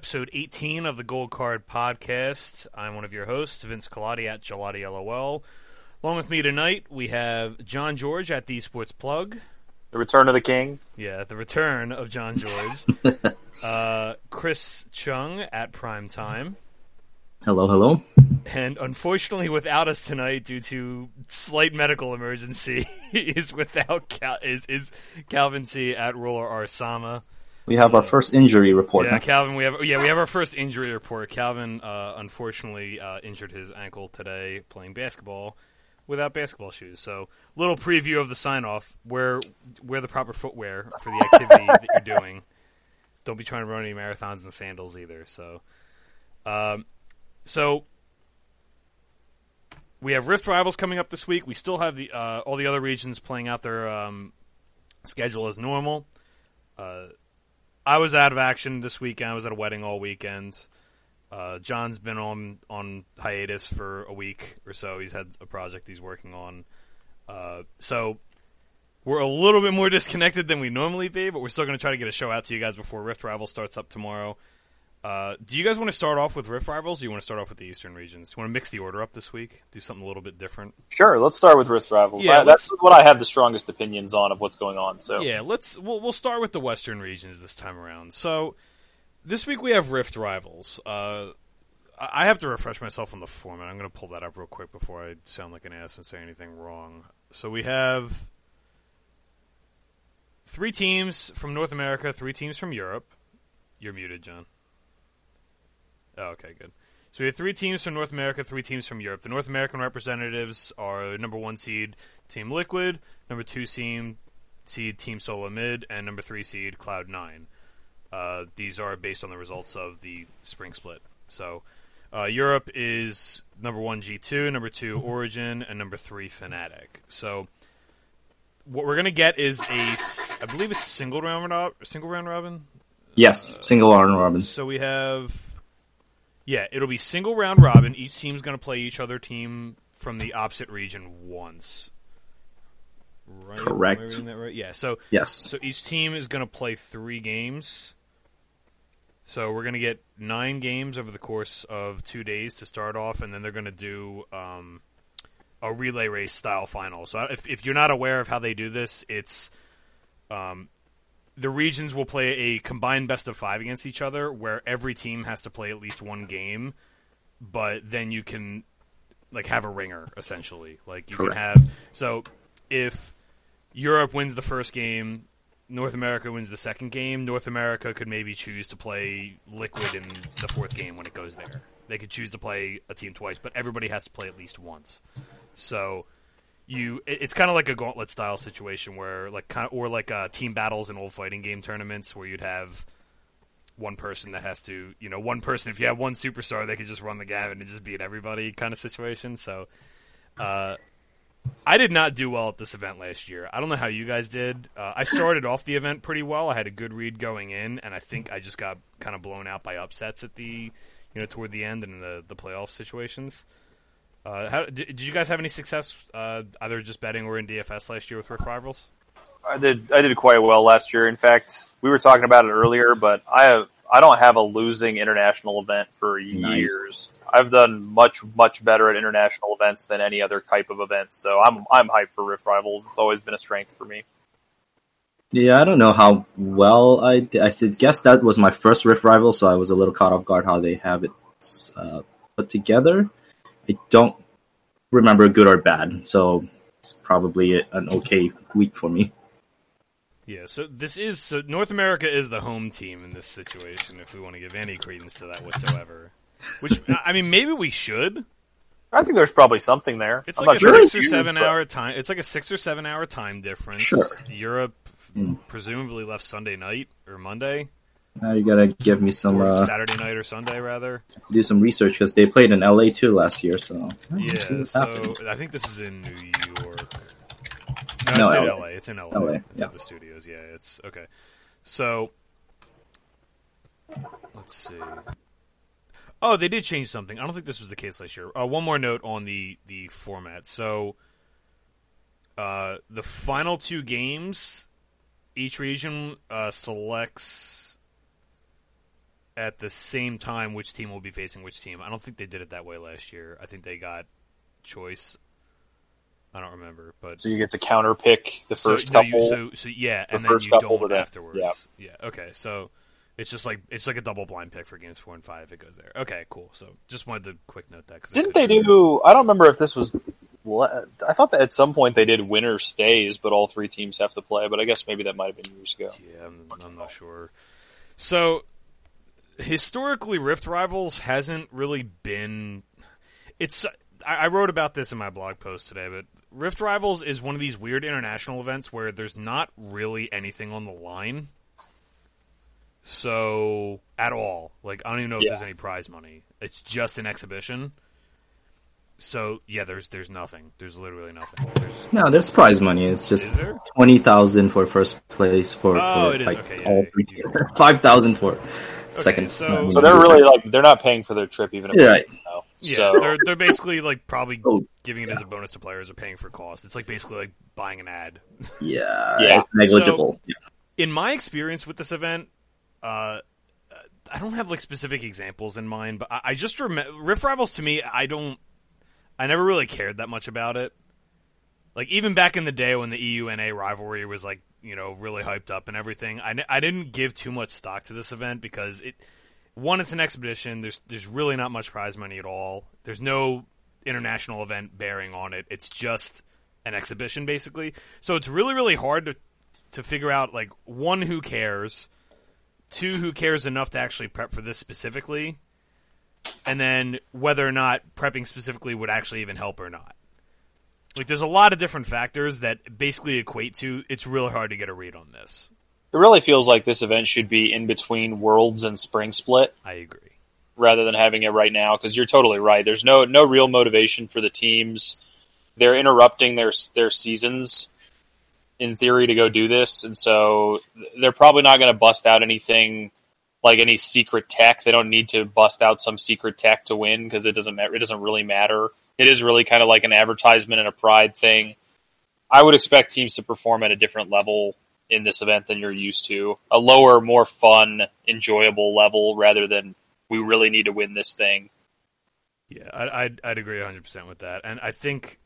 welcome to episode 18 of the Gold Card Podcast. I'm one of your hosts, Vince Colati at Gelati LOL. Along with me tonight, we have John George at the Sports Plug. The Return of the King. Yeah, the return of John George. uh, Chris Chung at Prime Time. Hello, hello. And unfortunately, without us tonight due to slight medical emergency, is without Cal- is is Kalvin T at Ruler R Sama. We have our first injury report. Yeah. Kalvin, we have yeah we have our first injury report. Kalvin uh, unfortunately uh, injured his ankle today playing basketball without basketball shoes. So, little preview of the sign off. Wear wear the proper footwear for the activity that you're doing. Don't be trying to run any marathons in sandals either. So, um, so we have Rift Rivals coming up this week. We still have the uh, all the other regions playing out their um, schedule as normal. Uh, I was out of action this weekend. I was at a wedding all weekend. Uh, John's been on on hiatus for a week or so. He's had a project he's working on. Uh, so we're a little bit more disconnected than we normally be, but we're still going to try to get a show out to you guys before Rift Rival starts up tomorrow. Uh, do you guys want to start off with Rift Rivals? Or do you want to start off with the Eastern regions? You want to mix the order up this week? Do something a little bit different? Sure, let's start with Rift Rivals. Yeah, I, that's what I have the strongest opinions on of what's going on. So Yeah, let's we'll, we'll start with the Western regions this time around. So this week we have Rift Rivals. Uh, I I have to refresh myself on the format. I'm going to pull that up real quick before I sound like an ass and say anything wrong. So we have three teams from North America, three teams from Europe. You're muted, John. Oh, okay, good. So we have three teams from North America, three teams from Europe. The North American representatives are number one seed Team Liquid, number two seed seed Team Solo Mid, and number three seed Cloud Nine. Uh, these are based on the results of the spring split. So uh, Europe is number one G2, number two Origin, and number three Fnatic. So what we're gonna get is a, I believe it's single round single round robin. Yes, single round robin. So we have, yeah, it'll be single round robin. Each team's going to play each other team from the opposite region once. Right? Correct. right? Yeah. So Yes. so each team is going to play three games. So we're going to get nine games over the course of two days to start off, and then they're going to do um, a relay race style final. So if, if you're not aware of how they do this, it's um, the regions will play a combined best of five against each other, where every team has to play at least one game, but then you can like have a ringer essentially. Like you Correct. can have so if Europe wins the first game, North America wins the second game. North America could maybe choose to play Liquid in the fourth game when it goes there. They could choose to play a team twice, but everybody has to play at least once. So you, it's kind of like a gauntlet style situation where, like, or like uh, team battles in old fighting game tournaments where you'd have one person that has to, you know, one person. If you have one superstar, they could just run the gamut and just beat everybody, kind of situation. So, uh, I did not do well at this event last year. I don't know how you guys did. Uh, I started off the event pretty well. I had a good read going in, and I think I just got kind of blown out by upsets at the, you know, toward the end and the the playoff situations. Uh, how, did, did you guys have any success, uh, either just betting or in DFS last year with Rift Rivals? I did I did quite well last year. In fact, we were talking about it earlier, but I have I don't have a losing international event for Nice. years. I've done much much better at international events than any other type of event. So I'm I'm hyped for Rift Rivals. It's always been a strength for me. Yeah, I don't know how well I did. I guess that was my first Rift Rival, so I was a little caught off guard how they have it uh, put together. I don't remember good or bad, so it's probably an okay week for me. Yeah, so this is so North America is the home team in this situation. If we want to give any credence to that whatsoever, which I mean, maybe we should. I think there's probably something there. It's I'm like not a sure six or seven but- hour time. It's like a six or seven hour time difference. Sure. Europe Mm. presumably left Sunday night or Monday, Now you gotta give me some uh, Saturday night or Sunday rather. do some research because they played in LA too last year. So Yeah, let's see what's so happening. I think this is in New York. No, No, it's in LA. LA. It's in LA. LA, It's yeah. at the studios. Yeah, it's okay. So let's see. Oh, they did change something. I don't think this was the case last year. Uh, one more note on the the format. So uh, the final two games, each region uh, selects at the same time which team will be facing which team. I don't think they did it that way last year. I think they got choice. I don't remember, but So you get to counter pick the so, first no, couple. you, so so yeah, the and then you don't afterwards. yeah. yeah, okay. So it's just like it's like a double blind pick for games four and five. If it goes there. Okay, cool. So just wanted to quick note that. Cause Didn't they do? I don't remember if this was. I thought that at some point they did winner stays, but all three teams have to play. But I guess maybe that might have been years ago. Yeah, I'm, I'm not sure. So historically, Rift Rivals hasn't really been. It's. I I wrote about this in my blog post today, but Rift Rivals is one of these weird international events where there's not really anything on the line. So at all, like I don't even know if Yeah. there's any prize money. It's just an exhibition. So yeah, there's there's nothing. There's literally nothing. There's, No, there's prize money. It's just twenty thousand for first place for, Oh, for it is. like Okay, all yeah, three. you- Five thousand for second. so- So they're really like they're not paying for their trip even if Yeah, they right. know. Yeah, so they're they're basically like probably Oh, giving it as a bonus to players or paying for cost. It's like basically like buying an ad. yeah, Yeah. it's negligible. yeah. In my experience with this event, uh, I don't have like specific examples in mind, but I, I just remember Rift Rivals to me. I don't. I never really cared that much about it. Like even back in the day when the EU NA rivalry was like you know really hyped up and everything, I, I didn't give too much stock to this event because it one it's an expedition. There's there's really not much prize money at all. There's no international event bearing on it. It's just an exhibition basically. So it's really really hard to to figure out like one who cares, two who cares enough to actually prep for this specifically, and then whether or not prepping specifically would actually even help or not. Like there's a lot of different factors that basically equate to it's really hard to get a read on this. it really feels like this event should be in between Worlds and Spring Split I agree. rather than having it right now because you're totally right. There's no no real motivation for the teams. They're interrupting their their seasons in theory to go do this, and so they're probably not going to bust out anything like any secret tech. They don't need to bust out some secret tech to win because it doesn't it doesn't really matter. It is really kind of like an advertisement and a pride thing. I would expect teams to perform at a different level in this event than you're used to. A lower, more fun, enjoyable level rather than we really need to win this thing. Yeah, I, I'd, I'd agree 100% with that. And I think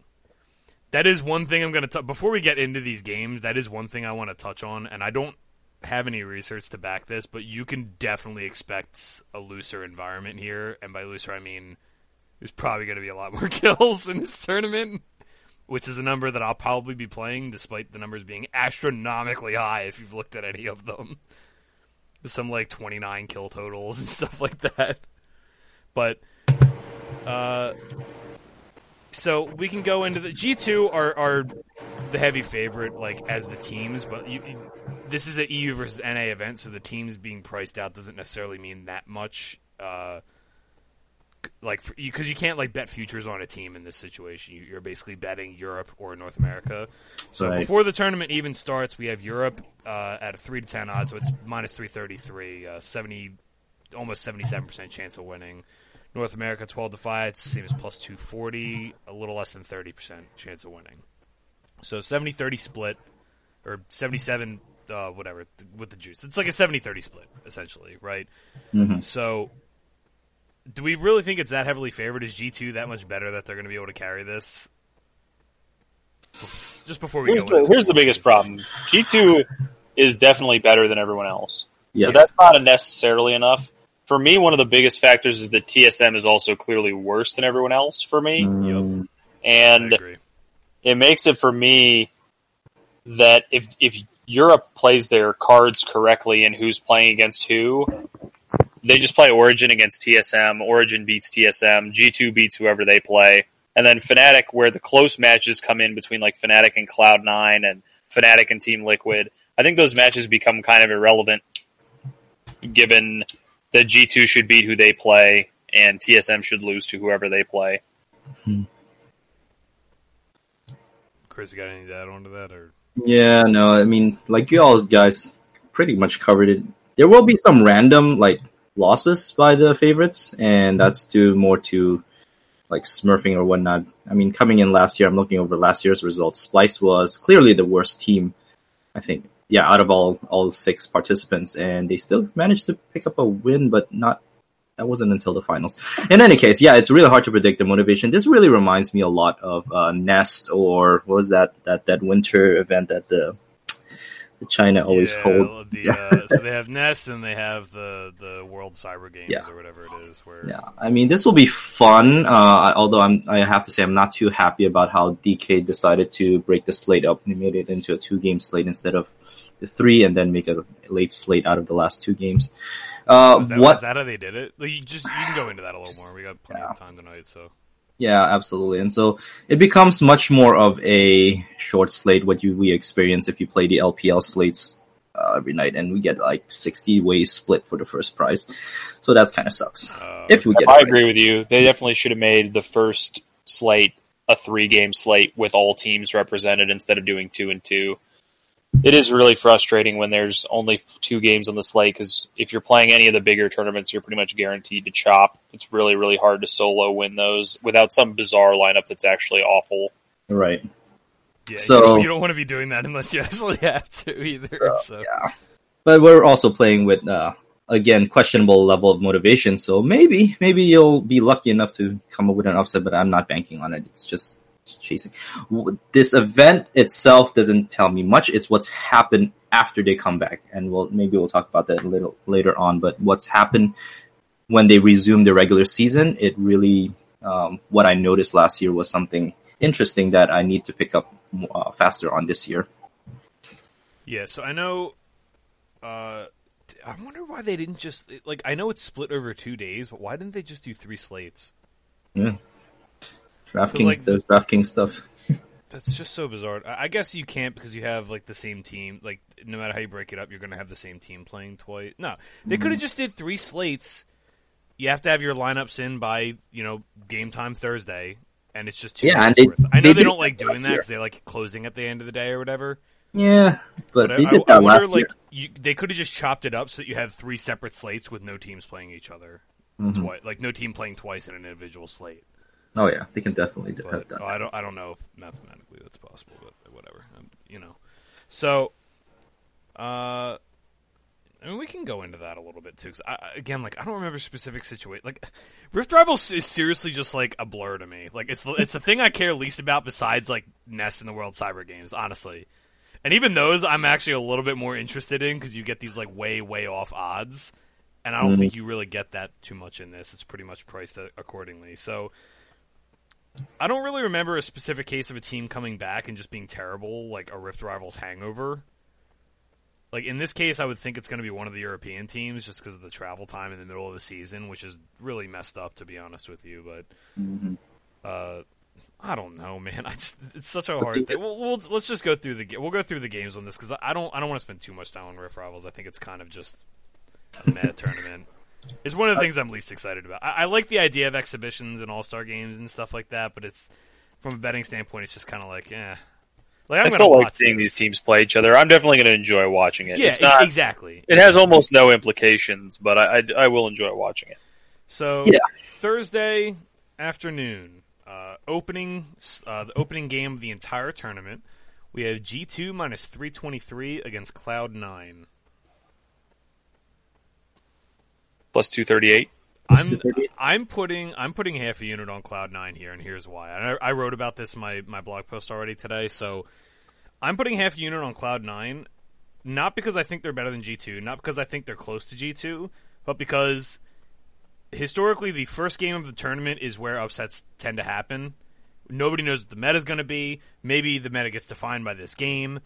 that is one thing I'm going to talk before we get into these games, that is one thing I want to touch on and I don't have any research to back this, but you can definitely expect a looser environment here, and by looser I mean there's probably going to be a lot more kills in this tournament, which is a number that I'll probably be playing despite the numbers being astronomically high if you've looked at any of them. Some like 29 kill totals and stuff like that. But uh, so we can go into the G two are are the heavy favorite, like as the teams. But you, you- this is an EU versus NA event, so the teams being priced out doesn't necessarily mean that much. Uh, like because you, can't like bet futures on a team in this situation. You, you're basically betting Europe or North America. So Right. before the tournament even starts, we have Europe uh, at a three to ten odds, so it's minus three thirty three, uh, seventy, almost seventy seven percent chance of winning. North America twelve to five, it's the same as plus two forty, a little less than thirty percent chance of winning. So 70-30 split, or 77, uh, whatever, th- with the juice. It's like a 70-30 split, essentially, right? Mhm. So, do we really think it's that heavily favored? Is G2 that much better that they're going to be able to carry this? Just before we Here's go the, here's the biggest problem. G2 is definitely better than everyone else. Yes. But that's not necessarily enough. For me, one of the biggest factors is that TSM is also clearly worse than everyone else for me. Mm, And it makes it for me that if if Europe plays their cards correctly and who's playing against who, they just play Origin against TSM. Origin beats TSM. G2 beats whoever they play. And then Fnatic, where the close matches come in between like Fnatic and Cloud9 and Fnatic and Team Liquid, I think those matches become kind of irrelevant given that G2 should beat who they play and TSM should lose to whoever they play. Hmm. Chris, you got any to add on to that? or Yeah, no, I mean, like you all guys pretty much covered it. There will be some random like losses by the favorites, and that's due more to like smurfing or whatnot. I mean, coming in last year, I'm looking over last year's results. Splyce was clearly the worst team, I think, yeah, out of all all six participants, and they still managed to pick up a win, but not. That wasn't until the finals. In any case, yeah, it's really hard to predict the motivation. This really reminds me a lot of uh, Nest or what was that that that winter event that the China always yeah, hold. The, uh, so they have Nest and they have the the World Cyber Games Yeah. or whatever it is. Where Yeah, I mean this will be fun. Uh, although I'm, I have to say I'm not too happy about how DK decided to break the slate up. They made it into a two game slate instead of the three, and then make a late slate out of the last two games. Uh, was that, what? was that how they did it? Like, you just you can go into that a little more. We got plenty of time tonight, so Yeah, absolutely. And so it becomes much more of a short slate what you we experience if you play the LPL slates uh, every night, and we get like sixty ways split for the first prize. So that kind of sucks. uh, if we get, I it right. agree with you. They definitely should have made the first slate a three game slate with all teams represented instead of doing two and two. It is really frustrating when there's only two games on the slate because if you're playing any of the bigger tournaments, you're pretty much guaranteed to chop. It's really, really hard to solo win those without some bizarre lineup that's actually awful. right. yeah, So- you don't, you don't want to be doing that unless you actually have to either. So, So, yeah. But we're also playing with uh, again questionable level of motivation. So maybe maybe you'll be lucky enough to come up with an upset, but I'm not banking on it. It's just chasing. This event itself doesn't tell me much. It's what's happened after they come back, and we'll maybe we'll talk about that a little later on. But what's happened when they resume the regular season? It really um, what I noticed last year was something interesting that I need to pick up uh, faster on this year. Yeah, so I know. Uh, I wonder why they didn't just like. I know it's split over two days, but why didn't they just do three slates? Yeah. DraftKings, like- there's DraftKings stuff. That's just so bizarre. I guess you can't because you have like the same team. Like no matter how you break it up, you're going to have the same team playing twice. No, they could have just did three slates. You have to have your lineups in by you know game time Thursday, and it's just two. Yeah, and they-. I know they they, don't like doing that because they like closing at the end of the day or whatever. Yeah, but, But they I, I- wonder, like, you, they could have just chopped it up so that you have three separate slates with no teams playing each other. Mhm. Twi- like no team playing twice in an individual slate. Oh yeah, they can definitely do- have done. oh, I don't, I don't know if mathematically that's possible, but whatever. Um, you know, so uh, I mean, we can go into that a little bit too. Cause I, again, like I don't remember specific situation. Like Rift Rivals is seriously just like a blur to me. Like it's the, it's the thing I care least about besides like Nest in the World Cyber Games, honestly. And even those, I'm actually a little bit more interested in because you get these like way, way off odds, and I don't Mhm. think you really get that too much in this. It's pretty much priced accordingly. So I don't really remember a specific case of a team coming back and just being terrible, like a Rift Rivals hangover. Like in this case, I would think it's going to be one of the European teams just because of the travel time in the middle of the season, which is really messed up, to be honest with you. But Mhm. uh, I don't know, man. I just it's such a hard thing. We'll, we'll let's just go through the we'll go through the games on this because I don't I don't want to spend too much time on Rift Rivals. I think it's kind of just a meh tournament. It's one of the things I'm least excited about. I, I like the idea of exhibitions and all star games and stuff like that, but it's from a betting standpoint, it's just kind of like, eh. Like I'm I still like seeing these teams play each other. I'm definitely going to enjoy watching it. Yeah, it's not. exactly. It has almost no implications, but I, I, I will enjoy watching it. So Yeah. Thursday afternoon, uh, opening uh, the opening game of the entire tournament. We have G two minus three twenty three against Cloud nine. Plus two thirty eight. I'm I'm putting I'm putting half a unit on Cloud Nine here, and here's why. I, I wrote about this in my my blog post already today. So I'm putting half a unit on Cloud Nine, not because I think they're better than G two, not because I think they're close to G two, but because historically the first game of the tournament is where upsets tend to happen. Nobody knows what the meta is going to be. Maybe the meta gets defined by this game.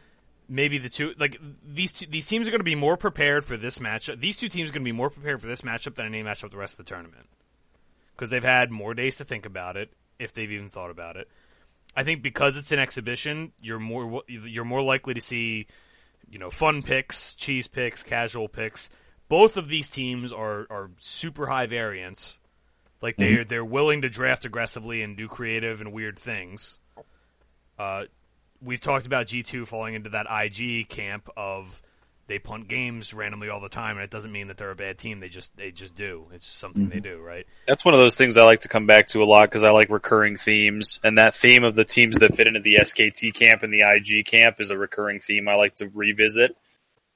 Maybe the two like these two, these teams are going to be more prepared for this matchup. These two teams are going to be more prepared for this matchup than any matchup the rest of the tournament because they've had more days to think about it if they've even thought about it. I think because it's an exhibition, you're more you're more likely to see you know fun picks, cheese picks, casual picks. Both of these teams are are super high variance. Like they're they're willing to draft aggressively and do creative and weird things. Uh, we've talked about G two falling into that IG camp of they punt games randomly all the time, and it doesn't mean that they're a bad team. They just they just do. It's just something they mm-hmm. do, right? That's one of those things I like to come back to a lot because I like recurring themes, and that theme of the teams that fit into the SKT camp and the IG camp is a recurring theme I like to revisit.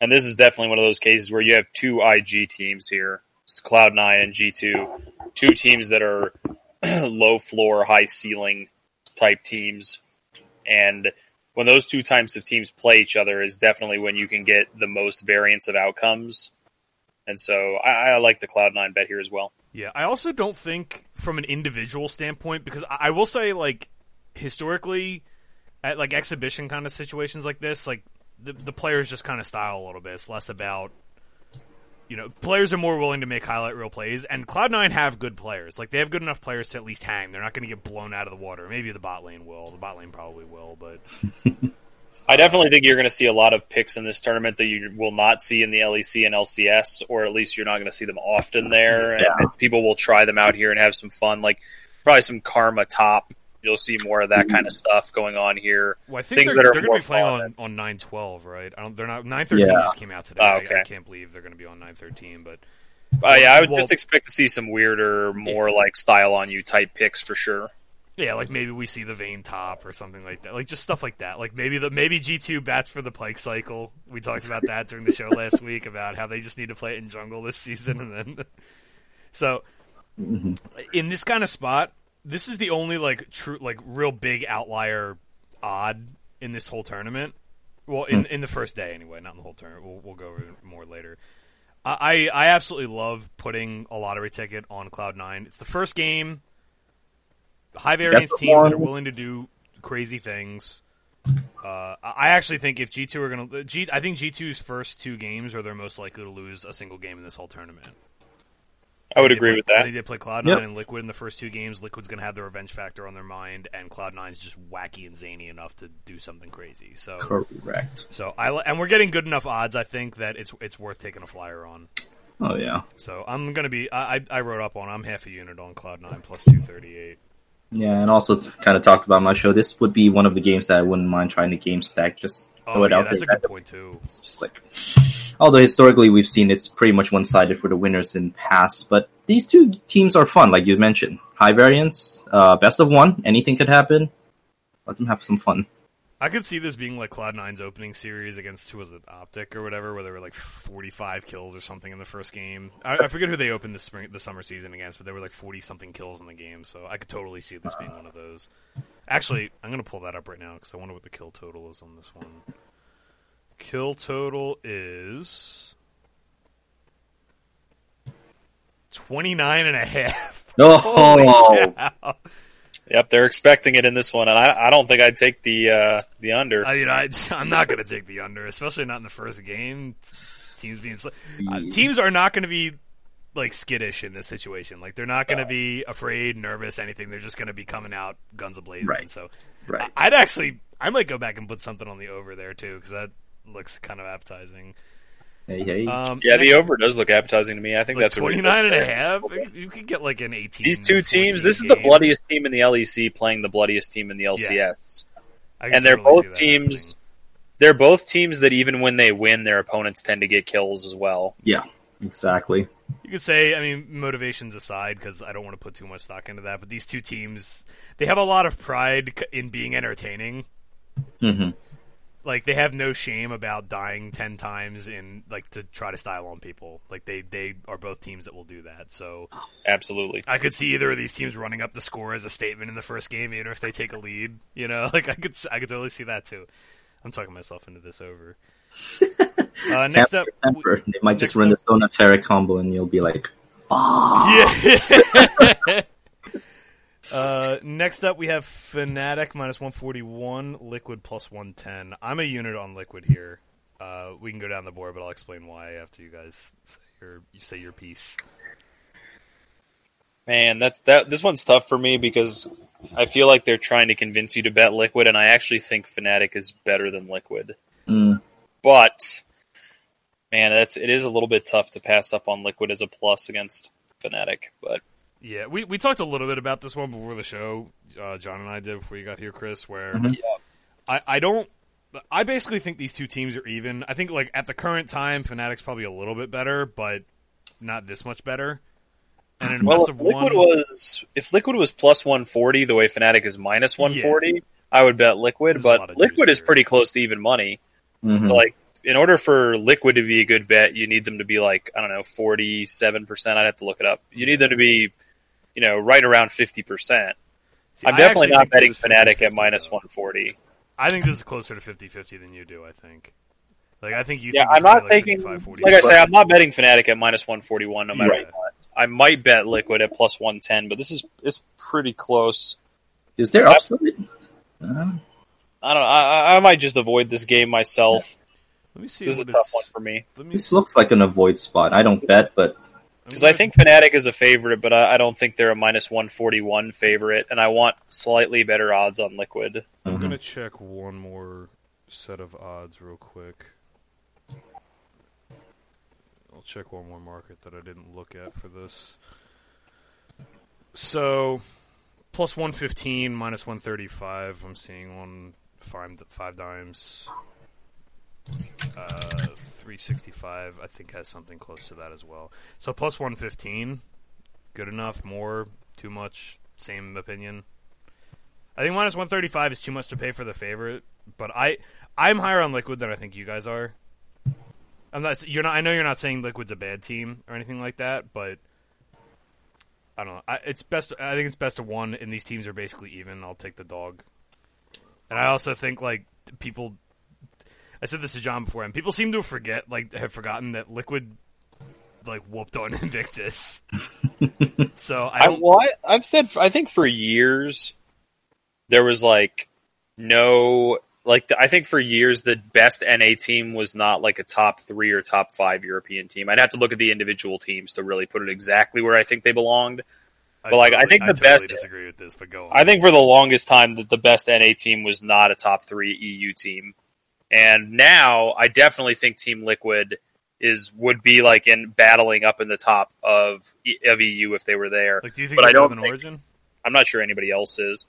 and this is definitely one of those cases where you have two IG teams here, it's Cloud9 and G2, two teams that are low floor, high ceiling type teams, and when those two types of teams play each other is definitely when you can get the most variance of outcomes. And so I, I like the Cloud9 bet here as well. Yeah, I also don't think from an individual standpoint because I, I will say like historically at like exhibition kind of situations like this, like the the players just kind of style a little bit. It's less about you know, players are more willing to make highlight reel plays, and Cloud9 have good players. Like they have good enough players to at least hang. They're not going to get blown out of the water. Maybe the bot lane will. The bot lane probably will, but I definitely think you're going to see a lot of picks in this tournament that you will not see in the LEC and LCS, or at least you're not going to see them often there. Yeah. And people will try them out here and have some fun, like probably some Karma top. You'll see more of that kind of stuff going on here. well, I think Things they're, that are they're going to be playing on on nine twelve, right? I don't. They're not nine thirteen Yeah. just came out today. Oh, I- okay. I, can't believe they're going to be on nine thirteen, but Uh, yeah, I would Well- just expect to see some weirder, more like style on you type picks for sure. Yeah, like maybe we see the Vayne top or something like that. Like just stuff like that. Like maybe the maybe G two bats for the Pike cycle. We talked about that during the show last week about how they just need to play it in jungle this season and then so in this kind of spot, this is the only like true like real big outlier odd in this whole tournament. Well, in in the first day anyway, not in the whole tournament. We'll, we'll go over it more later. I I absolutely love putting a lottery ticket on Cloud Nine. It's the first game. High variance teams that are willing to do crazy things. Uh, I actually think if G two are going to G, I think G 2s first two games are they're most likely to lose a single game in this whole tournament. I would agree play- with that. They did play Cloud9 Yep. and Liquid in the first two games. Liquid's going to have the revenge factor on their mind, and Cloud9's just wacky and zany enough to do something crazy. So, Correct. so I and we're getting good enough odds. I think that it's it's worth taking a flyer on. Oh yeah, So I'm going to be. I, I I wrote up on. I'm half a unit on Cloud9 plus two thirty eight. Yeah, and also kind of talked about my show. This would be one of the games that I wouldn't mind trying to game stack. Just throw Oh it yeah, out that's a good point too. It's just like, although historically we've seen it's pretty much one sided for the winners in past, but these two teams are fun, like you mentioned. High variance, uh, best of one, anything could happen. Let them have some fun. I could see this being like Cloud9's opening series against who was it, Optic or whatever, where they were like 45 kills or something in the first game. I, I forget who they opened the spring, the summer season against, but they were like 40 something kills in the game. So I could totally see this being one of those. Actually, I'm gonna pull that up right now because I wonder what the kill total is on this one. Kill total is 29 and a half. Oh. Yep, they're expecting it in this one, and I, I don't think I'd take the uh, the under. I mean, I, I'm not going to take the under, especially not in the first game. Teams being sl- uh, teams are not going to be like skittish in this situation. Like they're not going to be afraid, nervous, anything. They're just going to be coming out guns ablazing. Right. So right. I'd actually, I might go back and put something on the over there too because that looks kind of appetizing. Hey, hey. Um, yeah, the over does look appetizing to me. I think like that's a really 29 and a good bet. half. You could get like an 18. These two teams. This is the bloodiest team in the LEC playing the bloodiest team in the LCS, I could and they're totally both teams. happening. They're both teams that even when they win, their opponents tend to get kills as well. yeah, exactly. You could say, I mean, motivations aside, because I don't want to put too much stock into that, but these two teams, they have a lot of pride in being entertaining. hmm Like they have no shame about dying ten times in like to try to style on people. Like they they are both teams that will do that. So Absolutely. I could see either of these teams running up the score as a statement in the first game, even if they take a lead. You know, like I could s- I could totally see that too. I'm talking myself into this over. Uh, next up, Temper. They might just run up- the Sona Terra combo, and you'll be like, Yeah. uh, next up, we have Fnatic minus 141, Liquid plus 110. I'm a unit on Liquid here. Uh, we can go down the board, but I'll explain why after you guys say your, you say your piece. Man, that that this one's tough for me because I feel like they're trying to convince you to bet Liquid, and I actually think Fnatic is better than Liquid. mm, But man, that's it is a little bit tough to pass up on Liquid as a plus against Fnatic. But Yeah, we, we talked a little bit about this one before the show. Uh, John and I did before you got here, Chris. Where Mhm. I, I don't. I basically think these two teams are even. I think like at the current time, Fnatic's probably a little bit better, but not this much better. And in well, best if Liquid one, was if Liquid was plus one forty, the way Fnatic is minus one forty, I would bet Liquid. There's But Liquid is here. pretty close to even money. mhm. So, like in order for liquid to be a good bet, you need them to be like I don't know forty seven percent. I'd have to look it up. You need them to be, you know, right around fifty percent. See, I'm definitely not betting is Fnatic at minus though. one forty. I think this is closer to 50-50 than you do. I think. Like I think you. Yeah, think I'm not probably like taking. Like I say, I'm not betting Fnatic at minus one forty one no matter Right. what. I might bet liquid at plus one ten, but this is it's pretty close. Is there upside? Uh, I don't. I, I might just avoid this game myself. Let me see This is a tough it's. one for me me this s- looks like an avoid spot. I don't bet, but I'm because I think Fnatic is a favorite, but I, I don't think they're a minus one forty one favorite, and I want slightly better odds on liquid. I'm mhm. gonna check one more set of odds real quick. I'll check one more market that I didn't look at for this. So, plus one fifteen, minus one thirty five. I'm seeing on five five dimes. Uh, three sixty five. I think has something close to that as well. So plus one fifteen, good enough. More, too much. Same opinion. I think minus one thirty five is too much to pay for the favorite, but I I'm higher on Liquid than I think you guys are. I'm not. You're not. I know you're not saying Liquid's a bad team or anything like that, but I don't know. I, it's best. I think it's best to one, and these teams are basically even. I'll take the dog. And I also think like people. I said this to John before, and people seem to forget, like, have forgotten that Liquid, like, whooped on Invictus. so I I, don't. well, I, I've said I think for years there was like no like I think for years the best NA team was not like a top three or top five European team. I'd have to look at the individual teams to really put it exactly where I think they belonged. but, like, I think the totally best- disagree with this, but go on. I think for the longest time that the best NA team was not a top three EU team, and now I definitely think Team Liquid is would be like in battling up in the top of E- of EU if they were there. like, do you think but I don't think, Origin? I'm not sure anybody else is.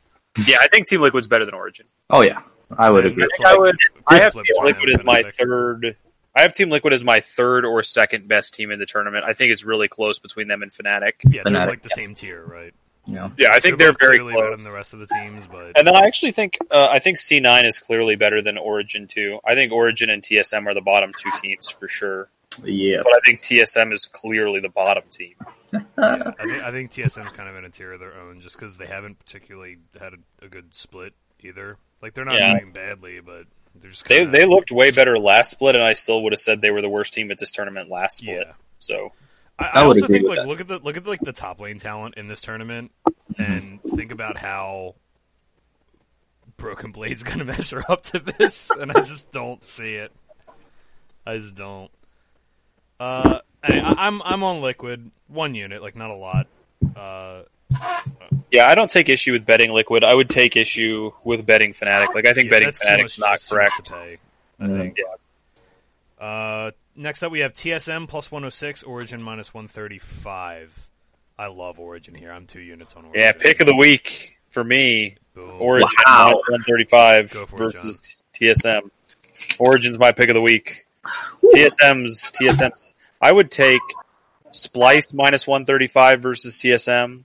Yeah, I think Team Liquid's better than Origin. oh yeah, I would And agree. I it's think I would. I have Team Liquid as my third. I have Team Liquid as my third or second best team in the tournament. I think it's really close between them and Fnatic. Yeah, they're Fnatic, like the same tier, right? Yeah. Yeah, I think they're, both very clearly better close. than the rest of the teams, but And then I actually think uh, I think C9 is clearly better than Origin two. I think Origin and TSM are the bottom two teams for sure. Yes. But I think TSM is clearly the bottom team. yeah, I think I think TSM's kind of in a tier of their own, just because they haven't particularly had a, a good split either. Like they're not Yeah. doing badly, but they're just They kinda, they looked way better last split, and I still would have said they were the worst team at this tournament last split. yeah. So I, I also think like that. look at the look at like the top lane talent in this tournament, and think about how Broken Blade's gonna measure up to this, and I just don't see it. I just don't. Uh, I, I'm I'm on liquid one unit, like not a lot. Uh, yeah, I don't take issue with betting Liquid. I would take issue with betting Fnatic. Like I think yeah, betting Fnatic's not correct. I Mm. think. Uh, next up, we have TSM plus 106, Origin minus 135. I love Origin here. I'm two units on Origin. Yeah, pick of the week for me. Boom. Origin Wow. minus one thirty five Go for it, versus TSM. Origin's my pick of the week. TSM's TSM's. I would take Spliced minus one thirty five versus TSM.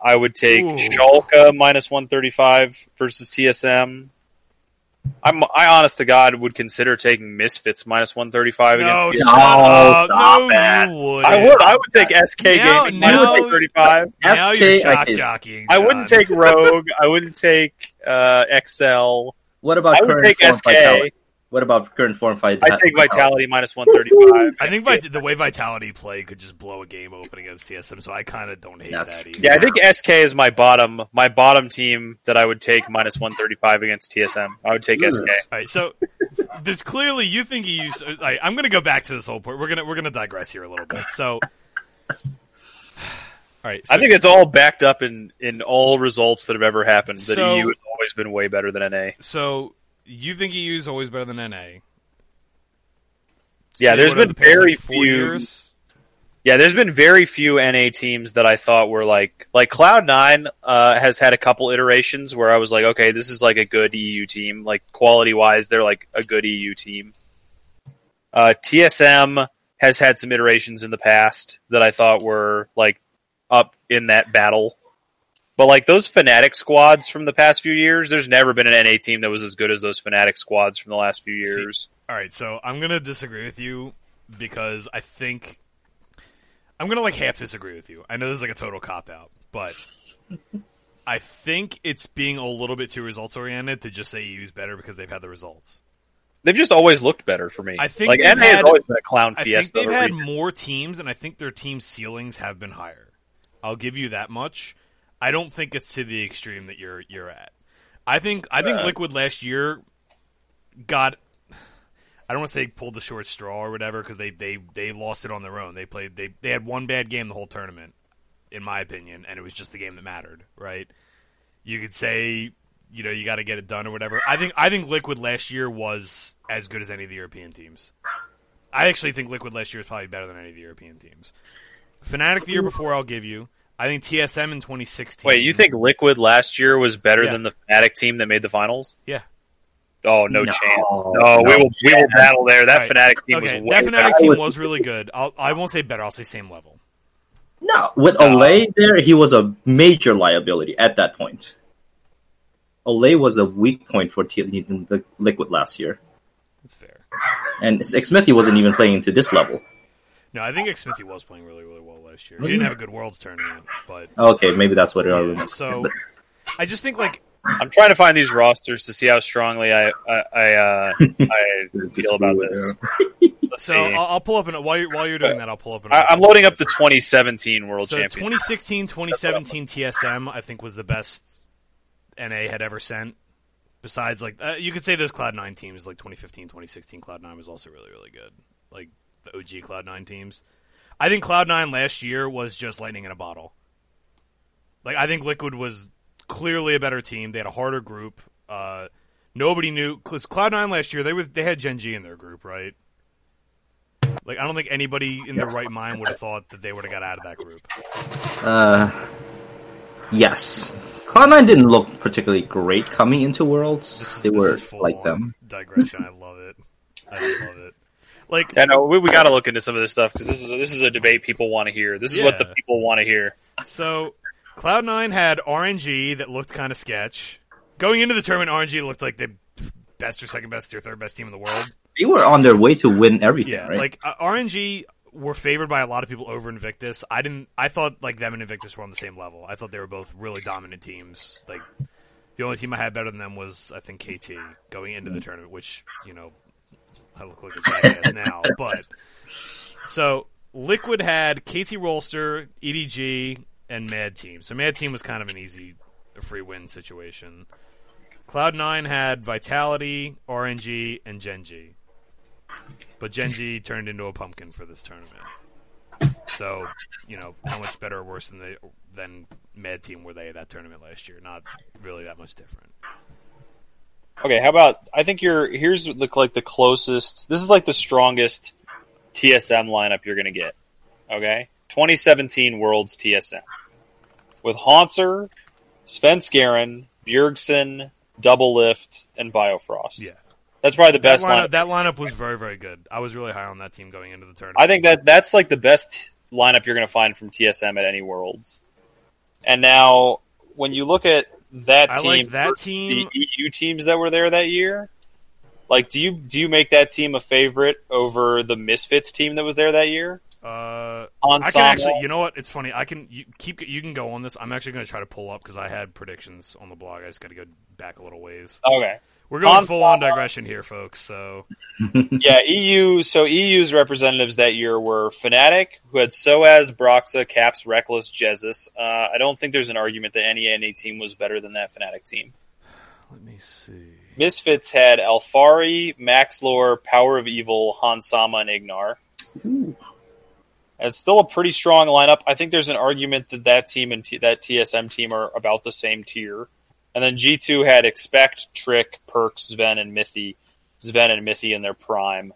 I would take Ooh. Schalke minus one thirty five versus TSM. I'm I honest to God would consider taking Misfits minus one thirty five No, against shut TSM. No, stop no, it. you would. I would I would take SK Now- Gaming now- minus one thirty five. Now SK, you're shock okay. jockeying. I wouldn't take Rogue. I wouldn't take uh, XL. What about I would take form SK. Vitality? What about current form fight? I'd take Vitality minus 135. I think Vit- the way Vitality play could just blow a game open against TSM, so I kind of don't hate That's that either. Yeah, I think SK is my bottom my bottom team that I would take minus 135 against TSM. I would take Ugh. SK. All right, so there's clearly you think he used. All right, I'm going to go back to this whole point. We're gonna we're gonna digress here a little bit. So, all right, so, I think it's all backed up in, in all results that have ever happened. That So- EU has always been way better than NA. so. You think EU is always better than NA? Yeah, there's been the very like, few- years. Yeah, there's been very few NA teams that I thought were like like Cloud9 uh, has had a couple iterations where I was like, okay, this is like a good EU team. Like quality wise, they're like a good EU team. Uh, TSM has had some iterations in the past that I thought were like up in that battle. But like those Fnatic squads from the past few years, there's never been an NA team that was as good as those Fnatic squads from the last few years. All right, so I'm gonna disagree with you because I think I'm gonna like half disagree with you. I know this is like a total cop out, but I think it's being a little bit too results oriented to just say EU's better because they've had the results. They've just always looked better for me. I think like NA has always been a clown I think they've had region. more teams, and I think their team ceilings have been higher. I'll give you that much. I don't think it's to the extreme that you're you're at. I think I think Uh. Liquid last year got. I don't want to say pulled the short straw or whatever because they, they they lost it on their own. They played they they had one bad game the whole tournament, in my opinion, and it was just the game that mattered. Right? You could say you know you got to get it done or whatever. I think I think Liquid last year was as good as any of the European teams. I actually think Liquid last year is probably better than any of the European teams. Fnatic the year before, I'll give you. I think TSM in 2016. Wait, you think Liquid last year was better Yeah. than the Fnatic team that made the finals? Yeah. Oh, no, No, chance. No, we will we will battle there. That Right. Fnatic team Okay, was way that better. Team was really good. I'll, I won't say better. I'll say same level. No, with Olleh there, he was a major liability at that point. Olleh was a weak point for T- the Liquid last year, That's fair. and Xmithie wasn't even playing to this level. No, I think Xmithie was playing really really well last year. He didn't have a good Worlds tournament, but Okay, maybe that's what it all was. so I just think like I'm trying to find these rosters to see how strongly I I, I, uh, I feel about this. So see. I'll, I'll pull up an while you're, while you're doing that. I'll pull up an. I, I'm loading up the 2017 World So Championship. 2016, 2017 TSM, I think was the best NA had ever sent. Besides, like uh, you could say those Cloud Nine teams, like 2015, 2016, Cloud Nine was also really, really good. Like the OG Cloud Nine teams. I think Cloud Nine last year was just lightning in a bottle. Like I think Liquid was clearly a better team. They had a harder group. Uh, nobody knew because Cloud Nine last year they was they had Gen G in their group, right? Like I don't think anybody in their right mind would have thought that they would have got out of that group. Uh, yes. Cloud9 didn't look particularly great coming into Worlds. This they this were like them. Digression. I love it. I love it. Like Yeah, no, we, we got to look into some of this stuff because this is a, this is a debate people want to hear. This is what the people want to hear. so, Cloud Nine had RNG that looked kind of sketch. Going into the tournament, RNG looked like the best or second best or third best team in the world. They were on their way to win everything, Yeah, right? like uh, RNG were favored by a lot of people over Invictus. I didn't. I thought like them and Invictus were on the same level. I thought they were both really dominant teams. Like the only team I had better than them was I think KT going into the tournament, which you know I look like a jackass now. But so Liquid had KT Rolster, EDG, and Mad Team. So Mad Team was kind of an easy, free win situation. Cloud Nine had Vitality, RNG, and Gen G but Gen G turned into a pumpkin for this tournament. So, you know, how much better or worse than the than Mad Team were they at that tournament last year? Not really that much different. Okay, how about I think you're here's the, like the closest. This is like the strongest TSM lineup you're going to get. Okay, 2017 Worlds TSM with Hauntzer, Svenskeren, Bjergsen, Doublelift, and Biofrost. Yeah, that's probably the that best lineup, lineup. that lineup was very very good. I was really high on that team going into the tournament. I think that that's like the best lineup you're going to find from TSM at any Worlds. And now, when you look at that I team, like that team. The EU teams that were there that year, like, do you do you make that team a favorite over the Misfits team that was there that year? Uh, On I can actually. You know what? It's funny. I can you, keep. You can go on this. I'm actually going to try to pull up because I had predictions on the blog. I just got to go back a little ways. okay, We're going Han full on Sama- digression here, folks. So yeah, EU. So EU's representatives that year were Fnatic, who had Soaz, Broxah, Caps, Rekkles, Jesiz. Uh, I don't think there's an argument that any NA team was better than that Fnatic team. Let me see. Misfits had Alphari, Maxlore, Power of Evil, Hans sama, and Ignar. Ooh. And It's still a pretty strong lineup. I think there's an argument that that team and T- that TSM team are about the same tier. And then G2 had Expect, Trick, Perk, Zven, and Mithy. Zven and Mithy in their prime.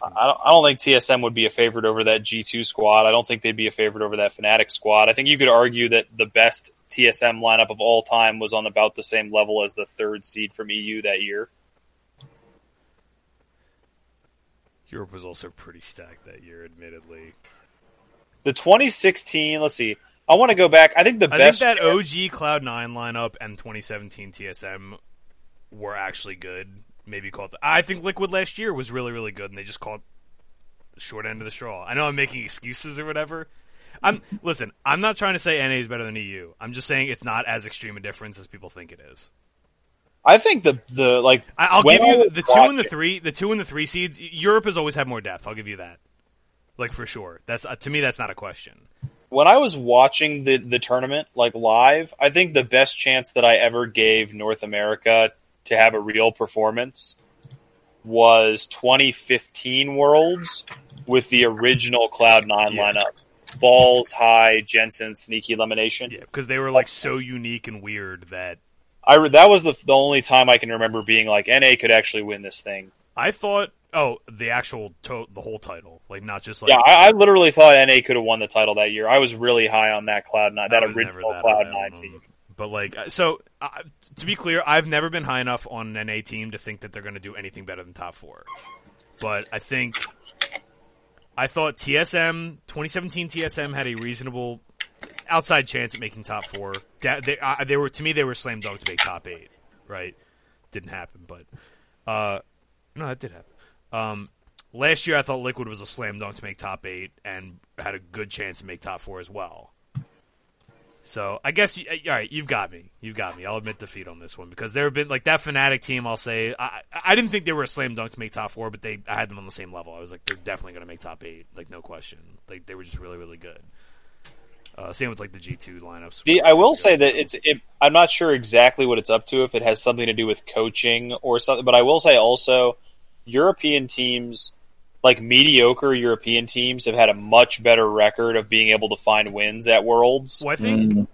I don't, I don't think TSM would be a favorite over that G2 squad. I don't think they'd be a favorite over that Fnatic squad. I think you could argue that the best TSM lineup of all time was on about the same level as the third seed from EU that year. Europe was also pretty stacked that year, admittedly. The 2016, let's see, I want to go back. I think the I best. think that OG Cloud Nine lineup and 2017 TSM were actually good. Maybe called. I think Liquid last year was really really good, and they just called the short end of the straw. I know I'm making excuses or whatever. I'm listen. I'm not trying to say NA is better than EU. I'm just saying it's not as extreme a difference as people think it is. I think the the like. I, I'll give you the, the two and the three. The two and the three seeds. Europe has always had more depth. I'll give you that. Like for sure. That's uh, to me. That's not a question. when I was watching the the tournament like live, I think the best chance that I ever gave North America to have a real performance was 2015 Worlds with the original Cloud Nine Yeah. lineup: Balls, Hai, Jensen, Sneaky LemonNation. Yeah, because they were like so unique and weird that I re- that was the the only time I can remember being like NA could actually win this thing. I thought. Oh, the actual to- the whole title, like not just like Yeah, I, I literally thought NA could have won the title that year. I was really high on that Cloud Nine, that I was never original that Cloud Nine team. But like, uh, so uh, to be clear, I've never been high enough on an NA team to think that they're going to do anything better than top four. But I think I thought TSM 2017 TSM had a reasonable outside chance at making top four. They, uh, they were to me they were slam dunk to make top eight. Right? Didn't happen, but uh, no, that did happen. Um, last year I thought Liquid was a slam dunk to make top eight and had a good chance to make top four as well. So I guess y- all right, you've got me. You've got me. I'll admit defeat on this one because there have been like that Fnatic team. I'll say I, I didn't think they were a slam dunk to make top four, but they I had them on the same level. I was like they're definitely going to make top eight, like no question. Like they were just really really good. Uh, same with like the G two lineups. The, I will say that it's. It, I'm not sure exactly what it's up to if it has something to do with coaching or something, but I will say also, European teams, like mediocre European teams, have had a much better record of being able to find wins at Worlds. Well, I think Mm,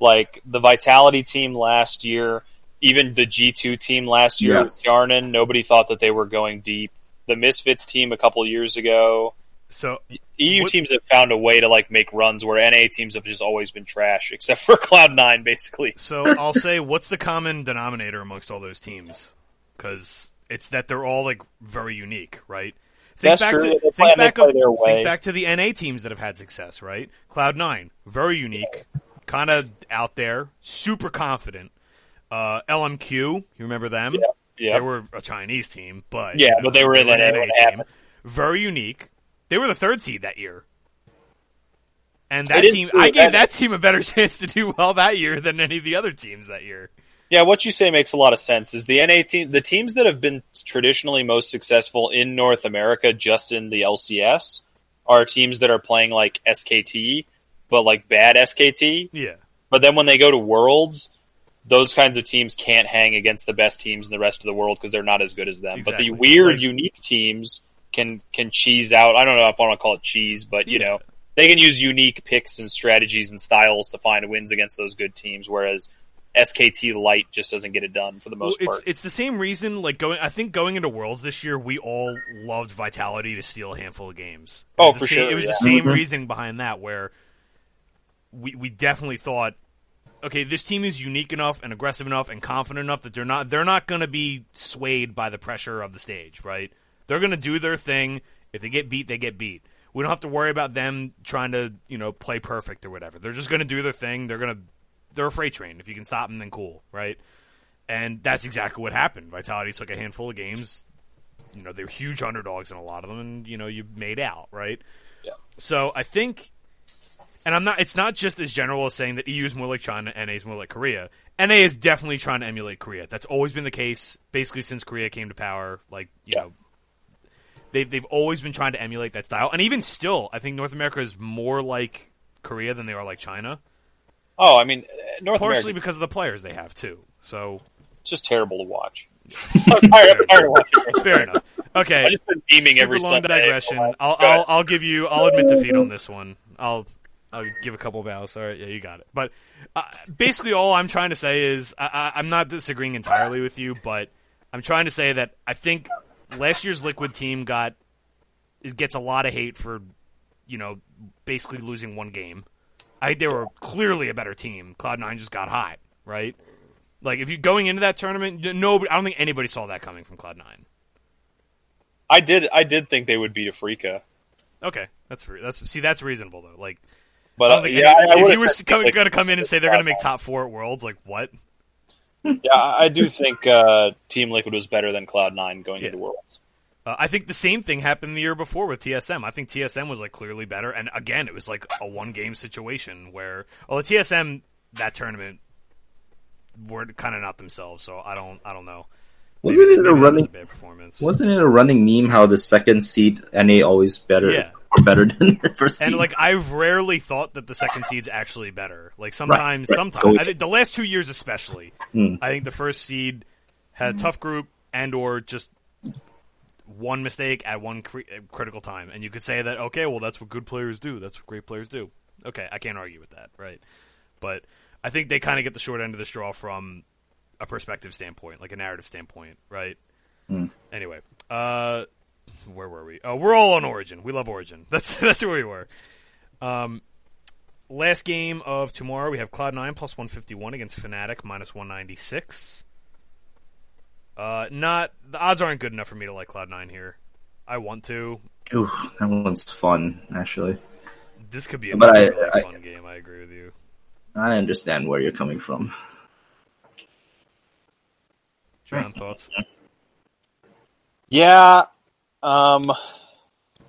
Like the Vitality team last year, even the G2 team last year, Yes. with Hjarnan, nobody thought that they were going deep. The Misfits team a couple years ago, so. EU What- teams have found a way to like make runs where NA teams have just always been trash, except for Cloud Nine, basically. So I'll say, what's the common denominator amongst all those teams? Because it's that they're all like very unique, right? Think That's back true. To, think play- back play up- their way. Think back to the NA teams that have had success, right? Cloud Nine, very unique, kind of out there, super confident. Uh, LMQ, you remember them? Yeah. They were a Chinese team, but Yeah, you know, but they were in an NA happened. Very unique. They were the third seed that year. And that team, I gave that team a better chance to do well that year than any of the other teams that year. Yeah, what you say makes a lot of sense. Is the NA team the teams that have been traditionally most successful in North America, just in the LCS, are teams that are playing like SKT, but like bad SKT. Yeah. But then when they go to Worlds, those kinds of teams can't hang against the best teams in the rest of the world because they're not as good as them. Exactly. But the weird, unique teams can can cheese out. I don't know if I want to call it cheese, but you Yeah. know they can use unique picks and strategies and styles to find wins against those good teams. Whereas SKT Light just doesn't get it done for the most well, it's part. it's the same reason. Like going, I think going into Worlds this year, we all loved Vitality to steal a handful of games. Oh, for same- sure, It was yeah. the same Mhm. reasoning behind that, where we we definitely thought, okay, this team is unique enough and aggressive enough and confident enough that they're not they're not going to be swayed by the pressure of the stage, right? They're going to do their thing. If they get beat, they get beat. We don't have to worry about them trying to, you know, play perfect or whatever. They're just going to do their thing. They're going to they're a freight train. If you can stop them, then cool, right? And that's exactly what happened. Vitality took a handful of games. You know, they're huge underdogs in a lot of them, and you know, you made out, right? Yeah. So I think, and I'm not. It's not just as general as saying that EU is more like China, NA is more like Korea. NA is definitely trying to emulate Korea. That's always been the case, basically since Korea came to power. Like you Yeah. know, they've they've always been trying to emulate that style, and even still, I think North America is more like Korea than they are like China, oh, I mean, North partially America because of the players they have too. So it's just terrible to watch. I'm tired, I'm tired of watching. it. fair enough. Okay, I just been beaming Super every long Sunday. digression. Go I'll, ahead. I'll I'll give you. I'll admit defeat on this one. I'll I'll give a couple of vows. All right, yeah, you got it. But uh, basically, all I'm trying to say is I, I, I'm not disagreeing entirely with you, but I'm trying to say that I think last year's Liquid team got is gets a lot of hate for you know basically losing one game. I they were clearly a better team. Cloud Nine just got hot, right? Like if you going into that tournament, nobody. I don't think anybody saw that coming from Cloud Nine. I did. I did think they would beat Afreeca. Okay, that's. That's see, that's reasonable though. Like, But uh, yeah, any- I, I if you were going Liquid to come in and say they're going to make top four at Worlds, like what? Yeah, I I do think uh, Team Liquid was better than Cloud Nine going Yeah. into Worlds. Uh, I think the same thing happened the year before with TSM. I think TSM was like clearly better, and again, it was like a one game situation where, well, the TSM that tournament were kind of not themselves. So I don't, I don't know. Wasn't Maybe- it a that was running? a performance? Wasn't it a running meme how the second seed NA always better Yeah. or better than the first seed? And like I've rarely thought that the second seed's actually better. Like sometimes, right. sometimes I think the last two years especially, Hmm. I think the first seed had a tough group and or just one mistake at one cri- uh, critical time, and you could say that okay, well that's what good players do. That's what great players do. Okay, I can't argue with that, right? But I think they kind of get the short end of the straw from a perspective standpoint, like a narrative standpoint, right? Hmm. Anyway, uh, where were we? Oh, we're all on Origin. We love Origin. That's that's where we were. Um, last game of tomorrow, we have Cloud Nine plus one fifty one against Fnatic minus one ninety six. Uh, not the odds aren't good enough for me to like Cloud Nine here. I want to. Ooh, that one's fun actually. This could be a But I- really I- fun game. I agree with you. I understand where you're coming from. John, thoughts? Yeah, um,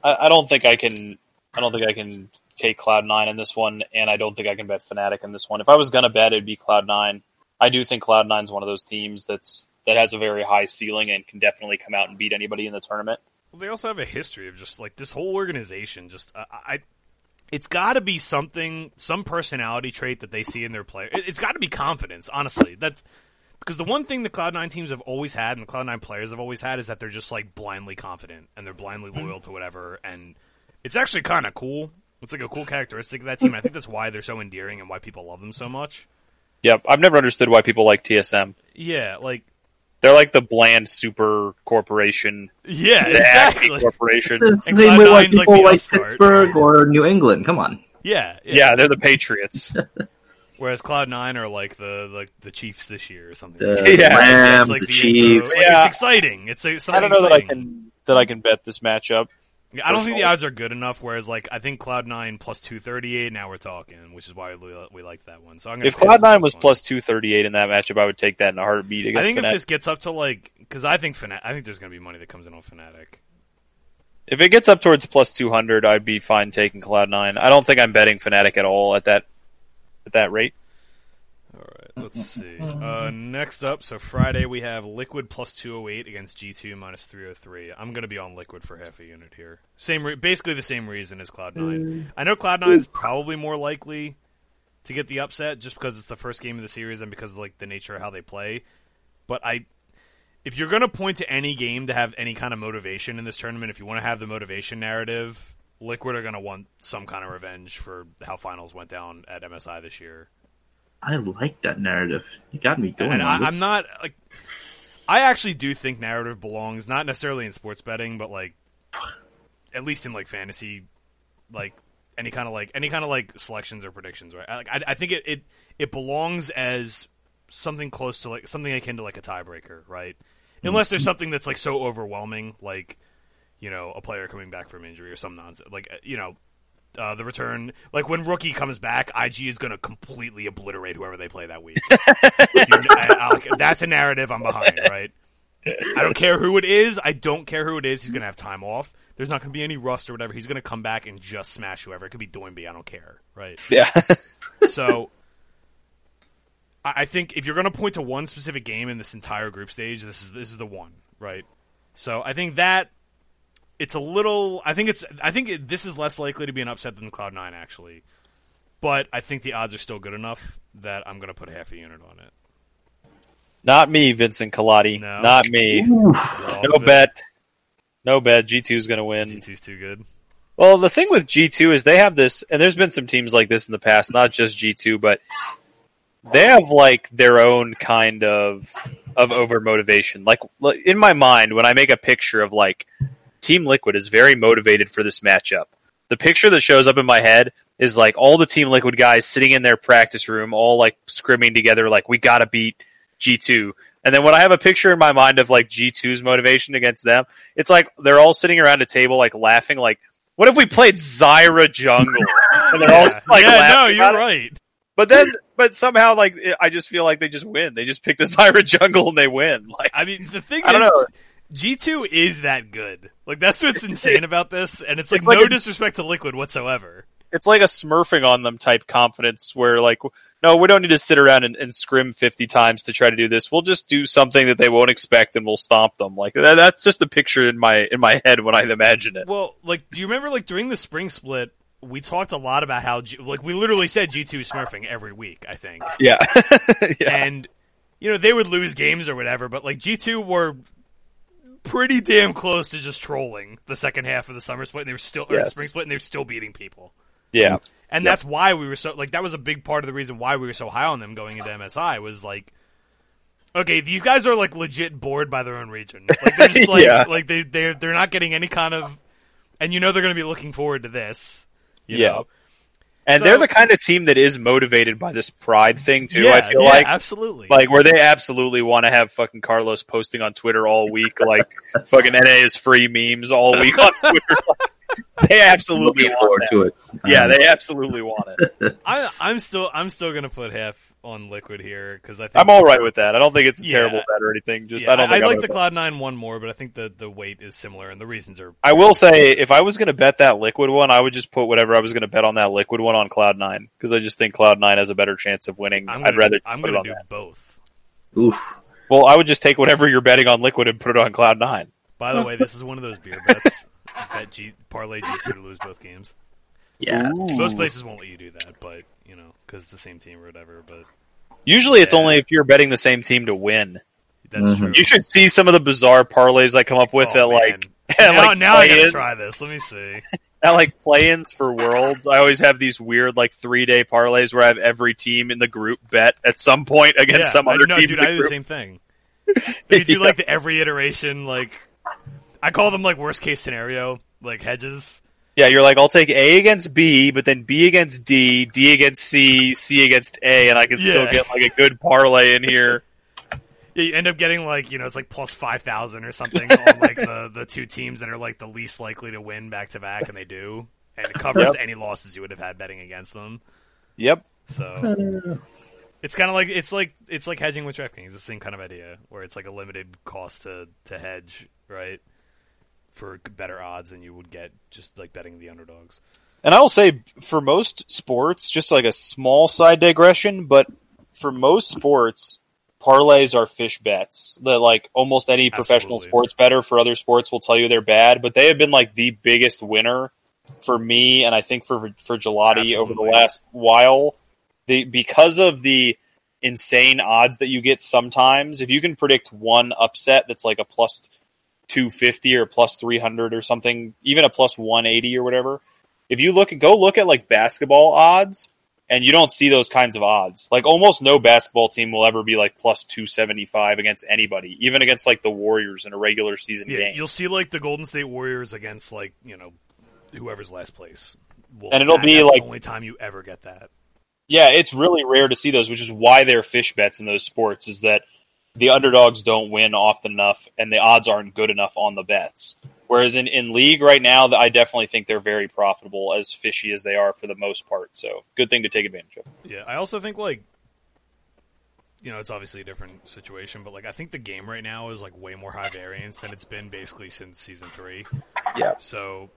I, I don't think I can. I don't think I can take Cloud Nine in this one, and I don't think I can bet Fnatic in this one. If I was gonna bet, it'd be Cloud Nine. I do think Cloud Nine's one of those teams that's that has a very high ceiling and can definitely come out and beat anybody in the tournament. Well, they also have a history of just like this whole organization. Just uh, I, I it's got to be something, some personality trait that they see in their player. It, it's got to be confidence. Honestly, that's because the one thing the Cloud Nine teams have always had, and the Cloud Nine players have always had, is that they're just like blindly confident and they're blindly hmm. loyal to whatever. And it's actually kind of cool. It's like a cool characteristic of that team. I think that's why they're so endearing and why people love them so much. Yep, I've never understood why people like TSM. Yeah, like They're like the bland super corporation, yeah, the exactly. corporation. It's the And same way Cloud9's like people the like. Pittsburgh or New England. Come on. Yeah, yeah. Yeah, they're the Patriots. Whereas Cloud Nine are like the like the Chiefs this year or something. The like that. Yeah. Rams, It's like the the Chiefs. like, Yeah. It's exciting. It's like, something I don't know that I can that I can bet this matchup. I don't think the odds are good enough. Whereas like I think Cloud Nine plus two thirty eight. Now we're talking, which is why we, we like that one. So I'm gonna If Cloud Nine was one. plus two thirty eight in that matchup, I would take that in a heartbeat against I think Fnatic. if this gets up to like because I think Fnatic, I think there's gonna be money that comes in on Fnatic. If it gets up towards plus two hundred, I'd be fine taking Cloud Nine. I don't think I'm betting Fnatic at all at that at that rate. Let's see. Uh, next up, so Friday we have Liquid plus 208 against G2 minus 303. I'm going to be on Liquid for half a unit here. Same, re- basically the same reason as Cloud9. I know Cloud9 is probably more likely to get the upset just because it's the first game of the series and because of like the nature of how they play. But I, if you're going to point to any game to have any kind of motivation in this tournament, if you want to have the motivation narrative, Liquid are going to want some kind of revenge for how finals went down at MSI this year. I like that narrative. You got me going on I, this. I'm not like. I actually do think narrative belongs not necessarily in sports betting, but like at least in like fantasy, like any kind of like any kind of like selections or predictions. Right? I, like, I, I think it, it it belongs as something close to like something akin to like a tiebreaker, right? Mm-hmm. Unless there's something that's like so overwhelming, like you know a player coming back from injury or some nonsense, like you know. Uh, the return, like when rookie comes back, IG is going to completely obliterate whoever they play that week. You- I- I like- that's a narrative I'm behind, right? I don't care who it is. I don't care who it is. He's going to have time off. There's not going to be any rust or whatever. He's going to come back and just smash whoever. It could be Doinby. I don't care, right? Yeah. So, I I think if you're going to point to one specific game in this entire group stage, this is this is the one, right? So I think that it's a little. I think it's. I think it, this is less likely to be an upset than Cloud Nine actually, but I think the odds are still good enough that I'm going to put half a unit on it. Not me, Vincent Gelati. No. Not me. No bet. No bet. G2 is going to win. G2's too good. Well, the thing with G2 is they have this, and there's been some teams like this in the past, not just G2, but they have like their own kind of of over motivation. Like like, in my mind, when I make a picture of like Team Liquid is very motivated for this matchup, the picture that shows up in my head is like all the Team Liquid guys sitting in their practice room, all like scrimming together, like we got to beat G2. And then when I have a picture in my mind of like G2's motivation against them, it's like they're all sitting around a table, like laughing, like, what if we played Zyra jungle? and they're all just, like yeah, no, you're about it. right. But then, but somehow, like I just feel like they just win. They just pick the Zyra jungle and they win. Like I mean, the thing I don't is, know. G two is that good. Like that's what's insane about this, and it's like It's like no a- disrespect to Liquid whatsoever. it's like a smurfing on them type confidence where like no we don't need to sit around and, and scrim 50 times to try to do this we'll just do something that they won't expect and we'll stomp them like that, that's just a picture in my in my head when i imagine it Well, like, do you remember like during the spring split? We talked a lot about how, G- like, we literally said G two smurfing every week. I think, yeah yeah and you know they would lose games or whatever, but like G two were pretty damn close to just trolling the second half of the summer split, and they were still or Yes. spring split, and they were still beating people. yeah And Yep. that's why we were so like that was a big part of the reason why we were so high on them going into MSI was like okay, these guys are like legit bored by their own region. Like they're just like Yeah. like they they they're not getting any kind of and you know they're going to be looking forward to this. You Yeah. know? And So- they're the kind of team that is motivated by this pride thing too yeah, i feel yeah, like absolutely. like where they absolutely want to have fucking Carlos posting on Twitter all week, like fucking NA is free memes all week on Twitter. they absolutely want that. to it. Yeah, they absolutely want it. I I'm still I'm still going to put half on Liquid here cuz I think I'm all right with that. I don't think it's a Yeah. terrible bet or anything. Just yeah, I don't. Think I I'm like the. Cloud Nine one more, but I think the the weight is similar and the reasons are I will say, if I was going to bet that liquid one, I would just put whatever I was going to bet on that liquid one on Cloud Nine because I just think Cloud Nine has a better chance of winning. I'm I'd gonna, rather I'm put going to do that. both. Oof. Well, I would just take whatever you're betting on liquid and put it on Cloud Nine. By the way, this is one of those beer bets. Bet G parlay G two to lose both games. Yes. Most places won't let you do that, but you know, because the same team or whatever. But Usually, it's Yeah. only if you're betting the same team to win. that's Mhm. true. You should see some of the bizarre parlays I come up with Oh, that man. like now, like now I gotta try this. Let me see. at like play-ins for worlds. I always have these weird like three day parlays where I have every team in the group bet at some point against yeah, some I, other no, team. dude, in the I do the same thing. You do Yeah. like the every iteration, like I call them like worst case scenario, like hedges. Yeah, you're like, I'll take A against B, but then B against D, D against C, C against A, and I can still Yeah. get like a good parlay in here. Yeah, you end up getting like you know it's like plus five thousand or something on like the the two teams that are like the least likely to win back to back, and they do, and it covers Yep. any losses you would have had betting against them. Yep. So it's kind of like it's like it's like hedging with DraftKings. It's the same kind of idea where it's like a limited cost to to hedge, right? For better odds than you would get just like betting the underdogs. And I will say, for most sports, just like a small side digression, but for most sports, parlays are fish bets. That like almost any professional Absolutely. sports better for other sports will tell you they're bad, but they have been like the biggest winner for me, and I think for for Gelati over the last while. The because of the insane odds that you get sometimes, if you can predict one upset that's like a plus 250 or plus 300 or something, even a plus 180 or whatever, if you look go look at like basketball odds and you don't see those kinds of odds. Like almost no basketball team will ever be like plus 275 against anybody, even against like the Warriors in a regular season Yeah, game. you'll see like the Golden State Warriors against like you know whoever's last place, Well, And it'll be like- the only time you ever get that. Yeah, it's really rare to see those, which is why they're fish bets in those sports is that the underdogs don't win often enough and the odds aren't good enough on the bets. Whereas in, in league right now, I definitely think they're very profitable as fishy as they are for the most part. So good thing to take advantage of. Yeah, I also think like you know, it's obviously a different situation, but like I think the game right now is like way more high variance than it's been basically since season 3. Yeah. So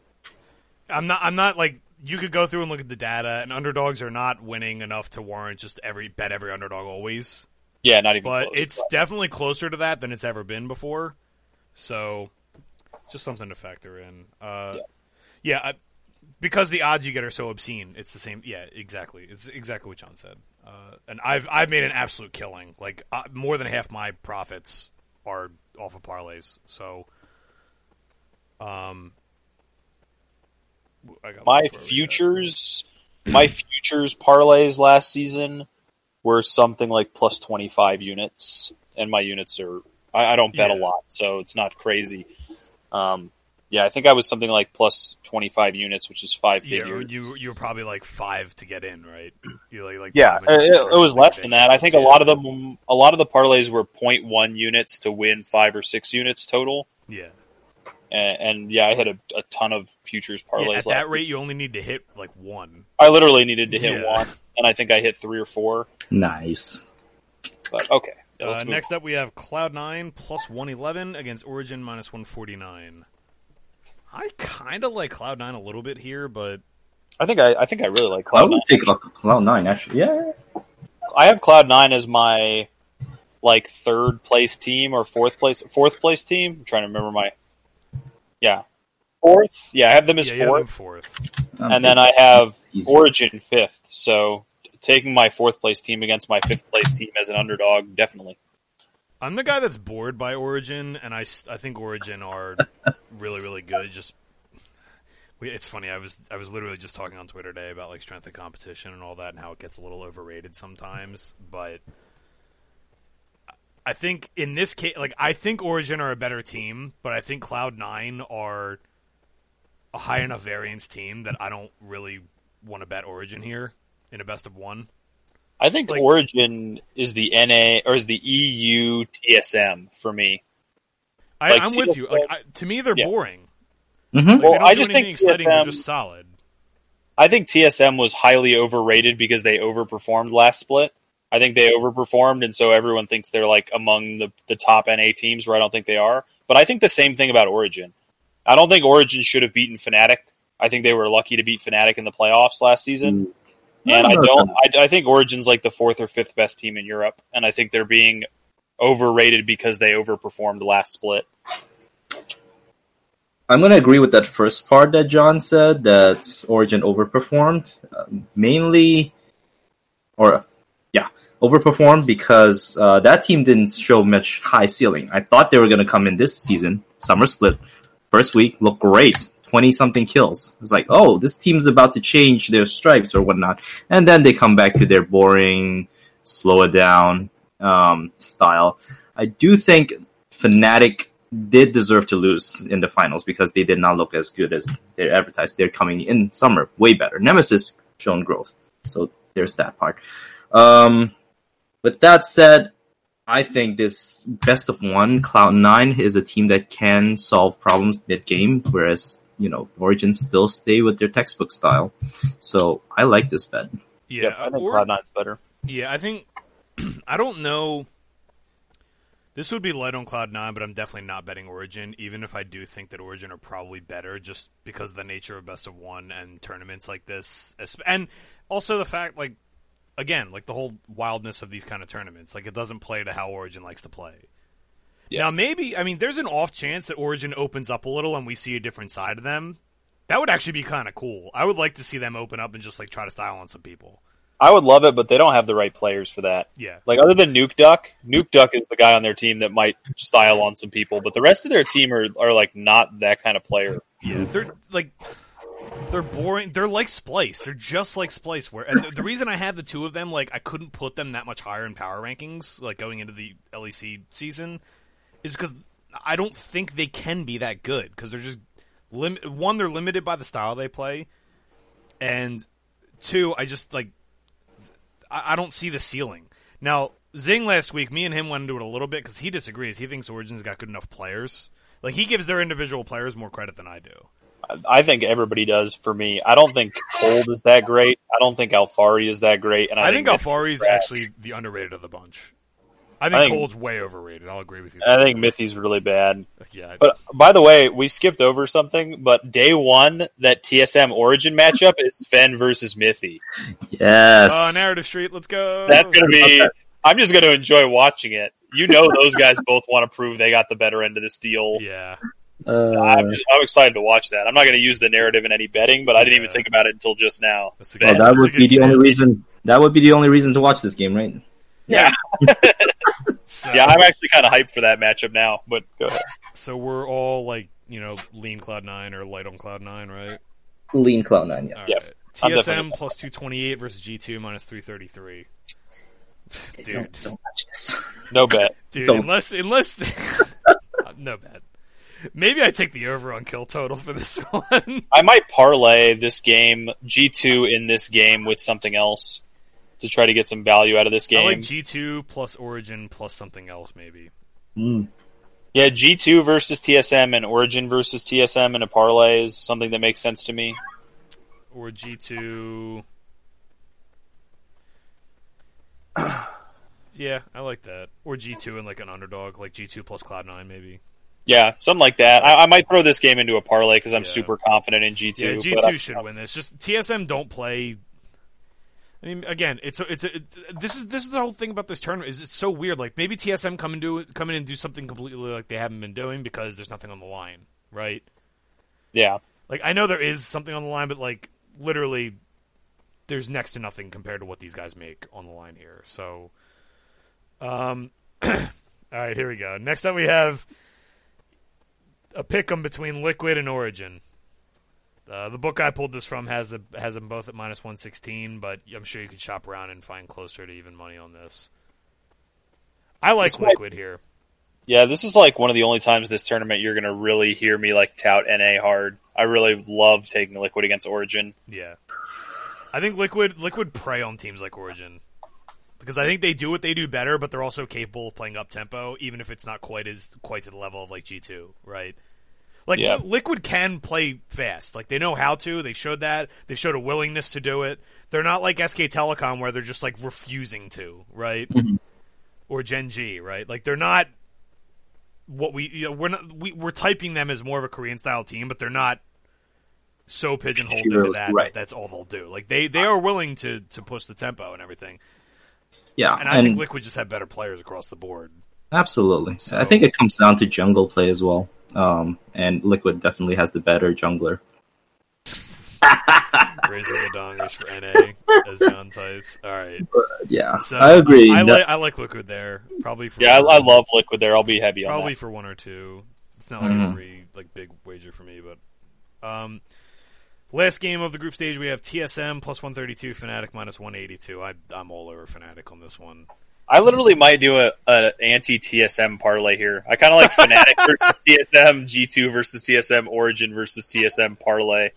I'm not I'm not like you could go through and look at the data and underdogs are not winning enough to warrant just every bet every underdog always. Yeah, not even But close. it's definitely closer to that than it's ever been before. So just something to factor in. Uh Yeah. yeah, I, because the odds you get are so obscene, it's the same. Yeah, exactly. It's exactly what John said. Uh, and I've I've made an absolute killing. Like uh, more than half my profits are off of parlays. So, um, I got my lost where we at. futures my futures parlays last season were something like plus 25 units and my units are i, I don't bet a lot so it's not crazy um, yeah i think i was something like plus 25 units which is five Yeah, figures you you were probably like five to get in, right? You like like yeah, it, it was less than that. I think a lot of them, a lot of the parlays were 0.1 units to win five or six units total. Yeah, and, and yeah, I had a, a ton of futures parlays. Yeah, at that week. rate, you only need to hit like one. I literally needed to hit Yeah. one, and I think I hit three or four. Nice. But okay, Uh, let's move next up, we have Cloud Nine plus one eleven against Origin minus one forty nine. I kind of like Cloud Nine a little bit here, but I think I, I think I really like Cloud. I Cloud would Nine. take Cloud Nine actually. Yeah. I have Cloud Nine as my like third place team or fourth place fourth place team. I'm trying to remember my yeah fourth. Yeah, I have them as yeah, you have them fourth, fourth. And then I have Easy. Origin fifth. So taking my fourth place team against my fifth place team as an underdog, definitely. I'm the guy that's bored by Origin, and I, I think Origin are really really good. Just we, it's funny. I was I was literally just talking on Twitter today about like strength of competition and all that, and how it gets a little overrated sometimes. But I think in this case, like I think Origin are a better team, but I think Cloud Nine are a high enough variance team that I don't really want to bet Origin here in a best of one. I think Like- Origin is the NA or is the EU TSM for me. I, Like, I'm with you. Like I, to me, they're Yeah. boring. Mhm. Like, Well, they don't I do just anything think exciting. They're TSM just solid. I think TSM was highly overrated because they overperformed last split. I think they overperformed, and so everyone thinks they're like among the, the top NA teams, where I don't think they are. But I think the same thing about Origin. I don't think Origin should have beaten Fnatic. I think they were lucky to beat Fnatic in the playoffs last season. And I don't. I, I think Origin's like the fourth or fifth best team in Europe, and I think they're being overrated because they overperformed last split. I'm going to agree with that first part that John said that Origin overperformed, uh, mainly, or yeah, overperformed because uh, that team didn't show much high ceiling. I thought they were going to come in this season, summer split, first week, look great, twenty something kills. It's like, oh, this team's about to change their stripes or whatnot, and then they come back to their boring, slow it down um, style. I do think Fnatic did deserve to lose in the finals because they did not look as good as they advertised. They're coming in summer way better. Nemesis shown growth, so there's that part. Um, with that said, I think this best of one Cloud Nine is a team that can solve problems mid game, whereas you know Origin still stay with their textbook style. So I like this bet. Yeah, Yep, I think or- Cloud Nine's better. yeah. I think I don't know. This would be light on Cloud Nine, but I'm definitely not betting Origin. Even if I do think that Origin are probably better, just because of the nature of best of one and tournaments like this, and also the fact, like, again, like the whole wildness of these kind of tournaments. Like, it doesn't play to how Origin likes to play. Yeah. Now, maybe I mean, there's an off chance that Origin opens up a little and we see a different side of them. That would actually be kind of cool. I would like to see them open up and just like try to style on some people. I would love it, but they don't have the right players for that. Yeah. Like other than Nukeduck, Nuke Duck is the guy on their team that might style on some people, but the rest of their team are, are like not that kind of player. Yeah, they're like they're boring. They're like Splyce. They're just like Splyce. Where and the, the reason I had the two of them, like I couldn't put them that much higher in power rankings, like going into the LEC season, is because I don't think they can be that good because they're just lim- one. They're limited by the style they play, and two, I just like I, I don't see the ceiling now. Zing last week, me and him went into it a little bit because he disagrees. He thinks Origin's got good enough players. Like he gives their individual players more credit than I do. I think everybody does for me. I don't think Kold is that great. I don't think Alphari is that great. And I, I, think, Myth- Alphari is actually the underrated of the bunch. I think, I think- Kold's way overrated. I'll agree with you. I think Mithy's really bad. yeah, But by the way, we skipped over something. But day one, that TSM Origin matchup is Zven versus Mithy. Yes. uh, narrative street. Let's go. That's gonna be. I'm just gonna enjoy watching it. You know, those guys both want to prove they got the better end of this deal. yeah. Uh, I'm, just, I'm excited to watch that. I'm not going to use the narrative in any betting, but I didn't even think about it until just now. That's a Zven. well, that would be the only reason. That would be the only reason to watch this game, right? yeah, So, yeah. I'm actually kind of hyped for that matchup now. But go ahead. so we're all like you know lean cloud nine or light on cloud nine, right? Lean Cloud Nine, yeah. All right. I'm TSM plus two twenty eight versus G two minus three thirty three. Dude, Don't, don't watch this. No bet. dude, Don't. unless unless uh, no bet. Maybe I take the over on kill total for this one. I might parlay this game G2 in this game with something else to try to get some value out of this I game. like G two plus Origin plus something else maybe. Mm. Yeah, G two versus TSM and Origin versus TSM in a parlay is something that makes sense to me. Or G two. yeah, I like that. Or G two and like an underdog, like G two plus Cloud nine, maybe. Yeah, something like that. I, I might throw this game into a parlay because I'm Yeah. super confident in G two. Yeah, G two should win this. Just TSM don't play. I mean, again, it's it's a, it, this is this is the whole thing about this tournament is it's so weird. Like maybe TSM come and do come in and do something completely like they haven't been doing because there's nothing on the line, right? Yeah, Like I know there is something on the line, but like literally, there's next to nothing compared to what these guys make on the line here. So, um, all right, here we go. Next up, we have a pick 'em between Liquid and Origin. Uh, the book I pulled this from has the has them both at minus one sixteen, but I'm sure you could shop around and find closer to even money on this. I like This might- Liquid here. yeah. This is like one of the only times this tournament you're gonna really hear me like tout NA hard. I really love taking Liquid against Origin. Yeah, I think Liquid Liquid prey on teams like Origin because I think they do what they do better, but they're also capable of playing up tempo, even if it's not quite as quite to the level of like G two, right? Like Yeah. Liquid can play fast, like they know how to. They showed that. They showed a willingness to do it. They're not like SK Telecom where they're just like refusing to, right? Mm-hmm. Or Gen G, right? Like they're not what we you know, we're not we, we're typing them as more of a Korean style team, but they're not so pigeonholed into that, right. that's all they'll do. Like they they are willing to to push the tempo and everything. Yeah, And I think Liquid just have better players across the board. absolutely. So- I think it comes down to jungle play as well. Um, and Liquid definitely has the better jungler. Raising the dongers for NA as John types. All right. Yeah, So I agree. I, that- like I like Liquid there. Probably for Yeah, I, I love Liquid there. I'll be heavy on probably for one or two. It's not like a Mhm. three like big wager for me, but um last game of the group stage we have TSM plus one thirty two, Fnatic minus one eighty two. I I'm all over Fnatic on this one. I literally might do a, a anti TSM parlay here. I kind of like Fnatic versus TSM, G two versus TSM, Origin versus TSM parlay.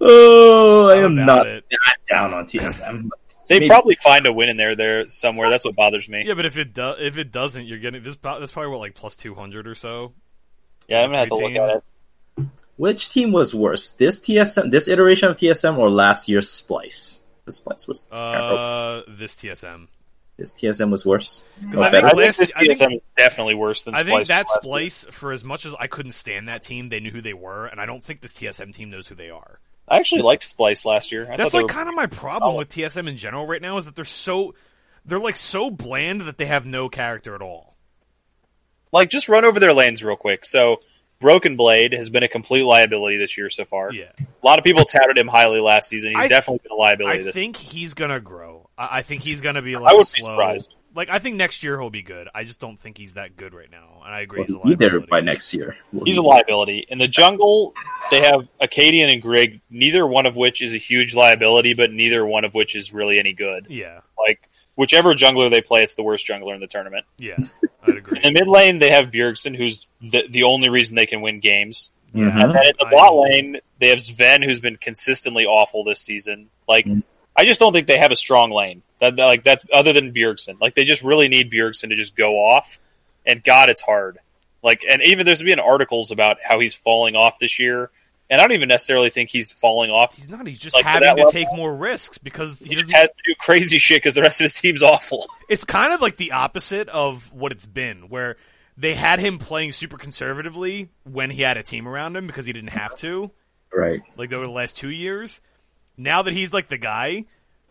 oh, I am about not it? down on TSM. They Maybe- probably find a win in there there somewhere. That's what bothers me. Yeah, but if it does if it doesn't, you're getting this that's probably what like plus two hundred or so. Yeah, I'm gonna have to look at it. Which team was worse, this TSM, this iteration of TSM, or last year's Splyce? The Splyce was terrible. Uh this TSM. This TSM was worse. Because I think? I think last- this I think- TSM is definitely worse than I Splyce. think that from year. Splyce, for as much as I couldn't stand that team, they knew who they were, and I don't think this TSM team knows who they are. I actually liked Splyce last year. I That's like kind of my problem solid. with TSM in general right now is that they're so they're like so bland that they have no character at all. like just run over their lanes real quick. So Broken Blade has been a complete liability this year so far. Yeah, A lot of people touted him highly last season. He's I- definitely been a liability I this think he's gonna grow. I, I think he's gonna be like I would a be slow. surprised. Like I think next year he'll be good. I just don't think he's that good right now, and I agree. Will he's a he be there by next year? Will He's a liability. In the jungle, they have Akaadian and Grig, neither one of which is a huge liability, but neither one of which is really any good. Yeah, Like, whichever jungler they play, it's the worst jungler in the tournament. yeah, I'd agree. In the mid lane, they have Bjergsen, who's the, the only reason they can win games. Mhm. And then in the bot lane, they have Zven, who's been consistently awful this season. Like, Mm. I just don't think they have a strong lane. That that- like that's other than Bjergsen. Like, they just really need Bjergsen to just go off. And God, it's hard. Like, and even there's been articles about how he's falling off this year. And I don't even necessarily think he's falling off. He's not. He's just Like, having to level? take more risks because he He just has to do crazy shit because the rest of his team's awful. it's kind of like the opposite of what it's been, where they had him playing super conservatively when he had a team around him because he didn't have to, Right. like over the last two years. Now that he's like the guy,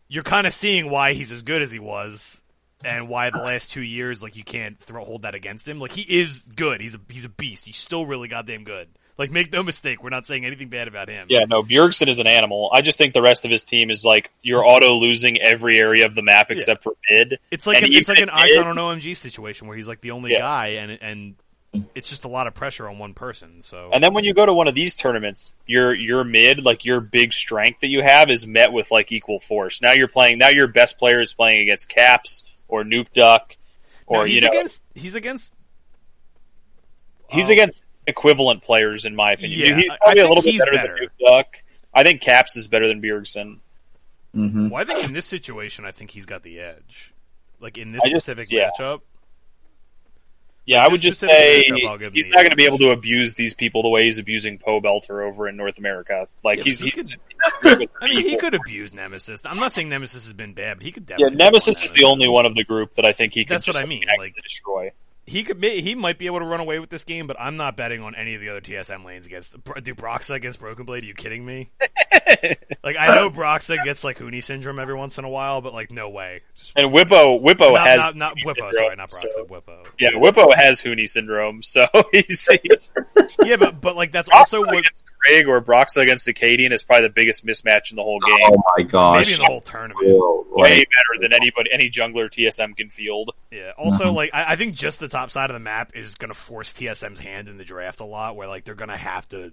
you're kind of seeing why he's as good as he was, and why the last two years like you can't throw hold that against him. Like he is good. He's a he's a beast. He's still really goddamn good. Like make no mistake, we're not saying anything bad about him. Yeah, no, Bjergsen is an animal. I just think the rest of his team is like you're auto losing every area of the map except for mid. It's like an, it's like an if- icon on OMG situation where he's like the only Yeah. guy, and and it's just a lot of pressure on one person. So And then when you go to one of these tournaments, your your mid, like your big strength that you have, is met with like equal force. Now you're playing. Now your best player is playing against Caps or Nukeduck, No, or he's you know against he's against he's um, against equivalent players in my opinion. Yeah, he's I- probably I a little think bit he's better, better. than Nukeduck. I think Caps is better than Bjergsen. hmm Well, I think in this situation, I think he's got the edge. Like in this I just- specific yeah. matchup, Yeah, I would just say matchup, I'll give he's not going to be able to abuse these people the way he's abusing Pobelter over in North America. Like Yeah, he's, he he's I mean, he could abuse Nemesis. I'm not saying Nemesis has been bad, but he could definitely. yeah. Nemesis is the only one of the group that I think he could That's what I mean, actively like- destroy. He could. Be, he might be able to run away with this game, but I'm not betting on any of the other TSM lanes against. Do against Broken Blade? Are you kidding me? like I know Broxah gets like Huni syndrome every once in a while, but like no way. Just, And Bwipo, Bwipo not, has not, not Bwipo. syndrome, Sorry, not Broxah. so- Bwipo. Yeah, Bwipo has Huni syndrome, so he's, he's Yeah, but but like that's also what against Craig or Broxah against Akaadian is probably the biggest mismatch in the whole game. Oh my gosh. maybe in the whole tournament. Cool. Way better than anybody, any jungler TSM can field. Yeah. Also, like I, I think just the top side of the map is going to force TSM's hand in the draft a lot, where like they're going to have to,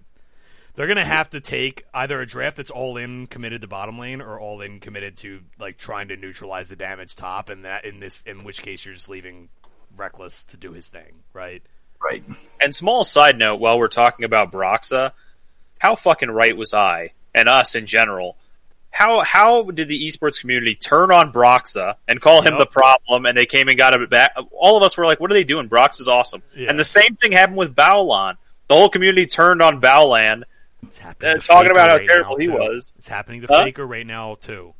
they're going to have to take either a draft that's all in committed to bottom lane or all in committed to like trying to neutralize the damage top, and that in this in which case you're just leaving Rekkles to do his thing, right? right. And small side note, while we're talking about Broxah, how fucking right was I and us in general? How how did the esports community turn on Broxah and call him Yep. the problem? And they came and got it back. All of us were like, "What are they doing? Broxah's awesome." Yeah. And the same thing happened with Baolan. The whole community turned on Baolan, It's happening. uh, to talking about how right terrible he too. was. It's happening to Huh? Faker right now too.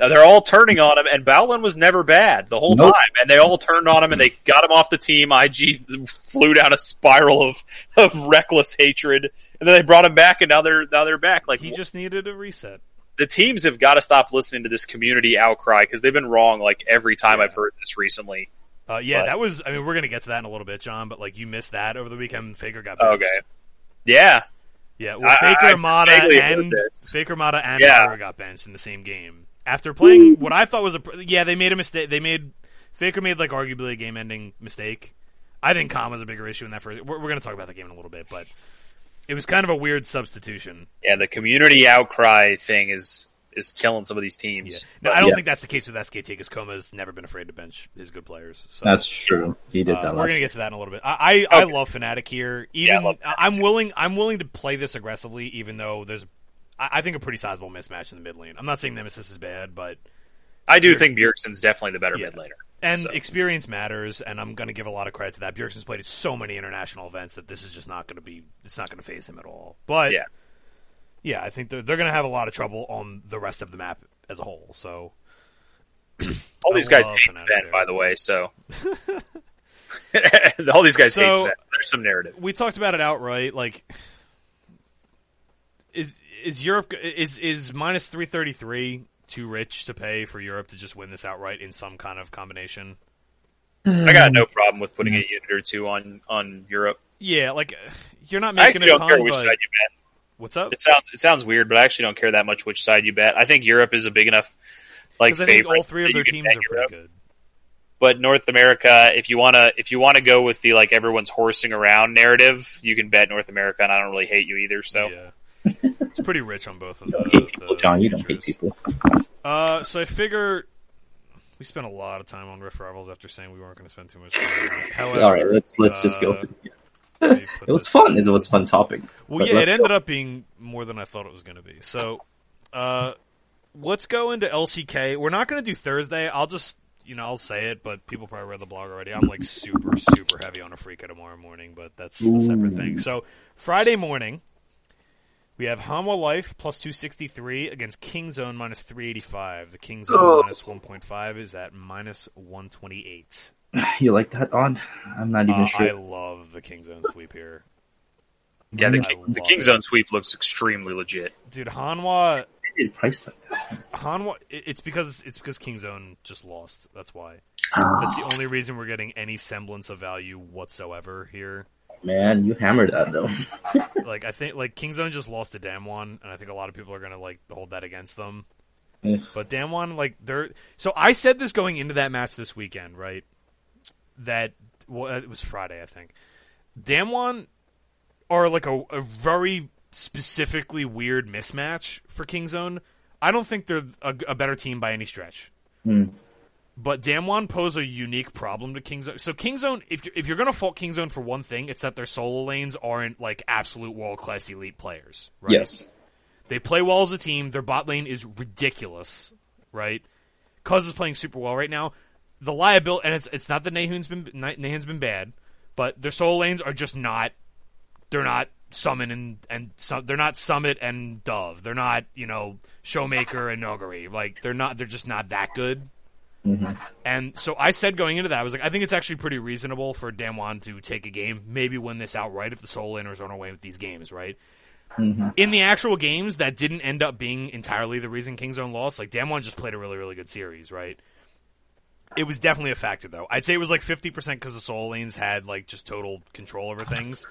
Now, they're all turning on him, and Baolan was never bad the whole Nope. time. And they all turned on him, and they got him off the team. IG flew down a spiral of, of reckless hatred, and then they brought him back, and now they're now they're back. Like He just needed a reset. the teams have got to stop listening to this community outcry because they've been wrong like every time I've heard this recently. Uh, yeah, But- that was. I mean, we're gonna get to that in a little bit, John. But like, you missed that over the weekend. Faker got benched. Okay, yeah, Yeah, well, Faker, I Amada, vaguely heard and. Faker, Amada, and Yeah. Got benched in the same game after playing what I thought was a. Yeah, they made a mistake. They made Faker made like arguably a game-ending mistake. I think Calm was a bigger issue in that first. We're, we're going to talk about that game in a little bit, but it was kind of a weird substitution. yeah. The community outcry thing is is killing some of these Yeah. teams. Now, I don't Yeah. think that's the case with SKT because kkOma's never been afraid to bench his good players. So. That's true. He did Uh, that we're gonna get to that in a little bit. I I, I love Fnatic here. Even love Fnatic I'm too. willing I'm willing to play this aggressively, even though there's I, I think a pretty sizable mismatch in the mid lane. I'm not saying Nemesis is bad, but I do think Bjergsen's definitely the better Yeah. mid laner. and So. experience matters, and I'm gonna give a lot of credit to that. Bjergsen's played at so many international events that this is just not gonna be it's not gonna phase him at all. But Yeah. Yeah, I think they're, they're gonna have a lot of trouble on the rest of the map as a whole. So All these guys hate Fnatic Zven, by the way. So all these guys hate So- Zven. There's some narrative. we talked about it outright. Like, is is Europe is is minus three thirty three too rich to pay for Europe to just win this outright in some kind of combination? Um, I got no problem with putting a unit or two on on Europe. Yeah, like you're not making actually a don't care ton, which but side you bet. What's up? It sounds it sounds weird, but I actually don't care that much which side you bet. I think Europe is a big enough like I think favorite all three of their teams bet are pretty good. But North America, if you wanna if you wanna go with the like everyone's horsing around narrative, you can bet North America, and I don't really hate you either. So Yeah, it's pretty rich on both of You the. don't people, the John. You don't hate people. Uh, so I figure we spent a lot of time on Rift Rivals after saying we weren't going to spend too much time. However, All right, let's let's just go. Let me put It was fun. It was a fun topic. Well, yeah, it let's ended go. up being more than I thought it was going to be. So, uh, let's go into LCK. We're not going to do Thursday. I'll just, you know, I'll say it, but people probably read the blog already. I'm like super, super heavy on a Afreeca tomorrow morning, but that's a separate thing. So, Friday morning, we have Hanwha Life plus 263 against Kingzone minus 385. The Kingzone Oh. minus 1.5 is at minus 128. You like that on? I'm not even Uh, sure. I love the Kingzone sweep here. yeah, the I King, the King. Zone sweep looks extremely legit. Dude, Hanwha did it price like that? Hanwha, it- it's because it's because Kingzone just lost. That's why. Ah, That's the only reason we're getting any semblance of value whatsoever here. man, you hammered that though. Like I think like Kingzone just lost to Damwon, and I think a lot of people are gonna like hold that against them. Ugh. But Damwon, like they're so I said this going into that match this weekend, right? That well, it was Friday, I think. Damwon are like a, a very specifically weird mismatch for Kingzone. I don't think they're a, a better team by any stretch. Hmm. But Damwon pose a unique problem to Kingzone. So Kingzone, if you're, if you're going to fault Kingzone for one thing, it's that their solo lanes aren't like absolute world class elite players. Right? Yes. They play well as a team. Their bot lane is ridiculous, right? Cuz is playing super well right now. The liability, and it's it's not that Naehyun's been Naehyun's been bad, but their solo lanes are just not. They're not Summon and and some, they're not Summit and Dove. They're not you know Showmaker and Nuguri. Like they're not. They're just not that good. Mm-hmm. And so I said going into that, I was like, I think it's actually pretty reasonable for Damwon to take a game, maybe win this outright if the solo laners run away with these games, right? Mm-hmm. In the actual games, that didn't end up being entirely the reason Kingzone lost. Like Damwon just played a really, really good series, right? It was definitely a factor, though. I'd say it was like fifty percent because the solo lanes had like just total control over things,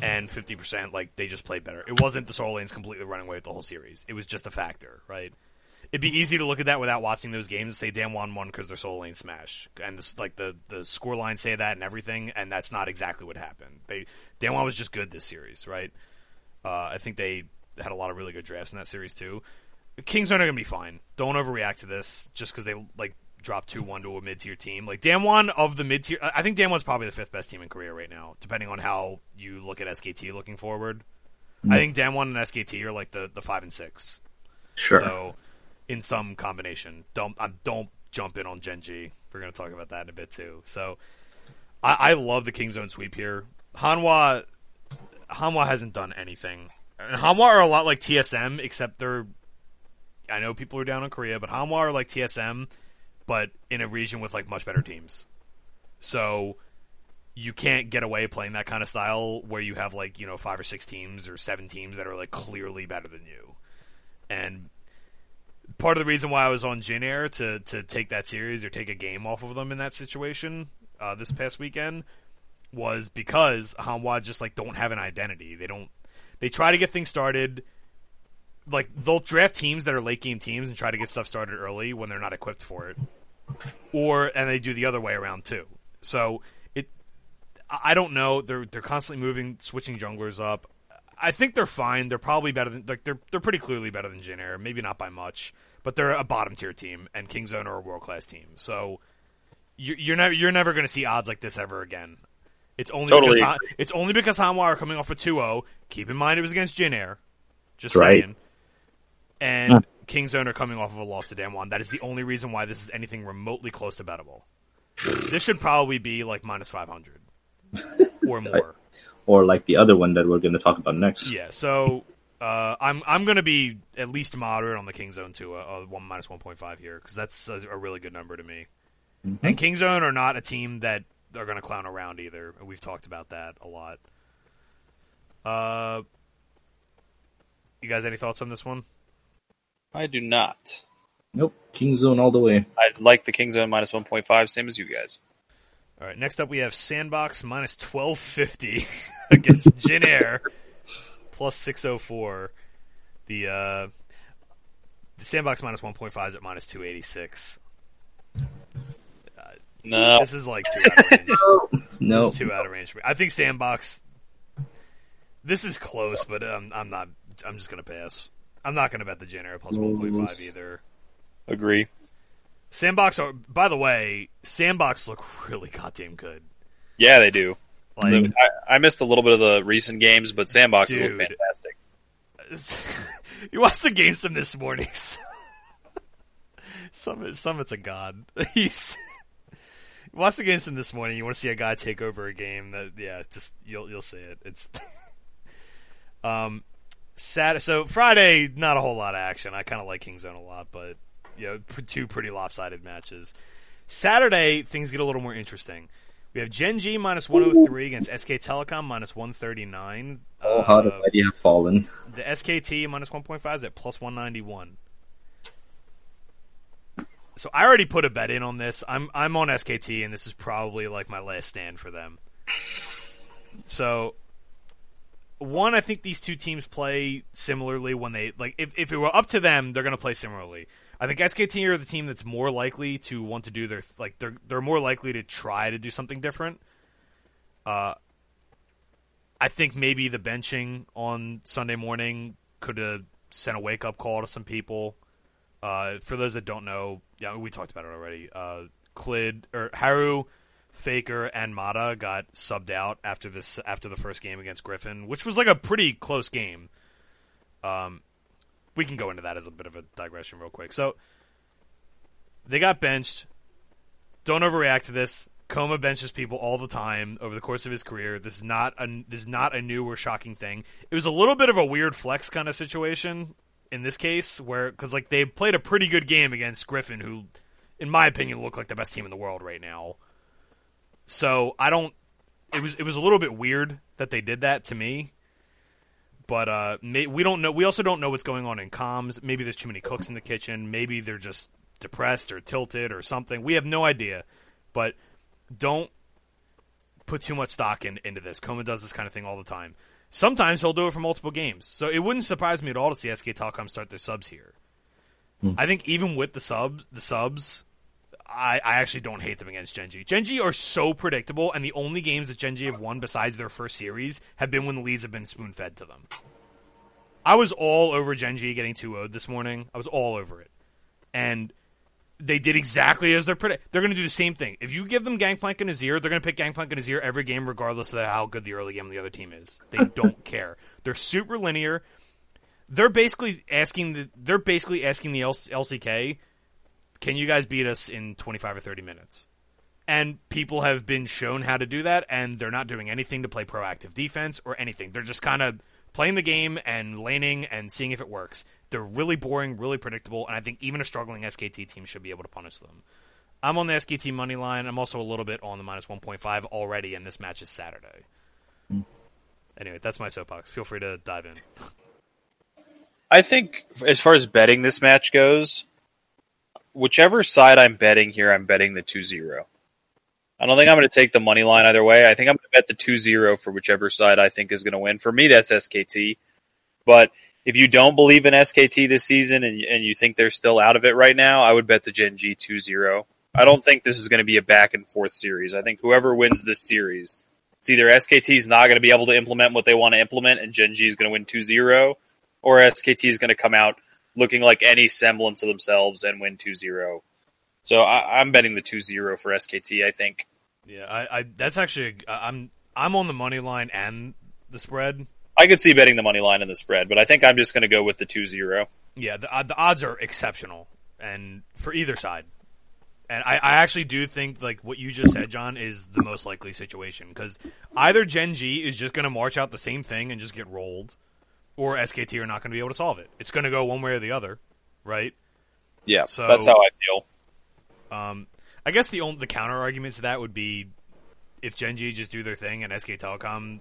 and fifty percent like they just played better. It wasn't the solo lanes completely running away with the whole series. It was just a factor, right? It'd be easy to look at that without watching those games and say Damwon won because their solo lane smash, and this, like the the score lines say that and everything, and that's not exactly what happened. They Damwon was just good this series, right? Uh, I think they had a lot of really good drafts in that series too. Kings are not gonna be fine. Don't overreact to this just because they like dropped two one to a mid tier team. Like Damwon of the mid tier, I think Damwon's probably the fifth best team in Korea right now, depending on how you look at SKT looking forward. I think Damwon and SKT are like the, the five and six. Sure. So in some combination, don't um, don't jump in on Gen G. We're gonna talk about that in a bit too. So I, I love the Kingzone sweep here. Hanwha Hanwha hasn't done anything. And Hanwha are a lot like TSM, except they're. I know people are down on Korea, but Hanwha are like TSM, but in a region with like much better teams. So you can't get away playing that kind of style where you have like you know five or six teams or seven teams that are like clearly better than you. And part of the reason why I was on Jin Air to to take that series or take a game off of them in that situation uh, this past weekend was because Hanwha just like don't have an identity. They don't. They try to get things started. Like they'll draft teams that are late game teams and try to get stuff started early when they're not equipped for it, or and they do the other way around too. So it, I don't know. They're they're constantly moving, switching junglers up. I think they're fine. They're probably better than like they're they're pretty clearly better than Jin Air. Maybe not by much, but they're a bottom tier team, and Kingzone are a world class team. So you- you're never you're never going to see odds like this ever again. It's only Totally. because Han- it's only because Hanwha are coming off a 2-0. Keep in mind it was against Jin Air. Just That's right. saying. And Kingzone are coming off of a loss to Damwon. That is the only reason why this is anything remotely close to bettable. This should probably be like minus 500 or more. or like the other one that we're going to talk about next. Yeah, so uh, I'm I'm going to be at least moderate on the Kingzone to a, a one minus one point five here because that's a, a really good number to me. And Kingzone are not a team that are going to clown around either. We've talked about that a lot. Uh, you guys, any thoughts on this one? I do not. Nope. Kingzone all the way. I like the Kingzone minus 1.5, same as you guys. All right, next up we have Sandbox minus twelve fifty against Jin Air plus six oh four. The uh, the Sandbox minus one point five is at minus two eighty six. No, This is like two out of range. No. This is two out of range for me. I think Sandbox. This is close, but um, I'm not. I'm just gonna pass. I'm not gonna bet the Jin Air plus one point five either. agree. Sandbox are. By the way, Sandbox look really goddamn good. Yeah, they do. Like The- I, I missed a little bit of the recent games, but Sandboxes look fantastic. you watched the game some this morning. Summit, Summit's a god. He's watched the game some this morning. You want to see a guy take over a game. That yeah, just you'll you'll see it. It's um Sat so Friday, not a whole lot of action. I kind of like Kingzone a lot, but you know, two pretty lopsided matches. Saturday, things get a little more interesting. We have Gen G minus 103 against SK Telecom minus 139. Oh, how did Uh, mighty have fallen. the SKT minus 1.5 is at plus 191. So I already put a bet in on this. I'm I'm on SKT, and this is probably like my last stand for them. So, one, I think these two teams play similarly when they like. If if it were up to them, they're going to play similarly. I think SKT are the team that's more likely to want to do their like they're they're more likely to try to do something different. Uh, I think maybe the benching on Sunday morning could have sent a wake up call to some people. Uh, for those that don't know, yeah, we talked about it already. Uh, Clid or Haru, Faker, and Mata got subbed out after this after the first game against Griffin, which was like a pretty close game. Um, we can go into that as a bit of a digression real quick. So they got benched. Don't overreact to this. kkOma benches people all the time over the course of his career. This is not a this is not a new or shocking thing. It was a little bit of a weird flex kind of situation in this case, where because like they played a pretty good game against Griffin, who, in my opinion, look like the best team in the world right now. So I don't. It was it was a little bit weird that they did that to me. But uh, may, we don't know. We also don't know what's going on in comms. Maybe there's too many cooks in the kitchen. Maybe they're just depressed or tilted or something. We have no idea. But don't put too much stock in, into this. kkOma does this kind of thing all the time. Sometimes he'll do it for multiple games. So it wouldn't surprise me at all to see SK Telecom start their subs here. Hmm. I think even with the subs, the subs, I, I actually don't hate them against Gen G. Genji are so predictable, and the only games that Gen G have won besides their first series have been when the leads have been spoon fed to them. I was all over Gen G getting 2 0 this morning. I was all over it. And they did exactly as they're predict. They're going to do the same thing. If you give them Gangplank and Azir, they're going to pick Gangplank and Azir every game, regardless of how good the early game of the other team is. They don't care. They're super linear. They're basically asking the. They're basically asking the LCK, "Can you guys beat us in 25 or 30 minutes?" And people have been shown how to do that, and they're not doing anything to play proactive defense or anything. They're just kind of playing the game and laning and seeing if it works. They're really boring, really predictable, and I think even a struggling SKT team should be able to punish them. I'm on the SKT money line. I'm also a little bit on the minus 1.5 already, and this match is Saturday. Mm. Anyway, that's my soapbox. Feel free to dive in. I think as far as betting this match goes, whichever side I'm betting here, I'm betting the 2-0. I don't think I'm going to take the money line either way. I think I'm going to bet the 2-0 for whichever side I think is going to win. For me, that's SKT. But if you don't believe in SKT this season and, and you think they're still out of it right now, I would bet the Gen G 2-0. I don't think this is going to be a back and forth series. I think whoever wins this series, it's either SKT is not going to be able to implement what they want to implement and Gen G is going to win 2-0, or SKT is going to come out looking like any semblance of themselves and win 2-0. So I, am betting the 2-0 for SKT. I think. Yeah, I, I that's actually I'm I'm on the money line and the spread. I could see betting the money line and the spread, but I think I'm just going to go with the 2-0. Yeah, the, uh, the odds are exceptional, and for either side. And I, I actually do think like what you just said, John, is the most likely situation because either Gen G is just going to march out the same thing and just get rolled, or SKT are not going to be able to solve it. It's going to go one way or the other, right? Yeah, so, that's how I feel. Um, I guess the only, the counter argument to that would be if Gen G just do their thing and SK Telecom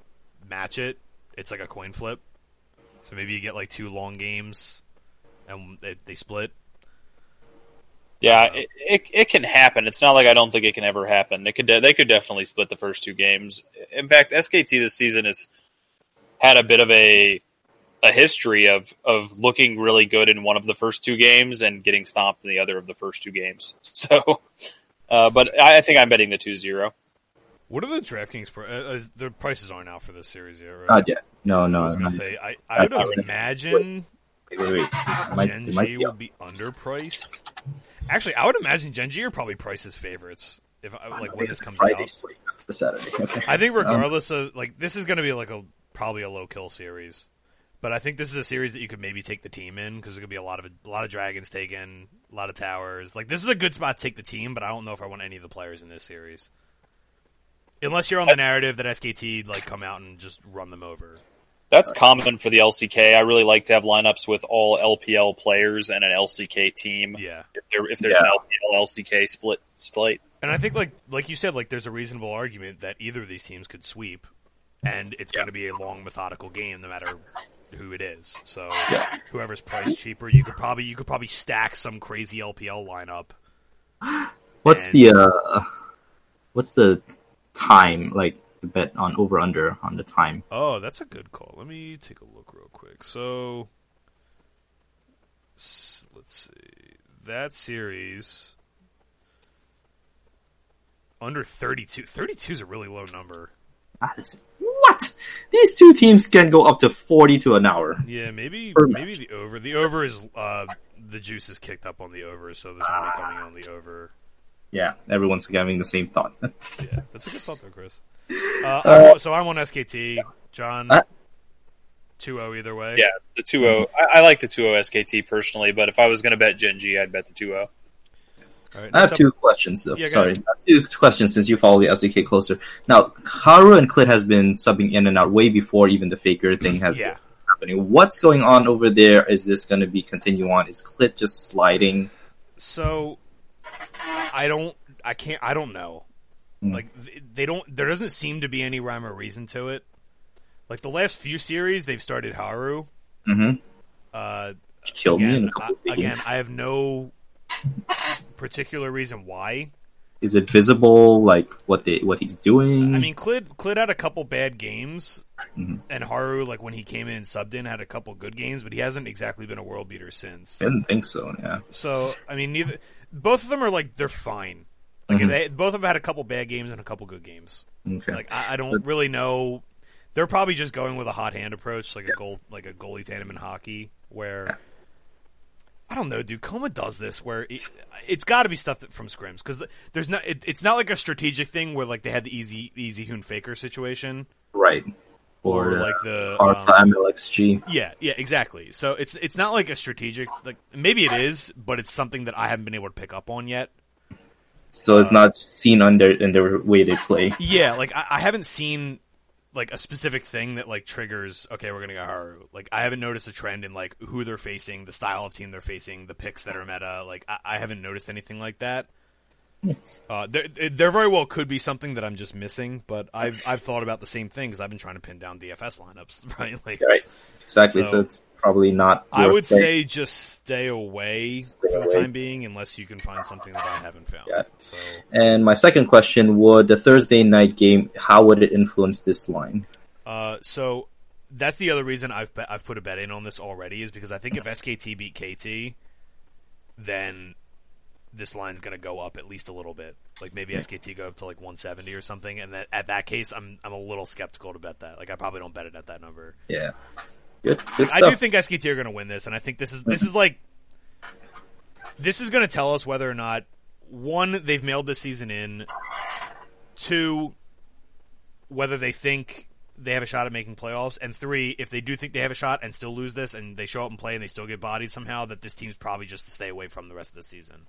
match it, it's like a coin flip. So maybe you get like two long games and they, they split. Yeah, it, it, it can happen. It's not like I don't think it can ever happen. It could de- they could definitely split the first two games. In fact, SKT this season has had a bit of a a history of of looking really good in one of the first two games and getting stomped in the other of the first two games. So, uh, but I, I, think I'm betting the 2-0. What are the DraftKings? Pr- uh, the prices aren't out for this series yet, right? Uh, yeah, no, no. I was gonna say I, I would imagine wait, wait, wait. Might, Gen G be would be underpriced. Actually, I would imagine Gen G are probably prices favorites if like when this comes Friday out. Sleep, the Saturday. Okay. I think regardless um, of like this is going to be like a probably a low kill series. But I think this is a series that you could maybe take the team in because there's gonna be a lot of a lot of dragons taken, a lot of towers. Like this is a good spot to take the team, but I don't know if I want any of the players in this series. Unless you're on the narrative that SKT like come out and just run them over. That's common for the LCK. I really like to have lineups with all LPL players and an LCK team. Yeah. If, there, if there's Yeah. an LPL LCK split slate. And I think like like you said, like there's a reasonable argument that either of these teams could sweep, and it's going to be a long methodical game no matter who it is. So Yeah. whoever's priced cheaper, you could probably you could probably stack some crazy LPL lineup. What's And- the uh, what's the time like the bet on over under on the time? Oh, that's a good call. Let me take a look real quick. So let's see. That series under 32. 32 is a really low number. Ah, this- What? These two teams can go up to forty to an hour. Yeah, maybe Per maybe the over. The over is uh the juice is kicked up on the over, so there's money coming on the over. Yeah, everyone's having the same thought. Yeah, that's a good thought though, Chris. Uh, I'm so I'm on SKT. John, Uh, 2-0 either way. Yeah, the 2 0. I, I like the 2 0 SKT personally, but if I was going to bet Gen G, I'd bet the 2 0. Right, I have next two questions though. Yeah, Sorry. I have two questions since you follow the SDK closer. Now, Haru and Clid has been subbing in and out way before even the Faker thing has Yeah. been happening. What's going on over there? Is this going to be continue on? Is Clid just sliding? So I don't I can't I don't know. Hmm. Like they don't there doesn't seem to be any rhyme or reason to it. Like the last few series they've started Haru. Mm-hmm. Uh Kill me in again, a couple I, again. I have no particular reason why. Is it visible? Like what they what he's doing? I mean Clid Clid had a couple bad games Mhm. and Haru like when he came in and subbed in had a couple good games, but he hasn't exactly been a world beater since. I didn't think so. Yeah. So I mean, neither both of them are like they're fine. Like Mhm. they both have had a couple bad games and a couple good games. Okay. Like I, I don't really know. They're probably just going with a hot hand approach, like a goal, like a goalie tandem in hockey, where I don't know, dude. kkOma does this where it, it's got to be stuff that, from scrims because there's not. It, it's not like a strategic thing where like they had the easy Easyhoon Faker situation right. or, Or, uh, like the Karsa um, MLXG. yeah, yeah, exactly. So it's it's not like a strategic like maybe it is, but it's something that I haven't been able to pick up on yet. So uh, it's not seen under in the way they play. Yeah, like I, I haven't seen like a specific thing that like triggers. Okay, we're gonna go Haru. Like I haven't noticed a trend in like who they're facing, the style of team they're facing, the picks that are meta. Like I, I haven't noticed anything like that. Uh, there, there very well could be something that I'm just missing, but I've I've thought about the same thing because I've been trying to pin down DFS lineups, right? Like, Right. Exactly. So, So- it's probably not. I would playing. say just stay away Stay for the time being, unless you can find something that I haven't found. Yeah. So And my second question would the Thursday night game, how would it influence this line? Uh, so that's the other reason I've I've put a bet in on this already is because I think if SKT beat KT, then this line's going to go up at least a little bit. Like maybe SKT go up to like 170 or something, and that at that case, I'm I'm a little skeptical to bet that. Like I probably don't bet it at that number. Yeah. Good, good I do think SKT are going to win this, and I think this is this mm-hmm. is like this is going to tell us whether or not one they've mailed this season in, two whether they think they have a shot at making playoffs, and three if they do think they have a shot and still lose this, and they show up and play and they still get bodied somehow, that this team's probably just to stay away from the rest of the season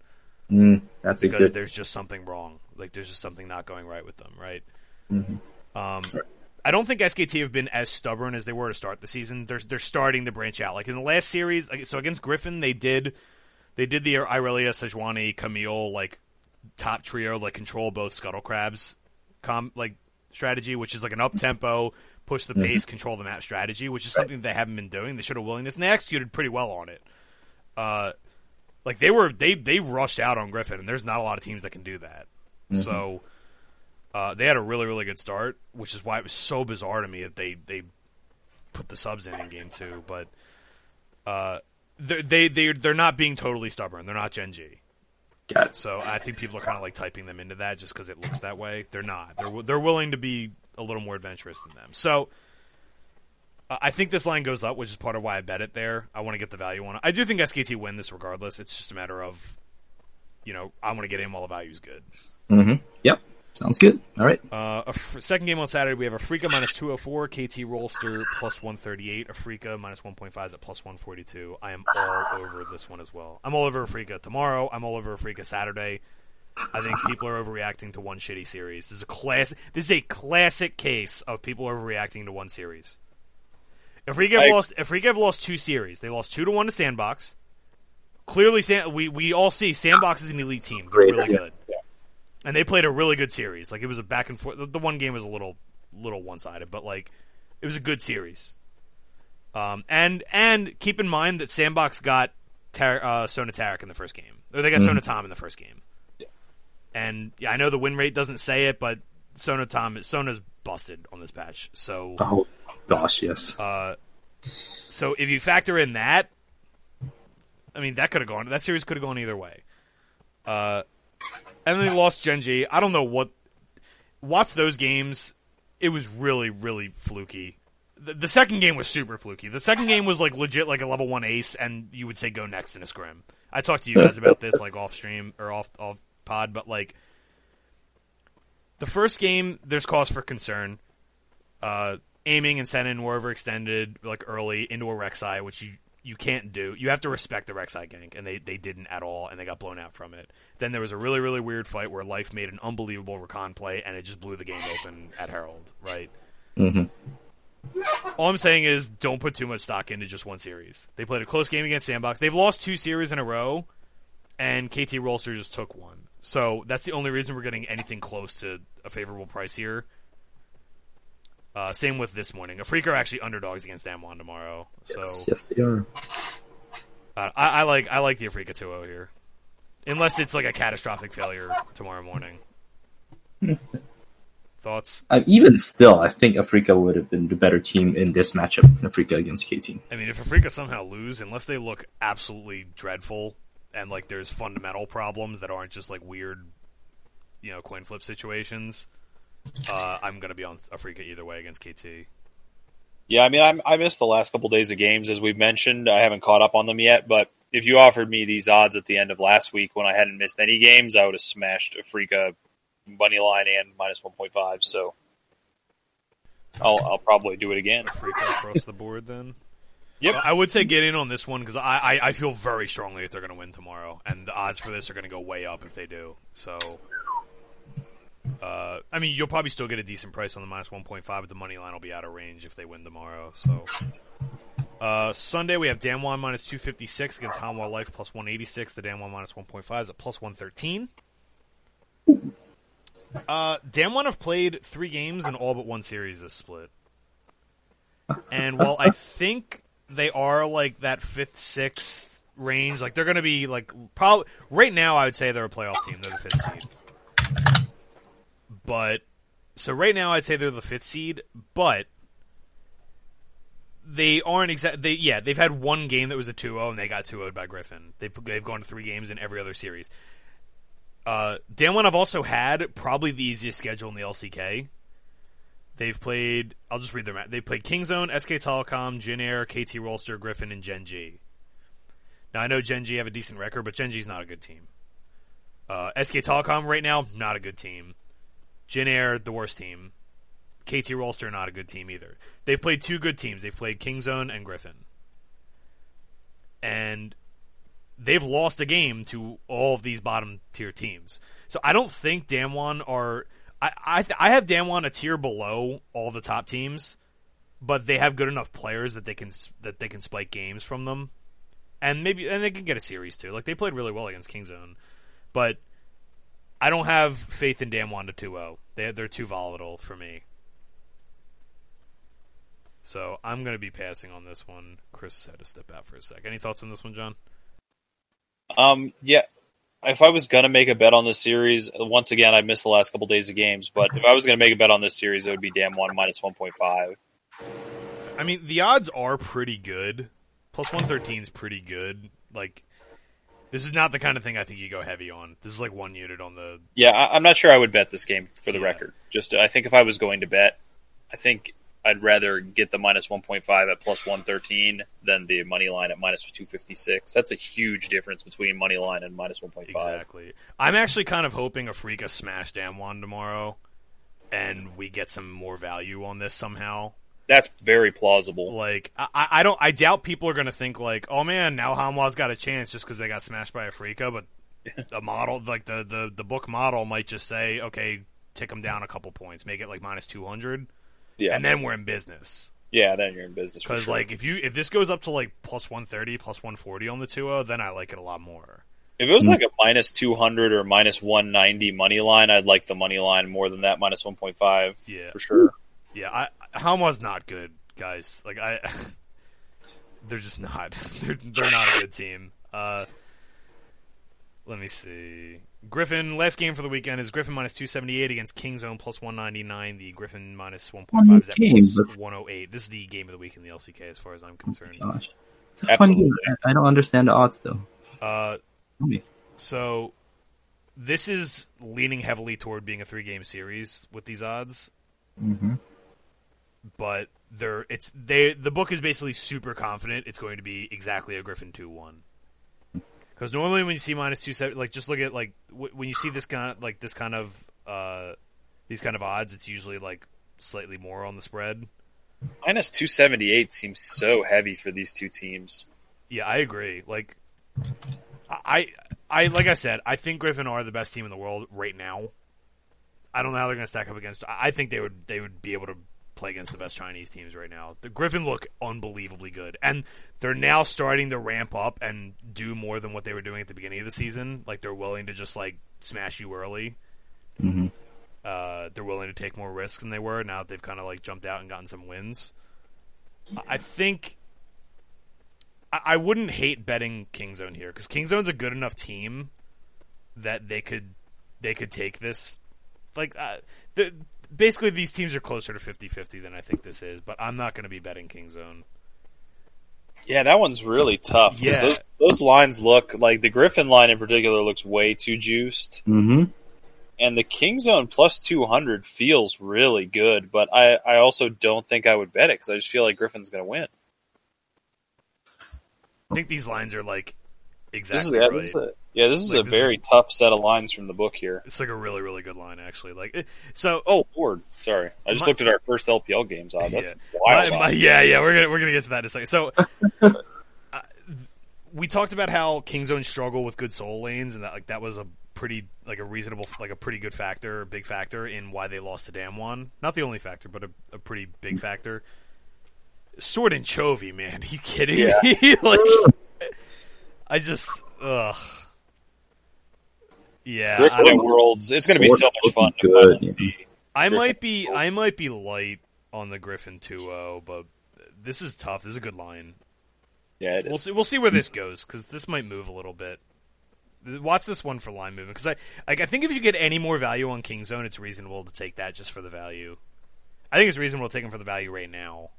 Mm, that's because good. there's just something wrong. Like there's just something not going right with them, right? Mhm. Um, I don't think SKT have been as stubborn as they were to start the season. They're they're starting to branch out. Like in the last series, like, so against Griffin, they did they did the Irelia, Sejuani, Camille like top trio, like control both scuttle crabs, com like strategy, which is like an up tempo, push the pace, control the map strategy, which is something they haven't been doing. They showed a willingness, and they executed pretty well on it. Uh, like they were they they rushed out on Griffin, and there's not a lot of teams that can do that. So uh, they had a really really good start, which is why it was so bizarre to me that they they put the subs in in game two. But uh, they they they they're not being totally stubborn. They're not Gen G. Got. So I think people are kind of like typing them into that just because it looks that way. They're not. They're they're willing to be a little more adventurous than them. So uh, I think this line goes up, which is part of why I bet it there. I want to get the value on it. I do think SKT win this regardless. It's just a matter of, you know, I want to get in while the value's good. Mm-hmm. Yep. Sounds good. All right. Uh, a f- second game on Saturday, we have Afreeca minus 204, KT Rolster plus 138, Afreeca minus 1.5 is at plus 142. I am all over this one as well. I'm all over Afreeca tomorrow. I'm all over Afreeca Saturday. I think people are overreacting to one shitty series. This is a class. This is a classic case of people overreacting to one series. Afreeca have I- lost. Afreeca have lost two series. They lost two to one to Sandbox. Clearly, San- we we all see Sandbox is an elite team. They're really yeah. good and they played a really good series. Like it was a back and forth. The, the one game was a little little one sided, but like it was a good series. Um, and and keep in mind that Sandbox got Tar- uh, Sona Tarek in the first game, or they got Sona Tahm in the first game. And yeah, I know the win rate doesn't say it, but Sona Tahm Sona's busted on this patch. So Oh gosh, yes. uh, so if you factor in that, I mean that could have gone. That series could have gone either way. Uh, and then they lost Gen G. I don't know what. Watch those games. It was really, really fluky. The, the second game was super fluky. The second game was like legit, like a level one ace, and you would say go next in a scrim. I talked to you guys about this like off stream or off off pod, but like the first game, there's cause for concern uh, aiming and sending were overextended like early into a Rek'Sai, which you you can't do. You have to respect the Rek'Sai gank, and they, they didn't at all, and they got blown out from it. Then there was a really really weird fight where Life made an unbelievable recon play, and it just blew the game open at Herald. Right. hmm All I'm saying is don't put too much stock into just one series. They played a close game against Sandbox. They've lost two series in a row, and KT Rolster just took one. So that's the only reason we're getting anything close to a favorable price here. Uh, same with this morning. Afreeca are actually underdogs against Damwon tomorrow. So Yes, yes, they are. uh, I, I like I like the Afreeca 2-0 here, unless it's like a catastrophic failure tomorrow morning. Thoughts? Uh, even still, I think Afreeca would have been the better team in this matchup. Afreeca against KT. I mean, if Afreeca somehow lose, unless they look absolutely dreadful and like there's fundamental problems that aren't just like weird, you know, coin flip situations, uh, I'm gonna be on Afreeca either way against KT. Yeah, I mean, I'm, I missed the last couple days of games, as we've mentioned. I haven't caught up on them yet, but if you offered me these odds at the end of last week when I hadn't missed any games, I would have smashed Afreeca money line and minus 1.5. So I'll, I'll probably do it again. Afreeca across the board then. Yep. I would say get in on this one because I, I, I feel very strongly if they're going to win tomorrow, and the odds for this are going to go way up if they do. So, uh, I mean, you'll probably still get a decent price on the minus one point five, but the money line will be out of range if they win tomorrow. So, uh, Sunday we have Damwon minus two fifty six against Hanwha Life plus one eighty six. The Damwon minus one point five is at plus one thirteen. Uh, Damwon have played three games in all but one series this split. And while I think they are like that fifth, sixth range, like they're going to be like probably right now. I would say they're a playoff team. They're the fifth seed. But so right now, I'd say they're the fifth seed. But they aren't exact. They yeah, they've had one game that was a 2-0 and they got 2-0 by Griffin. They've they've gone to three games in every other series. Uh, Damwon have also had probably the easiest schedule in the LCK. They've played. I'll just read them out. They played Kingzone, SK Telecom, Jin Air, KT Rolster, Griffin, and Gen G. Now I know Gen G have a decent record, but Gen G's not a good team. Uh, SK Telecom right now, not a good team. Jin Air, the worst team. KT Rolster, not a good team either. They've played two good teams. They've played Kingzone and Griffin. And they've lost a game to all of these bottom tier teams. So I don't think Damwon are. I I, th- I have Damwon a tier below all the top teams, but they have good enough players that they can that they can spike games from them, and maybe and they can get a series too. Like they played really well against Kingzone, but I don't have faith in Damwon to 2-0. They they're too volatile for me. So I'm going to be passing on this one. Chris had to step out for a sec. Any thoughts on this one, John? Um, yeah. If I was gonna make a bet on this series, once again, I missed the last couple days of games. But if I was gonna make a bet on this series, it would be Damwon minus one point five. I mean, the odds are pretty good. Plus 113 is pretty good. Like, this is not the kind of thing I think you go heavy on. This is like one unit on the. Yeah, I, I'm not sure I would bet this game for the Yeah. record. Just, I think if I was going to bet, I think I'd rather get the minus one point five at plus one thirteen than the money line at minus two fifty six. That's a huge difference between money line and minus one point five. Exactly. I'm actually kind of hoping Afreeca smash Damwon tomorrow, and we get some more value on this somehow. That's very plausible. Like, I, I don't, I doubt people are going to think like, oh man, now Hanwha's got a chance just because they got smashed by Afreeca, but a model like the, the the book model might just say, okay, tick them down a couple points, make it like minus two hundred, Yeah, and then we're in business. yeah, then you're in business. Because sure. like if you if this goes up to like plus one thirty, plus one forty on the two zero, then I like it a lot more. If it was like a minus 200 or minus 190 money line, I'd like the money line more than that minus 1.5 Yeah. for sure. Yeah, I Hanwha's not good, guys. Like I, they're just not. They're they're not a good team. Uh, let me see. Griffin last game for the weekend is Griffin minus two seventy eight against Kingzone plus one ninety nine. The Griffin minus one point five is at game, one oh eight. This is the game of the week in the LCK as far as I'm concerned. Gosh. It's a funny Absolutely. game. I I don't understand the odds though. Uh, Tell me. so this is leaning heavily toward being a three game series with these odds. hmm but they're it's they the book is basically super confident it's going to be exactly a Griffin two one. Because normally when you see minus two seven, like just look at like w- when you see this kind of, like this kind of uh these kind of odds, it's usually like slightly more on the spread. Minus 278 seems so heavy for these two teams. Yeah, I agree. Like, I, I like I said, I think Griffin are the best team in the world right now. I don't know how they're going to stack up against. I think they would they would be able to play against the best Chinese teams right now. The Griffin look unbelievably good, and they're now starting to ramp up and do more than what they were doing at the beginning of the season. Like they're willing to just like smash you early. Mhm. Uh, they're willing to take more risks than they were. Now that they've kind of like jumped out and gotten some wins. I- I think I, I wouldn't hate betting Kingzone here because Kingzone's a good enough team that they could they could take this. Like uh, the, basically, these teams are closer to 50-50 than I think this is. But I'm not going to be betting Kingzone. Yeah, that one's really tough. Yeah. Those, those lines look like the Griffin line in particular looks way too juiced. Mm-hmm. And the Kingzone plus 200 feels really good, but I, I also don't think I would bet it because I just feel like Griffin's going to win. I think these lines are like This is, exactly yeah, right. this is a, yeah, this is Like, a this is- very tough set of lines from the book here. It's like a really really good line actually. Like it- so. Oh, Lord. Sorry. I just My- looked at our first LPL games. Odd. That's Yeah. wild. My- my- yeah, yeah, we're gonna we're gonna get to that in a second. So, uh, we talked about how Kingzone struggle with good soul lanes, and that like that was a pretty like a reasonable like a pretty good factor, big factor in why they lost to Damwon. Not the only factor, but a, a pretty big factor. Sword and Chovy, man, are you kidding Yeah. me? like, I just ugh. Yeah, I, Griffin don't- Worlds. It's going to be so much fun to looking finally good, see. I might be I might be light on the Griffin 2-0, but this is tough. This is a good line. Yeah, it We'll is. see. We'll see where this goes because this might move a little bit. Watch this one for line movement because I like. I think if you get any more value on Kingzone, it's reasonable to take that just for the value. I think it's reasonable to take him for the value right now.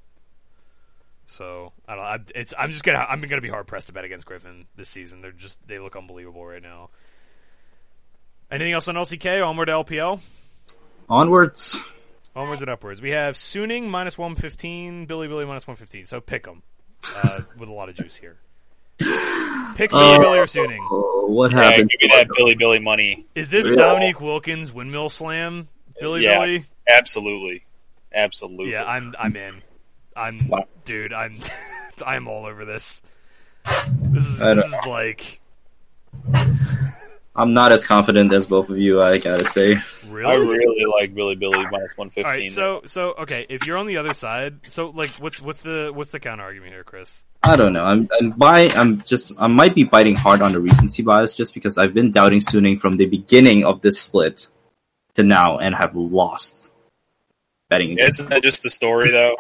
So I don't. I, it's. I'm just gonna. I'm gonna be hard pressed to bet against Griffin this season. They're just. They look unbelievable right now. Anything else on LCK? Onward to LPL. Onwards. Onwards and upwards. We have Suning minus 115, Billy Billy minus 115. So pick them uh, with a lot of juice here. Pick Billy Billy or Suning. What Yeah, happened? give me that Billy Billy money. Is this Yeah. Dominique Wilkins windmill slam? Billy Yeah. Billy? Absolutely. Absolutely. Yeah, I'm I'm in. I'm Wow. dude, I'm I'm all over this. This is this is like. I'm not as confident as both of you. I gotta say. really I really like Billy Billy minus 115. All right, so so okay, if you're on the other side, so like what's what's the what's the counter argument here, Chris? I don't know. I'm, I'm by. I'm just. I might be biting hard on the recency bias just because I've been doubting Suning from the beginning of this split to now and have lost betting. Yeah, isn't that just the story, though?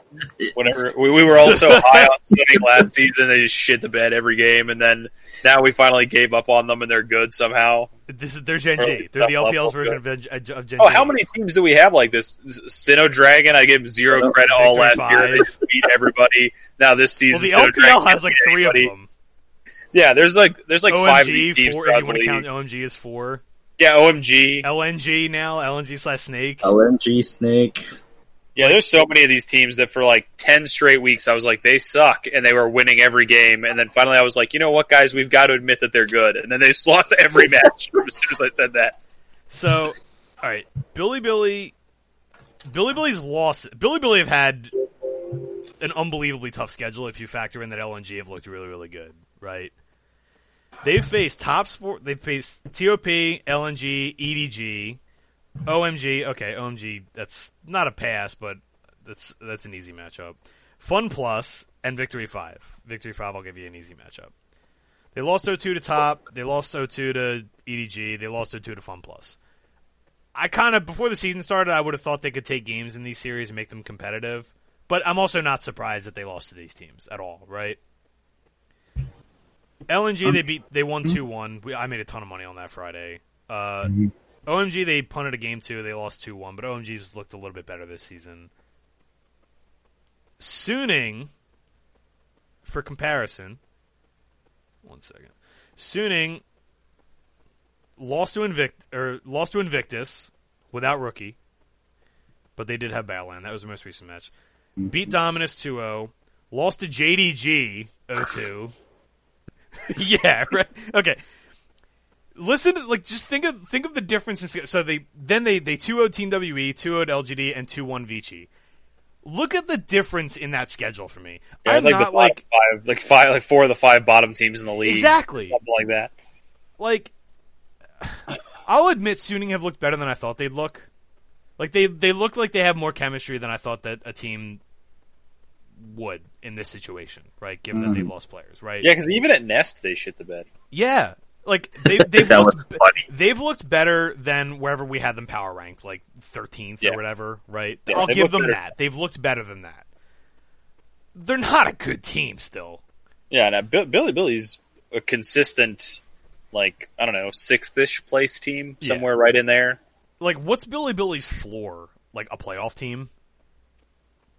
Whenever we, we were all so high on Suning last season, they just shit the bed every game, and then now we finally gave up on them, and they're good somehow. This is they're Gen G. They're the stuff LPL's version yeah. of, Gen- of Gen Oh, G. how many teams do we have like this? Sinnoh Dragon, I gave him zero credit all last five. year. They beat everybody. Now this Well, season, the Sinnoh LPL Dragon has like can't beat three of them. Yeah, there's like there's like five of OMG these teams four. If throughout you want to count. OMG as four. Yeah, OMG. LNG now. LNG slash Snake. LMG Snake. Yeah, there's so many of these teams that for like 10 straight weeks I was like, they suck, and they were winning every game. And then finally I was like, you know what, guys, we've got to admit that they're good. And then they just lost every match as soon as I said that. So, all right, Billy Billy, Billy Billy's lost. Billy Billy have had an unbelievably tough schedule. If you factor in that LNG have looked really, really good, right? They've faced top sport. They've faced TOP, LNG, EDG, OMG. Okay, OMG. That's not a pass, but that's that's an easy matchup. FunPlus and Victory Five. Victory Five. I'll give you an easy matchup. They lost 0-2 to Top. They lost 0-2 to EDG. They lost 0-2 to FunPlus. I kind of before the season started, I would have thought they could take games in these series and make them competitive. But I'm also not surprised that they lost to these teams at all, right? LNG they um, beat they won mm-hmm. two one. I made a ton of money on that Friday. Uh, mm-hmm. OMG they punted a game two. They lost two one, but OMG just looked a little bit better this season. Suning, for comparison, one second. Suning lost to Invict or lost to Invictus without rookie, but they did have Battleland. That was the most recent match. Beat Dominus 2-0. Lost to JDG 0-2. yeah, right. Okay. Listen, to, like, just think of think of the difference. In, so they then they they 2-0 Team WE, 2-0 LGD, and 2-1 Vici. look at the difference in that schedule for me. Yeah, I'm like not like five, like five, like four of the five bottom teams in the league, exactly something like that. like. I'll admit, Suning have looked better than I thought they'd look. Like they they look like they have more chemistry than I thought that a team would in this situation, right? Given that they Mhm. lost players, right? Yeah, because even at Nest they shit the bed. Yeah. Like they, they've looked, they've looked better than wherever we had them power ranked, like 13th Yeah. or whatever, right? Yeah, I'll give them better. that. They've looked better than that. They're not a good team still. Yeah, now Bill, Billy Billy's a consistent, like I don't know, sixth-ish place team Yeah. somewhere right in there. Like, what's Billy Billy's floor? Like a playoff team?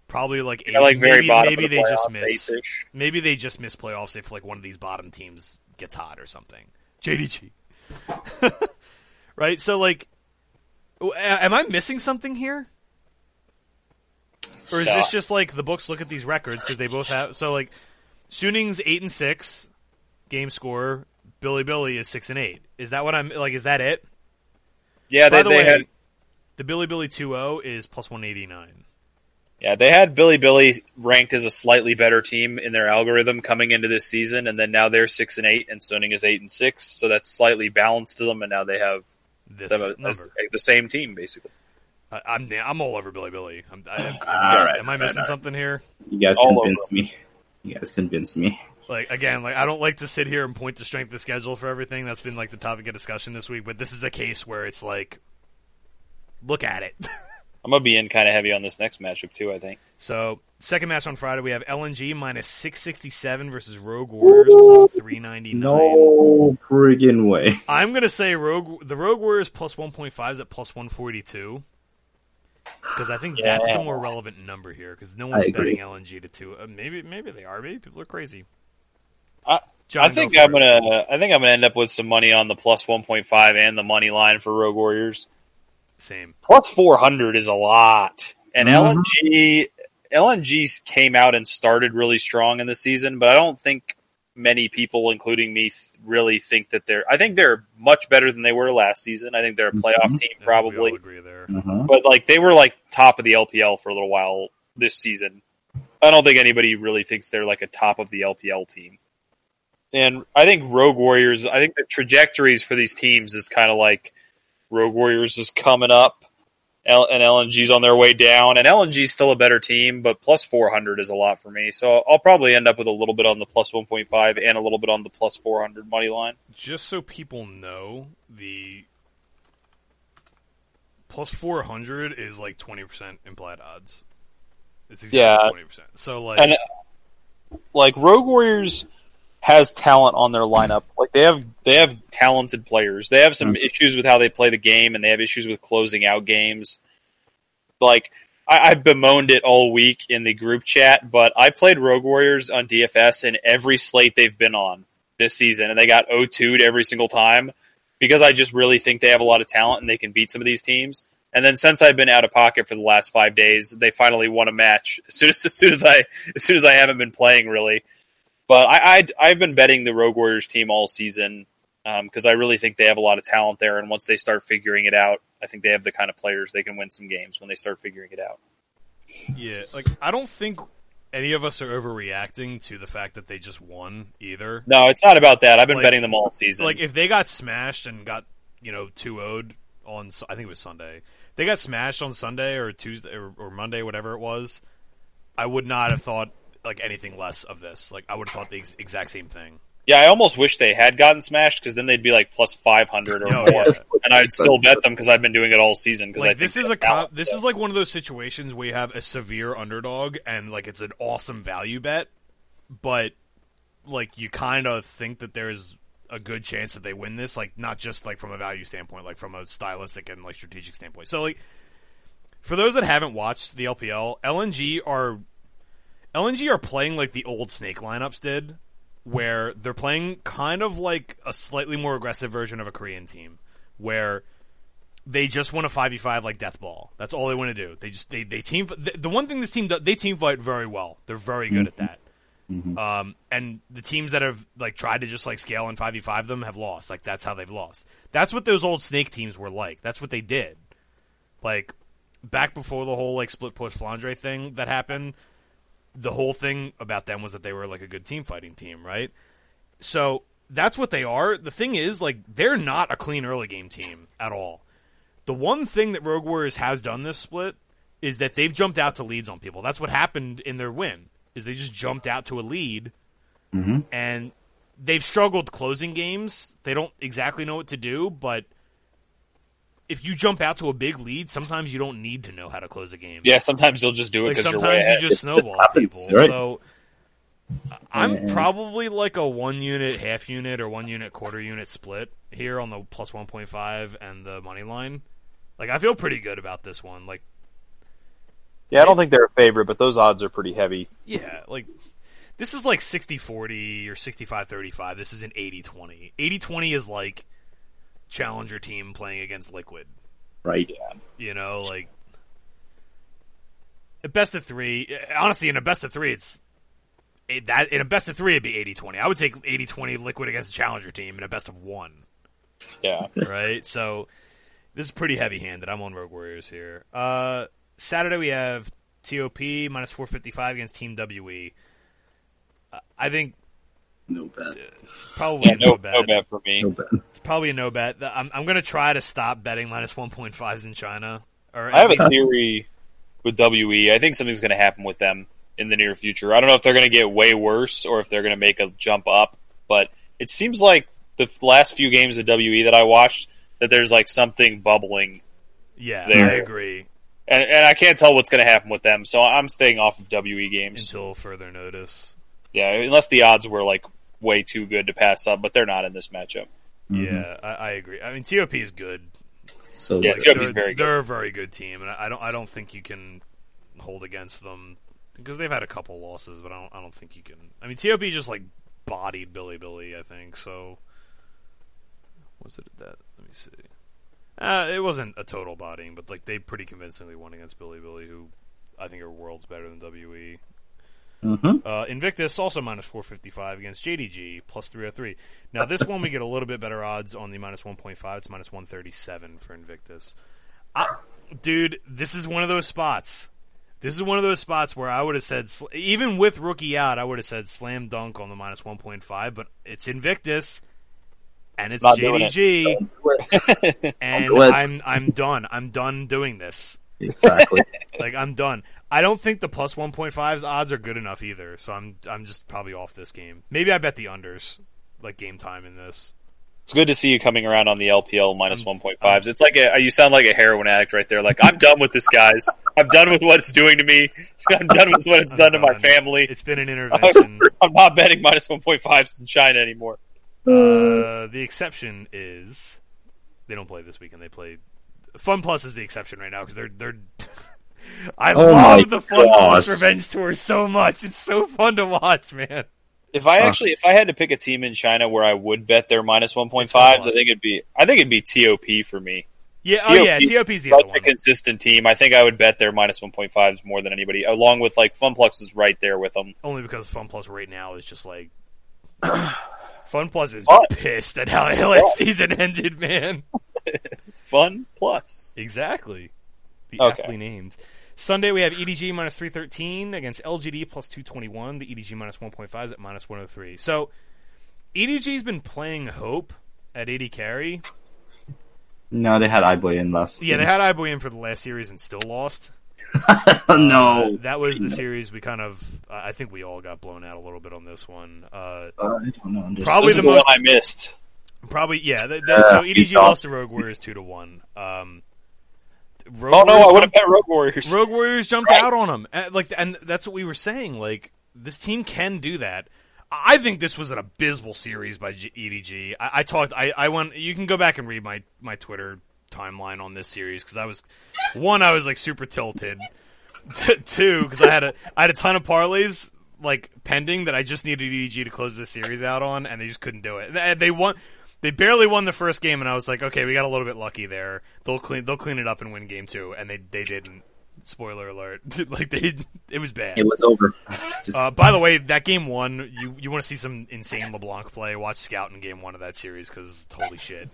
Probably like eight. Yeah, like maybe, maybe the they just miss. eighth-ish. Maybe they just miss playoffs if like one of these bottom teams gets hot or something. JDG. right? So like am I missing something here? Or is No. this just like the books look at these records because they both have so like Suning's 8 and 6 game score, Billy Billy is 6 and 8. Is that what I'm like is that it? Yeah, By they, the they way, had the Billy Billy 2-0 is plus 189. Yeah they had Billy Billy ranked as a slightly better team in their algorithm coming into this season, and then now they're six and eight, and Suning is eight and six, so that's slightly balanced to them, and now they have This them as, number. as the same team basically. I, I'm I'm all over Billy Billy. I'm, I, am All ah, right, am I missing right, all something here? You guys All convinced me. You guys convinced me. Like again, like I don't like to sit here and point to strength of schedule for everything. That's been like the topic of discussion this week. But this is a case where it's like, look at it. I'm gonna be in kind of heavy on this next matchup too. I think. so second match on Friday, we have LNG minus six sixty seven versus Rogue Warriors plus three ninety nine. No friggin' way. I'm gonna say Rogue the Rogue Warriors plus one point five is at plus one forty two. Because I think that's the more relevant number here. Because no one's betting LNG to two. Uh, maybe maybe they are. Maybe people are crazy. I- John, I think go I'm it. gonna. I think I'm gonna end up with some money on the plus 1.5 and the money line for Rogue Warriors. Same. Plus 400 is a lot, and Mhm. LNG LNG came out and started really strong in the season, but I don't think many people, including me, th- really think that they're. I think they're much better than they were last season. I think they're a playoff Mhm. team Yeah, probably, we all agree there. Uh-huh. but like they were like top of the LPL for a little while this season. I don't think anybody really thinks they're like a top of the LPL team. And I think Rogue Warriors, I think the trajectories for these teams is kind of like Rogue Warriors is coming up L- and LNG's on their way down. And LNG's still a better team, but plus 400 is a lot for me. So I'll probably end up with a little bit on the plus 1.5 and a little bit on the plus 400 money line. Just so people know, the plus four hundred is like twenty percent implied odds. It's exactly Yeah. twenty percent. So like, And uh, like Rogue Warriors has talent on their lineup. Like they have they have talented players. They have some Mhm. issues with how they play the game, and they have issues with closing out games. Like I, I've bemoaned it all week in the group chat, but I played Rogue Warriors on DFS in every slate they've been on this season, and they got 0-2'd every single time because I just really think they have a lot of talent and they can beat some of these teams. And then since I've been out of pocket for the last five days, they finally won a match. As soon as, as soon as I as soon as I haven't been playing really, but I, I have been betting the Rogue Warriors team all season um, because I really think they have a lot of talent there. And once they start figuring it out, I think they have the kind of players they can win some games when they start figuring it out. yeah, like I don't think any of us are overreacting to the fact that they just won either. No, it's not about that. I've been Like- betting them all season. Like if they got smashed and got you know two owed on I think it was Sunday. They got smashed on Sunday or Tuesday or, or Monday, whatever it was. I would not have thought like anything less of this. Like I would have thought the ex- exact same thing. yeah, I almost wish they had gotten smashed because then they'd be like plus five hundred or No, more, yeah. and I'd still bet them because I've been doing it all season. Because Like this is a com- this is like one of those situations where you have a severe underdog and like it's an awesome value bet, but like you kind of think that there's a good chance that they win this. Like not just like from a value standpoint, like from a stylistic and like strategic standpoint. So like for those that haven't watched the LPL, LNG are LNG are playing like the old Snake lineups did, where they're playing kind of like a slightly more aggressive version of a Korean team, where they just want a five v five like death ball. That's all they want to do. They just they they team. The, the one thing this team does, they team fight very well. They're very good at that. Um, and the teams that have like tried to just like scale and five v five them have lost. Like that's how they've lost. That's what those old snake teams were like. That's what they did. Like back before the whole like split push Flandre thing that happened, the whole thing about them was that they were like a good team fighting team, right? So that's what they are. The thing is, like, they're not a clean early game team at all. The one thing that Rogue Warriors has done this split is that they've jumped out to leads on people. That's what happened in their win. Is they just jumped out to a lead, Mhm. and they've struggled closing games. They don't exactly know what to do, but if you jump out to a big lead, sometimes you don't need to know how to close a game. Yeah, sometimes you'll just do it Like because you're way sometimes ahead. you just snowball happens, people. right? So I'm Yeah. probably like a one unit, half unit, or one unit, quarter unit split here on the plus one point five and the money line. Like I feel pretty good about this one. Like yeah, I don't think they're a favorite, but those odds are pretty heavy. yeah, like this is like 60-40 or 65-35. This is an 80-20. 80-20 is like challenger team playing against liquid. Right. Yeah. You know, like a best of three. Honestly, in a best of three, it's it, that in a best of three, it'd be 80-20. I would take 80-20 liquid against a challenger team in a best of one. Yeah, right? So this is pretty heavy handed. I'm on Rogue Warriors here. Uh, Saturday we have TOP minus 455 against Team WE. Uh, I think No bet. probably yeah a no, no, no bet. bet for me. No bet. It's probably a no bet. I'm I'm gonna try to stop betting minus 1.5s in China. Or I have a theory with WE. I think something's going to happen with them in the near future. I don't know if they're going to get way worse or if they're going to make a jump up, but it seems like the last few games of WE that I watched that there's like something bubbling, yeah, there. I agree. and, and I can't tell what's going to happen with them. So I'm staying off of WE games. Until further notice. Yeah, unless the odds were like way too good to pass up, but they're not in this matchup. Mhm. Yeah, I, I agree. I mean, TOP is good. So Yeah, like, TOP they're, is very good. They're a very good team, and I I don't I don't think you can hold against them because they've had a couple losses, but I don't I don't think you can. I mean, TOP just like bodied Bilibili, I think. So was it that? Let me see. Uh, it wasn't a total bodying, but like they pretty convincingly won against Bilibili, who I think are worlds better than WE. Mhm. Uh, Invictus also minus 455 against JDG plus 303. Now this one we get a little bit better odds on the minus 1.5. It's minus 137 for Invictus. I, dude, this is one of those spots. This is one of those spots where I would have said, sl- even with Rookie out, I would have said slam dunk on the minus 1.5. But it's Invictus, and it's Not doing it. JDG, and. I'm I'm done. I'm done doing this. Exactly. Like I'm done. I don't think the plus 1.5's odds are good enough either. So I'm I'm just probably off this game. Maybe I bet the unders, like game time in this. It's good to see you coming around on the LPL minus 1.5s. It's like a, you sound like a heroin addict right there. Like I'm done with this, guys. I'm done with what it's doing to me. I'm done with what it's I'm done to my family. It's been an intervention. I'm not betting minus 1.5s in China anymore. uh, the exception is they don't play this weekend. They play Fun Plus is the exception right now because they're they're. I Oh love the Fun Plus. Revenge Tour so much. It's so fun to watch, man. If I Huh. actually, if I had to pick a team in China where I would bet their minus 1.5s, It's Fun I think it'd be, I think it'd be TOP for me. Yeah, oh yeah, TOP yeah, TOP's the other Such one. a consistent team. I think I would bet their minus 1.5s more than anybody, along with like FunPlus is right there with them. Only because Fun Plus right now is just like Fun Plus is What? pissed at how the last season ended, man. Fun plus. Exactly. The Okay. aptly named. Sunday we have EDG minus three thirteen against LGD plus two twenty one. The EDG minus one point five is at minus one oh three. So EDG's been playing hope at AD carry. no, they had iBoy in last. Yeah, they had iBoy in for the last series and still lost. No. Uh, that was the series we kind of. I think we all got blown out a little bit on this one. Uh, Uh, I don't know. Understand. Probably This the is the most- one I missed. Probably, yeah. The, the, Yeah, so EDG lost to Rogue Warriors two to one. Um, Rogue Oh no, Warriors I would have bet Rogue Warriors. Rogue Warriors jumped Right. out on them, and, like, and that's what we were saying. Like, this team can do that. I think this was an abysmal series by G- EDG. I, I talked. I, I went. You can go back and read my my Twitter timeline on this series because I was one. I was like super tilted. T- two, because I had a I had a ton of parlays like pending that I just needed EDG to close this series out on, and they just couldn't do it. And they won. They barely won the first game, and I was like, okay, we got a little bit lucky there. They'll clean. They'll clean it up and win game two, and they they didn't. Spoiler alert! like they, it was bad. It was over. Just, Uh, by the way, that game one, you you want to see some insane LeBlanc play? Watch Scout in game one of that series because holy shit.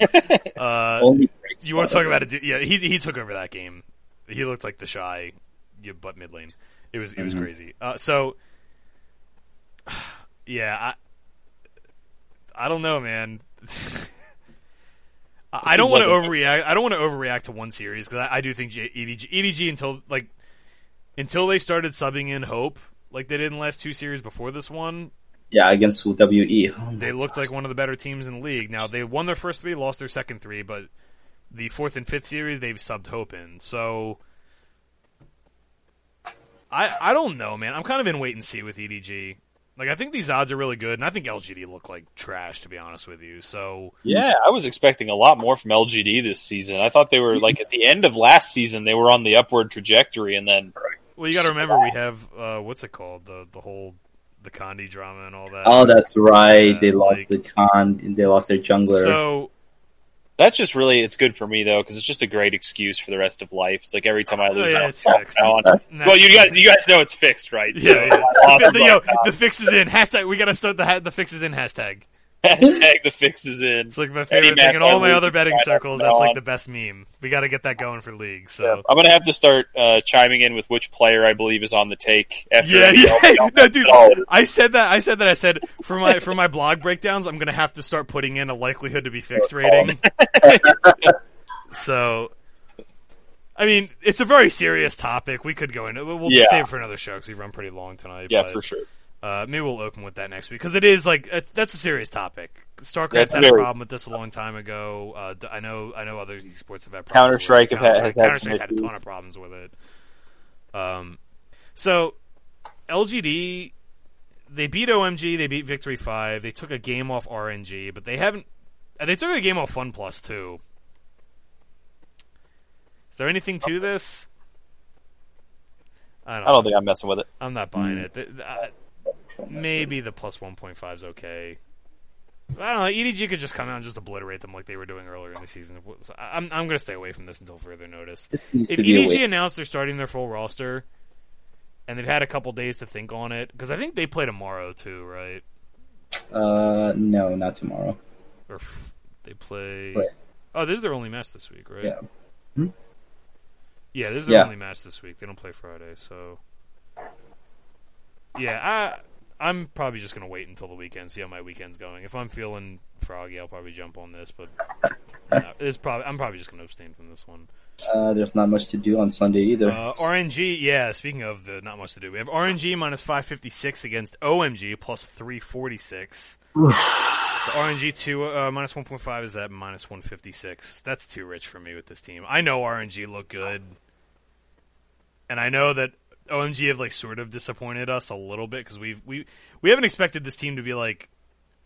uh, You want to talk about it? Yeah, he he took over that game. He looked like TheShy, yeah, but mid lane. It was it was Mhm. crazy. Uh, so, yeah, I I don't know, man. I don't want to like overreact. I don't want to overreact to one series because I, I do think J- EDG, EDG until like until they started subbing in Hope like they did in the last two series before this one, Yeah, against WE. Oh they looked like one of the better teams in the league. Now they won their first three, lost their second three, but the fourth and fifth series they've subbed Hope in. So I I don't know, man. I'm kind of in wait and see with EDG. Like I think these odds are really good, and I think LGD look like trash to be honest with you. So Yeah, I was expecting a lot more from LGD this season. I thought they were like at the end of last season they were on the upward trajectory, and then well, you got to remember we have uh, what's it called the the whole the Condi drama and all that. Oh, that's right. Yeah, they lost like- the con. They lost their jungler. so that's just really it's good for me though because it's just a great excuse for the rest of life. It's like every time I Oh, lose, yeah, it's oh, fixed. on- well, you guys you guys know it's fixed, right? So, yeah, yeah. The, yo, the fix is in hashtag. We got to start the the fix is in hashtag. Hashtag the fix is in. It's like my favorite thing in all my other betting circles. That's like the best meme. We got to get that going for league. So I'm gonna have to start uh, chiming in with which player I believe is on the take after. yeah, that. yeah. no, dude. I said that. I said that. I said for my for my blog breakdowns, I'm gonna have to start putting in a likelihood to be fixed rating. so, I mean, it's a very serious topic. We could go into. We'll we'll Yeah. save it for another show because we run pretty long tonight. yeah, but, for sure. Uh, maybe we'll open with that next week because it is like that's a serious topic. StarCraft's That's had a problem with this a long time ago. Uh, I know, I know other esports have had with had- has had had a ton of problems with it. Um, so LGD they beat OMG, they beat Victory Five, they took a game off RNG, but they haven't. uh, They took a game off Fun Plus too. Is there anything to this? I don't. I don't think I'm messing with it. I'm not buying it. Th- uh, maybe the plus 1.5 is okay. I don't know. EDG could just come out and just obliterate them like they were doing earlier in the season. I'm I'm going to stay away from this until further notice. If to be a EDG announced they're starting their full roster, and they've had a couple days to think on it, because I think they play tomorrow too, right? Uh, no, not tomorrow. Or f- they play. Right. Oh, this is their only match this week, right? Yeah. Yeah, this is their Yeah. only match this week. They don't play Friday, so yeah, I I'm probably just gonna wait until the weekend, see how my weekend's going. If I'm feeling froggy, I'll probably jump on this, but no, it's probably I'm probably just gonna abstain from this one. Uh, there's not much to do on Sunday either. Uh, RNG, yeah. Speaking of the not much to do, we have RNG minus five fifty six against OMG plus three forty six. The RNG two uh, minus one point five is at minus one fifty six. That's too rich for me with this team. I know RNG look good, and I know that OMG have like sort of disappointed us a little bit because we've we we haven't expected this team to be like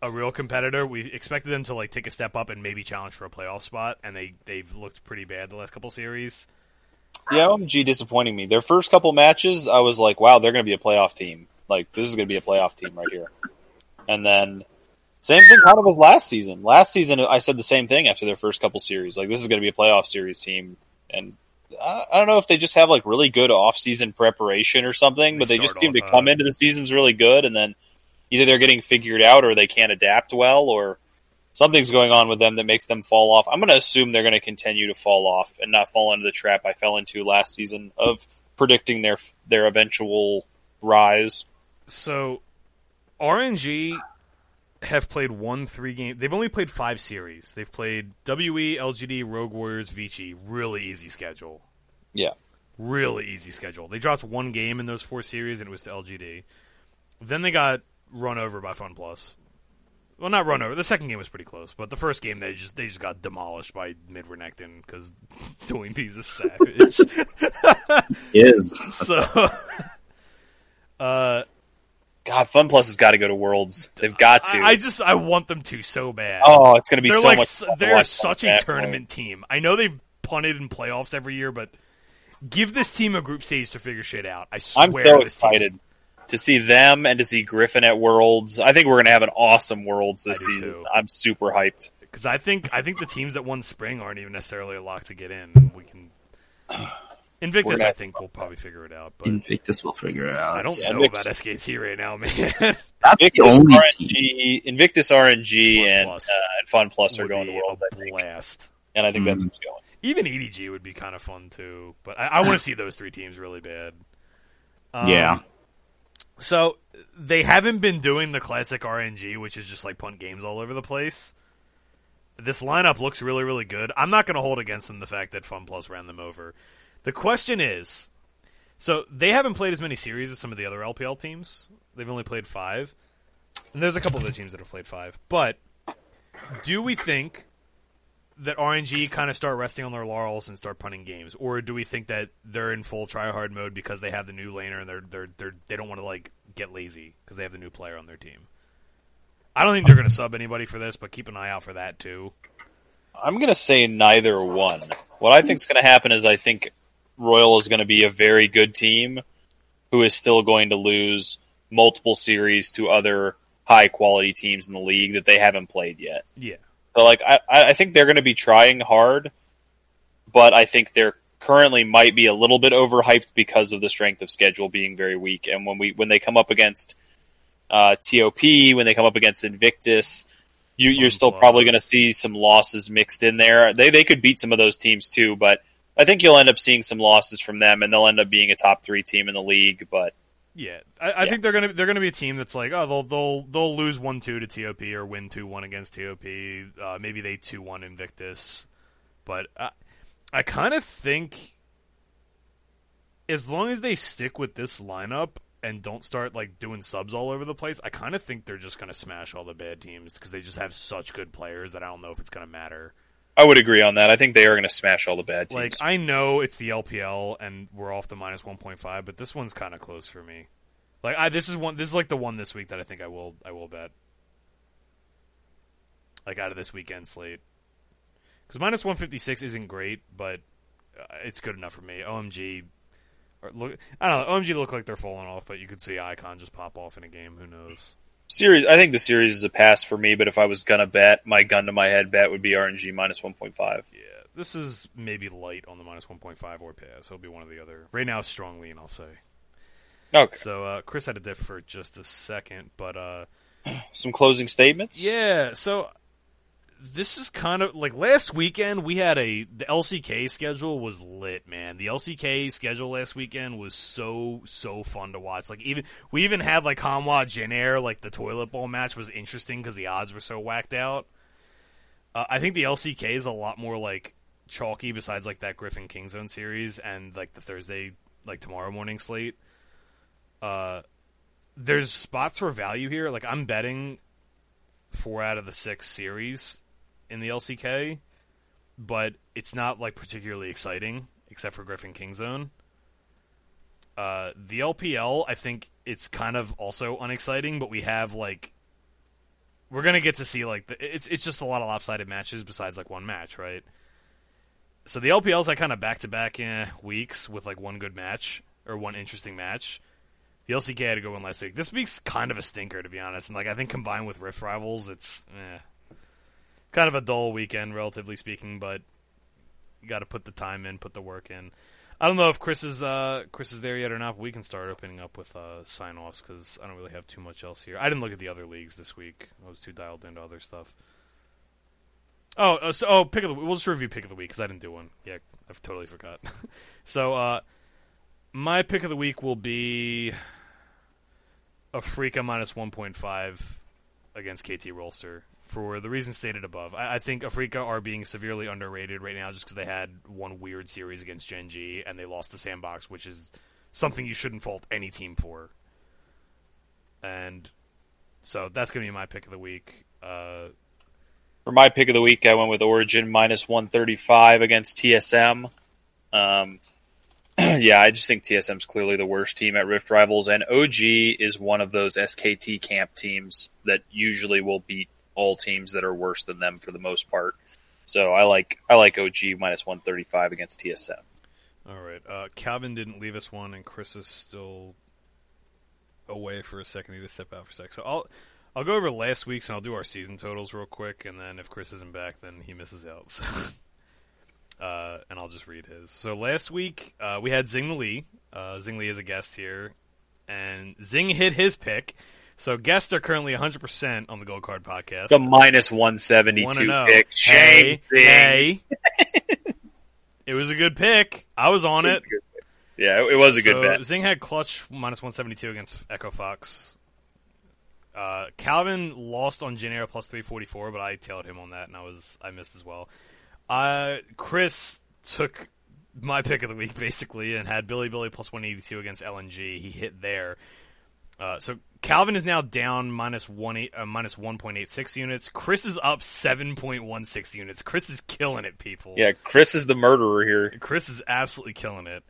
a real competitor. We expected them to like take a step up and maybe challenge for a playoff spot, and they they've looked pretty bad the last couple series. Yeah, OMG disappointing me. Their first couple matches, I was like, wow, they're going to be a playoff team. Like, this is going to be a playoff team right here. And then, same thing kind of as last season. Last season, I said the same thing after their first couple series. Like, this is going to be a playoff series team. And I, don't know if they just have, like, really good off-season preparation or something, but They they just seem to come into the seasons really good, and then either they're getting figured out or they can't adapt well, or something's going on with them that makes them fall off. I'm going to assume they're going to continue to fall off and not fall into the trap I fell into last season of predicting their their eventual rise. So, RNG have played one three game. They've only played five series. They've played WE, LGD, Rogue Warriors, Vici. Really easy schedule. Yeah. Really easy schedule. They dropped one game in those four series, and it was to LGD. Then they got run over by Fun Plus. Well, not run over. The second game was pretty close, but the first game they just they just got demolished by Mid because Doinb is savage. is so, uh, God, Fun Plus has got to go to Worlds. They've got to. I, I just I want them to so bad. oh, it's going to be they're so like much. s- fun to they're such a tournament team. I know they've punted in playoffs every year, but give this team a group stage to figure shit out. I swear. I'm so team's- excited to see them and to see Griffin at Worlds. I think we're going to have an awesome Worlds this season. too. I'm super hyped. because I think I think the teams that won spring aren't even necessarily a lock to get in. We can Invictus, gonna- I think, will probably figure it out, but Invictus will figure it out. I don't Yeah, know Invictus- about SKT right now, man. That's the Invictus only RNG, Invictus RNG, Fun and Plus. uh, and Fun Plus are going to be Worlds. a I think. blast. and I think that's Mhm. who's going. Even EDG would be kind of fun too, but I, I want to see those three teams really bad. Um, Yeah. So they haven't been doing the classic RNG, which is just like punt games all over the place. This lineup looks really, really good. I'm not going to hold against them the fact that Fun Plus ran them over. The question is, so they haven't played as many series as some of the other LPL teams. They've only played five, and there's a couple of other teams that have played five. But do we think that RNG kind of start resting on their laurels and start punting games, or do we think that they're in full try hard mode because they have the new laner and they're they're they're they don't want to like get lazy because they have the new player on their team? I don't think they're going to sub anybody for this, but keep an eye out for that too. I'm going to say neither one. What I think is going to happen is I think Royal is going to be a very good team who is still going to lose multiple series to other high quality teams in the league that they haven't played yet. Yeah, So like I, I think they're going to be trying hard, but I think they're currently might be a little bit overhyped because of the strength of schedule being very weak. And when we when they come up against uh, TOP, when they come up against Invictus, you, you're still probably going to see some losses mixed in there. They they could beat some of those teams too, but I think you'll end up seeing some losses from them, and they'll end up being a top three team in the league. But yeah. I, I Yeah. think they're gonna they're gonna be a team that's like, oh, they'll they'll they'll lose one two to TOP or win two one against TOP. Uh, maybe they two one Invictus, but I, I kind of think as long as they stick with this lineup and don't start like doing subs all over the place, I kind of think they're just gonna smash all the bad teams because they just have such good players that I don't know if it's gonna matter. I would agree on that. I think they are going to smash all the bad teams. Like I know it's the LPL and we're off the minus one point five, but this one's kind of close for me. Like I, this is one. This is like the one this week that I think I will. I will bet. Like out of this weekend slate, because minus one fifty six isn't great, but uh, it's good enough for me. OMG, look, I don't know. OMG look like they're falling off, but you could see Icon just pop off in a game. Who knows? Series, I think the series is a pass for me. But if I was going to bet, my gun to my head bet would be RNG minus one point five. Yeah, this is maybe light on the minus one point five or pass. It'll be one or the other. Right now, strong lean. I'll say. Okay. So uh, Chris had a dip for just a second, but uh, Some closing statements. yeah. So this is kind of like last weekend we had a the LCK schedule was lit, man. The LCK schedule last weekend was so so fun to watch. Like even we even had like Hanwha Jin Air, like the toilet bowl match was interesting because the odds were so whacked out. Uh, I think the LCK is a lot more like chalky besides like that Griffin Kingzone series and like the Thursday like tomorrow morning slate. Uh, there's spots for value here. Like I'm betting four out of the six series in the LCK, but it's not like particularly exciting except for Griffin Kingzone. Uh, the LPL, I think it's kind of also unexciting, but we have like we're gonna get to see like the, it's it's just a lot of lopsided matches besides like one match, right? So the LPL's like kind of back to back weeks with like one good match or one interesting match. The LCK had to go in last week. This week's kind of a stinker, to be honest. And like I think combined with Rift Rivals, it's eh, kind of a dull weekend, relatively speaking. But you got to put the time in, put the work in. I don't know if Chris is uh, Chris is there yet or not. But we can start opening up with uh, sign offs because I don't really have too much else here. I didn't look at the other leagues this week. I was too dialed into other stuff. Oh, uh, so oh, pick of the we'll just review pick of the week because I didn't do one. Yeah, I've totally forgot. so uh, my pick of the week will be Afreeca minus 1.5 against KT Rolster for the reasons stated above. I, I think Afreeca are being severely underrated right now just because they had one weird series against Gen G and they lost the sandbox, which is something you shouldn't fault any team for. And so that's going to be my pick of the week. Uh, For my pick of the week, I went with Origin minus 135 against TSM. Um, yeah, I just think TSM's clearly the worst team at Rift Rivals, and OG is one of those SKT camp teams that usually will beat all teams that are worse than them for the most part. So I like I like OG minus 135 against TSM. All right. Uh, Kalvin didn't leave us one, and Chris is still away for a second. He to step out for a sec. So I'll I'll go over last week's and I'll do our season totals real quick, and then if Chris isn't back, then he misses out. So, uh, and I'll just read his. So last week uh, we had Zing Lee. Uh, Zing Lee is a guest here, and Zing hit his pick. So guests are currently 100% on the Gold Card podcast. The minus 172 Wanna pick. Shame Hey, hey. it was a good pick. I was on it. Yeah, it was a good so bet. Zing had clutch minus 172 against Echo Fox. Uh, Kalvin lost on Jin Air plus 344, but I tailed him on that, and I was I missed as well. Uh, Chris took my pick of the week basically, and had Bilibili plus 182 against LNG. He hit there. Uh, so Kalvin is now down minus one eight, uh, minus 1.86 units. Chris is up 7.16 units. Chris is killing it, people. Yeah, Chris is the murderer here. Chris is absolutely killing it.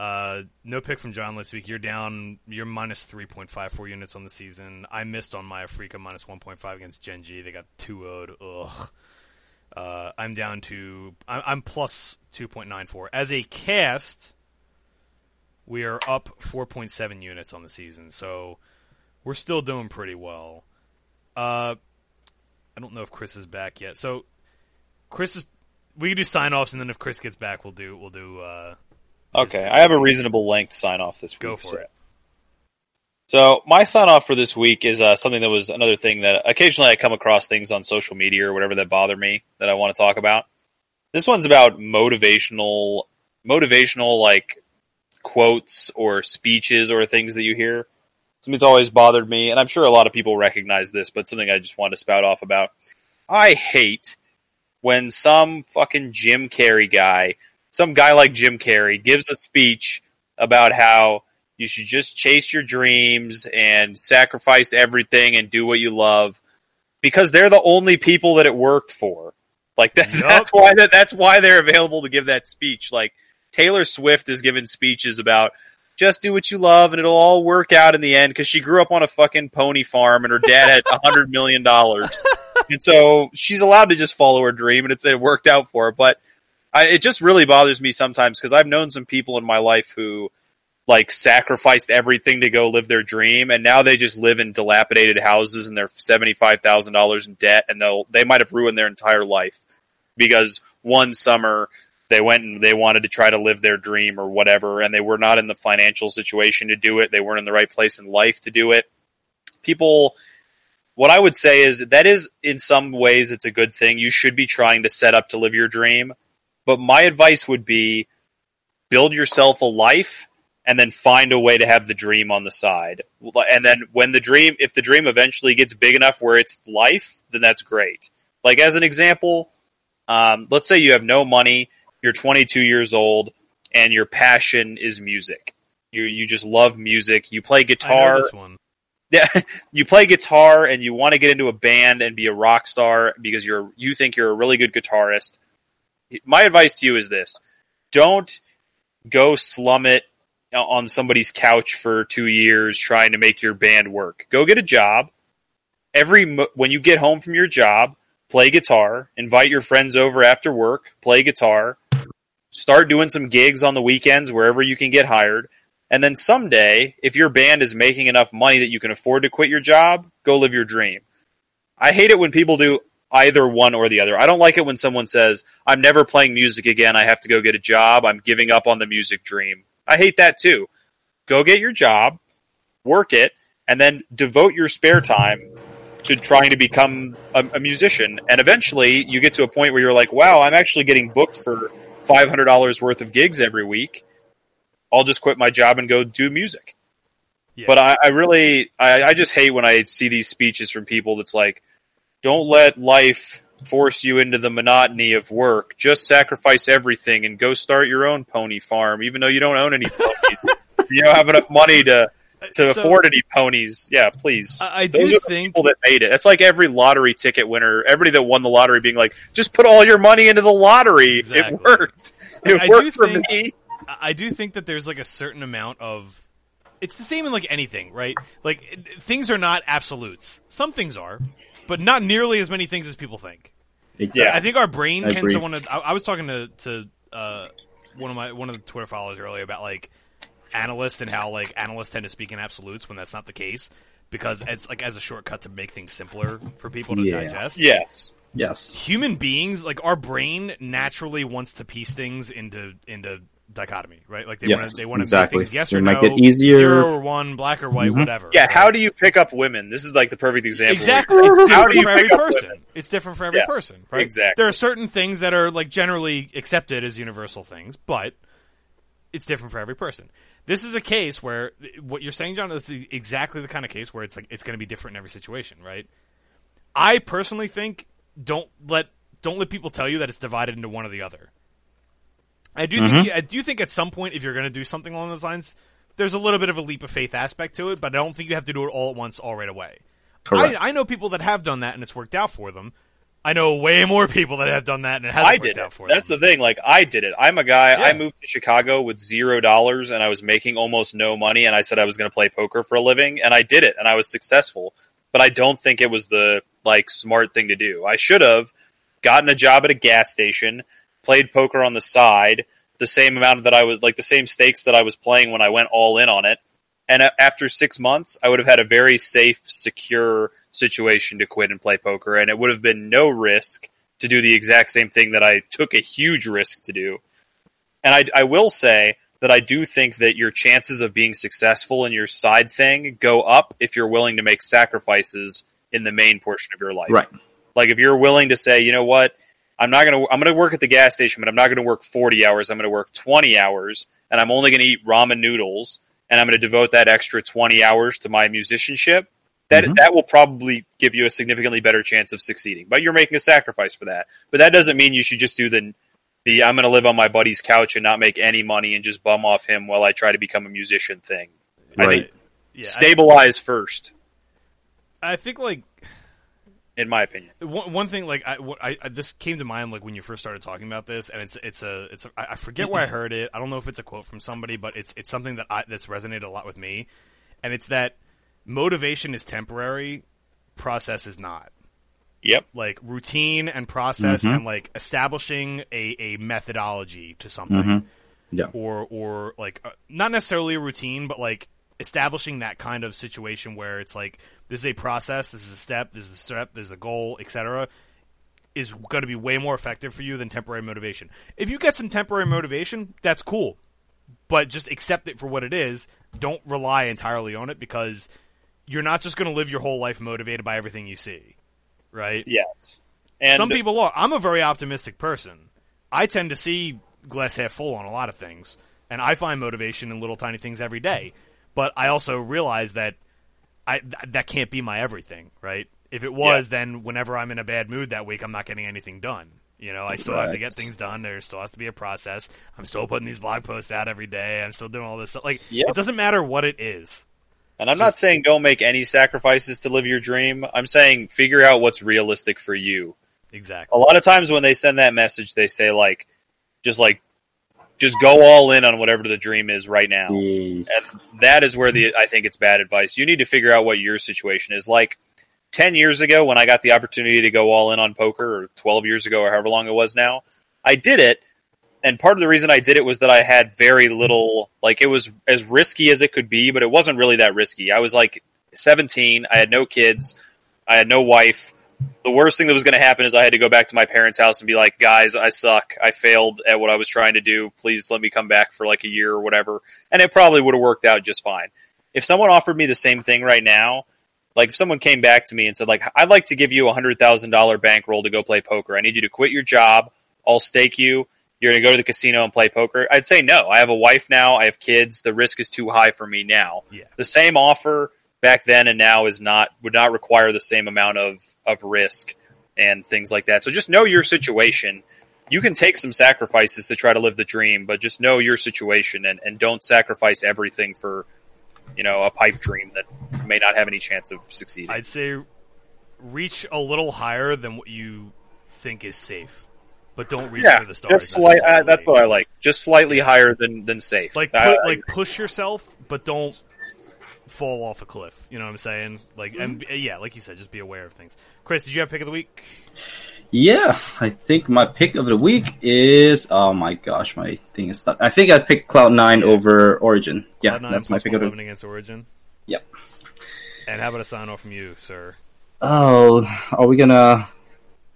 Uh, no pick from John this week. You're down. You're minus 3.54 units on the season. I missed on my Afreeca minus 1.5 against Gen G. They got 2 0'd. Ugh. Uh, I'm down to. I'm, I'm plus 2.94. As a cast, we are up 4.7 units on the season. So we're still doing pretty well. Uh, I don't know if Chris is back yet. So Chris is. We can do sign offs, and then if Chris gets back, we'll do we'll do. Uh, Okay, I have a reasonable length sign off this week. Go for so. it. So my sign off for this week is uh, something that was another thing that occasionally I come across things on social media or whatever that bother me that I want to talk about. This one's about motivational, motivational like quotes or speeches or things that you hear. Something's always bothered me, and I'm sure a lot of people recognize this, but something I just want to spout off about. I hate when some fucking Jim Carrey guy, some guy like Jim Carrey, gives a speech about how you should just chase your dreams and sacrifice everything and do what you love because they're the only people that it worked for. Like that's Yup. that's why that that's why they're available to give that speech. Like Taylor Swift has given speeches about just do what you love and it'll all work out in the end because she grew up on a fucking pony farm and her dad had a hundred million dollars. And so she's allowed to just follow her dream and it's it worked out for her. But I, it just really bothers me sometimes because I've known some people in my life who like sacrificed everything to go live their dream and now they just live in dilapidated houses and they're $75,000 in debt and they'll they might have ruined their entire life because one summer they went and they wanted to try to live their dream or whatever and they were not in the financial situation to do it. They weren't in the right place in life to do it. People what i would say is that is in some ways it's a good thing. You should be trying to set up to live your dream. But my advice would be build yourself a life and then find a way to have the dream on the side. And then when the dream if the dream eventually gets big enough where it's life then that's great. Like as an example um, let's say you have no money, you're 22 years old, and your passion is music. You you just love music. You play guitar. this one. Yeah, you play guitar, and you want to get into a band and be a rock star because you're you think you're a really good guitarist. My advice to you is this: don't go slum it on somebody's couch for two years trying to make your band work. Go get a job. Every when you get home from your job, play guitar, invite your friends over after work, play guitar, start doing some gigs on the weekends wherever you can get hired. And then someday, if your band is making enough money that you can afford to quit your job, go live your dream. I hate it when people do either one or the other. I don't like it when someone says, I'm never playing music again. I have to go get a job. I'm giving up on the music dream. I hate that too. Go get your job, work it, and then devote your spare time to trying to become a, a musician. And eventually you get to a point where you're like, wow, I'm actually getting booked for $500 worth of gigs every week. I'll just quit my job and go do music. Yeah. But I, I really, I, I just hate when I see these speeches from people that's like, don't let life force you into the monotony of work. Just sacrifice everything and go start your own pony farm, even though you don't own any ponies. you don't have enough money to to So- afford any ponies. Yeah, please. I, I do Those are the think people that made it. It's like every lottery ticket winner, everybody that won the lottery being like, just put all your money into the lottery. Exactly. It worked. It I do worked for think- me. I I do think that there's like a certain amount of. It's the same in like anything, right? Like things are not absolutes. Some things are, but not nearly as many things as people think. Exactly. Yeah. I think our brain I tends agree. to want to. I, I was talking to to uh, one of my one of the Twitter followers earlier about like analysts and how like analysts tend to speak in absolutes when that's not the case because it's like as a shortcut to make things simpler for people to Yeah. digest. Yes. Yes. Human beings, like our brain, naturally wants to piece things into into dichotomy, right? Like they Yeah, want to they want to exactly. make things yes They or make no, it easier. zero or one, black or white, Mhm. whatever. Yeah, right? how do you pick up women? This is like the perfect example. Exactly. It's How different do you for every person. women? It's different for every Yeah, person, right? exactly. There are certain things that are like generally accepted as universal things, but it's different for every person. This is a case where what you're saying, John, is exactly the kind of case where it's like it's going to be different in every situation, right? I personally think don't let don't let people tell you that it's divided into one or the other. I do think mm-hmm. I do think at some point if you're going to do something along those lines, there's a little bit of a leap of faith aspect to it, but I don't think you have to do it all at once, all right away. Correct. I, I know people that have done that and it's worked out for them. I know way more people that have done that and it hasn't I worked did out for That's them. the thing. Like I did it. I'm a guy. I moved to Chicago with zero dollars, and I was making almost no money. And I said I was going to play poker for a living, and I did it, and I was successful. But I don't think it was the like smart thing to do. I should have gotten a job at a gas station, played poker on the side, the same amount that I was like the same stakes that I was playing when I went all in on it. And uh, after six months, I would have had a very safe, secure situation to quit and play poker, and it would have been no risk to do the exact same thing that I took a huge risk to do. And I, I will say that I do think that your chances of being successful in your side thing go up if you're willing to make sacrifices in the main portion of your life. Right. Like if you're willing to say, you know what, I'm not gonna I'm gonna work at the gas station, but I'm not gonna work 40 hours. I'm gonna work 20 hours, and I'm only gonna eat ramen noodles, and I'm gonna devote that extra 20 hours to my musicianship. That Mhm. that will probably give you a significantly better chance of succeeding. But you're making a sacrifice for that. But that doesn't mean you should just do the the I'm gonna live on my buddy's couch and not make any money and just bum off him while I try to become a musician thing. I Right. think Yeah, I- stabilize first, I think like in my opinion. one, one thing like I, what I, I this came to mind like when you first started talking about this and it's it's a it's a, I I forget where I heard it I don't know if it's a quote from somebody but it's it's something that I that's resonated a lot with me and it's that motivation is temporary process is not Yep. like routine and process Mhm. and like establishing a, a methodology to something Mhm. Yeah. or or like uh, not necessarily a routine but like establishing that kind of situation where it's like this is a process this is a step this is a step there's a goal etc is going to be way more effective for you than temporary motivation if you get some temporary motivation that's cool but just accept it for what it is don't rely entirely on it because you're not just going to live your whole life motivated by everything you see right Yes. And some people are. I'm a very optimistic person. I tend to see glass half full on a lot of things, and I find motivation in little tiny things every day. But I also realize that I th- that can't be my everything, right? If it was, then whenever I'm in a bad mood that week, I'm not getting anything done. You know, I still have to get things done. There still has to be a process. I'm still putting these blog posts out every day. I'm still doing all this stuff. Like, Yep. it doesn't matter what it is. And I'm not saying don't make any sacrifices to live your dream. I'm saying figure out what's realistic for you. Exactly. A lot of times when they send that message, they say like, just like, just go all in on whatever the dream is right now. Yeah. And that is where the I think it's bad advice. You need to figure out what your situation is. Like ten years ago, when I got the opportunity to go all in on poker, or twelve years ago, or however long it was now, I did it. And part of the reason I did it was that I had very little, like it was as risky as it could be, but it wasn't really that risky. I was like 17. I had no kids. I had no wife. The worst thing that was going to happen is I had to go back to my parents' house and be like, guys, I suck. I failed at what I was trying to do. Please let me come back for like a year or whatever. And it probably would have worked out just fine. If someone offered me the same thing right now, like if someone came back to me and said like, I'd like to give you a hundred thousand dollar bankroll to go play poker. I need you to quit your job. I'll stake you. You're going to go to the casino and play poker. I'd say no. I have a wife now. I have kids. The risk is too high for me now. Yeah. The same offer back then and now is not would not require the same amount of of risk and things like that. So just know your situation. You can take some sacrifices to try to live the dream, but just know your situation and, and don't sacrifice everything for, you know, a pipe dream that may not have any chance of succeeding. I'd say reach a little higher than what you think is safe, but don't reach yeah, for the stars. just slight, uh, that's what I like. Just slightly higher than than safe. like. Uh, Put, like push yourself, but don't fall off a cliff. You know what I'm saying? Like, and Mm-hmm. yeah, like you said, just be aware of things. Chris, did you have pick of the week? Yeah, I think my pick of the week is oh my gosh, my thing is stuck. I think I picked Cloud Nine over Origin. Yeah, Cloud9 that's my pick of the 111 against Origin. Yep. And how about a sign off from you, sir? Oh, are we gonna,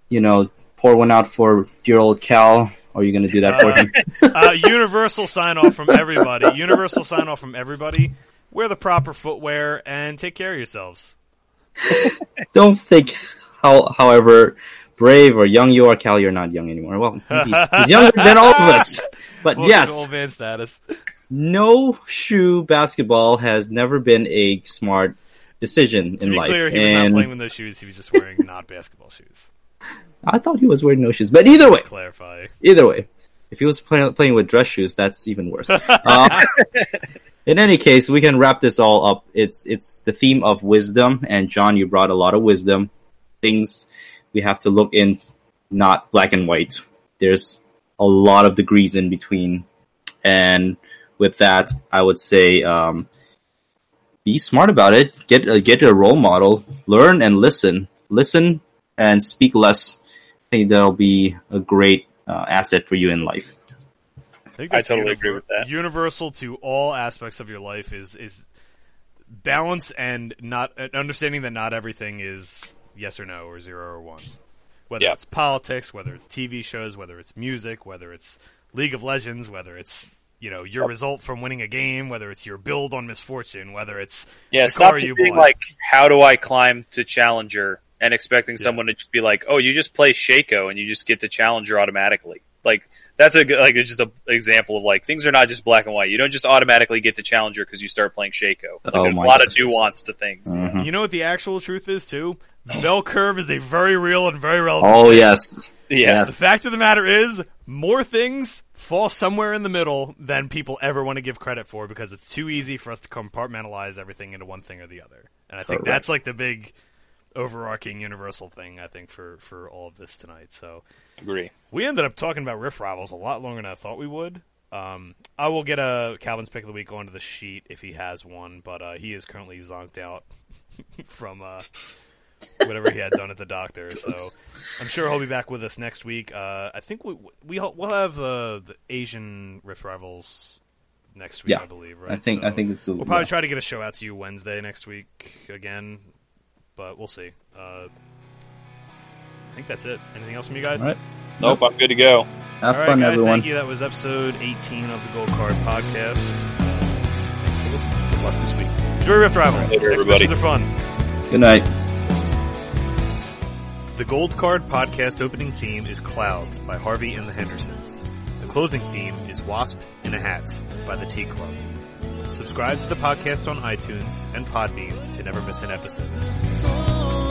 you know, pour one out for dear old Cal Or are you going to do that for him? uh, universal sign off from everybody. Universal sign off from everybody. Wear the proper footwear and take care of yourselves. Don't think how, however brave or young you are, Cal. You're not young anymore. Well, he's, he's younger than all of us. But Welcome yes, old man status. no shoe basketball has never been a smart decision To in be life. clear, he was not playing with those shoes. He was just wearing not basketball shoes. I thought he was wearing no shoes. But either way, Clarify. either way, if he was play- playing with dress shoes, that's even worse. Uh, in any case, we can wrap this all up. It's it's the theme of wisdom, and John, you brought a lot of wisdom. Things we have to look in, not black and white. There's a lot of degrees in between, and with that, I would say. Um, be smart about it. Get a, get a role model. Learn and listen. Listen and speak less. I think that'll be a great uh, asset for you in life. I, I that's totally agree with that. Universal to all aspects of your life is is balance and not and understanding that not everything is yes or no or zero or one. Whether Yeah. it's politics, whether it's TV shows, whether it's music, whether it's League of Legends, whether it's you know your result from winning a game, whether it's your build on Miss Fortune, whether it's Yeah, stop just you being bought. like, how do I climb to Challenger and expecting someone to just be like, oh, you just play Shaco and you just get to Challenger automatically. Like, that's a good, like, it's just an example of like, things are not just black and white. You don't just automatically get to Challenger because you start playing Shaco. Like, Oh there's a my lot of nuance to things. Mhm. You know what the actual truth is too? The bell curve is a very real and very relevant. Oh yes, Yeah. The fact of the matter is, more things fall somewhere in the middle than people ever want to give credit for because it's too easy for us to compartmentalize everything into one thing or the other. And I think Correct. that's like the big overarching universal thing I think for for all of this tonight. So Agree. we ended up talking about Rift Rivals a lot longer than I thought we would. Um, I will get a Kalvin's pick of the week onto the sheet if he has one, but uh, he is currently zonked out from uh, whatever he had done at the doctor. So I'm sure he'll be back with us next week. Uh, I think we, we we'll have uh, the Asian Rift Rivals next week. Yeah. I believe. Right. I think I think it's a, we'll probably yeah. try to get a show out to you Wednesday next week again, but we'll see. Uh, I think that's it. Anything else from you guys? All right. Nope, I'm good to go. Have All right, fun, guys. everyone. Thank you. That was episode 18 of the Gold Card Podcast. Thanks for listening. Good luck this week. Enjoy Rift Rivals. Later, everybody. Are fun. Good night. The Gold Card Podcast opening theme is Clouds by Harvey and the Hendersons. The closing theme is Wasp in a Hat by the Tea Club. Subscribe to the podcast on iTunes and Podbean to never miss an episode.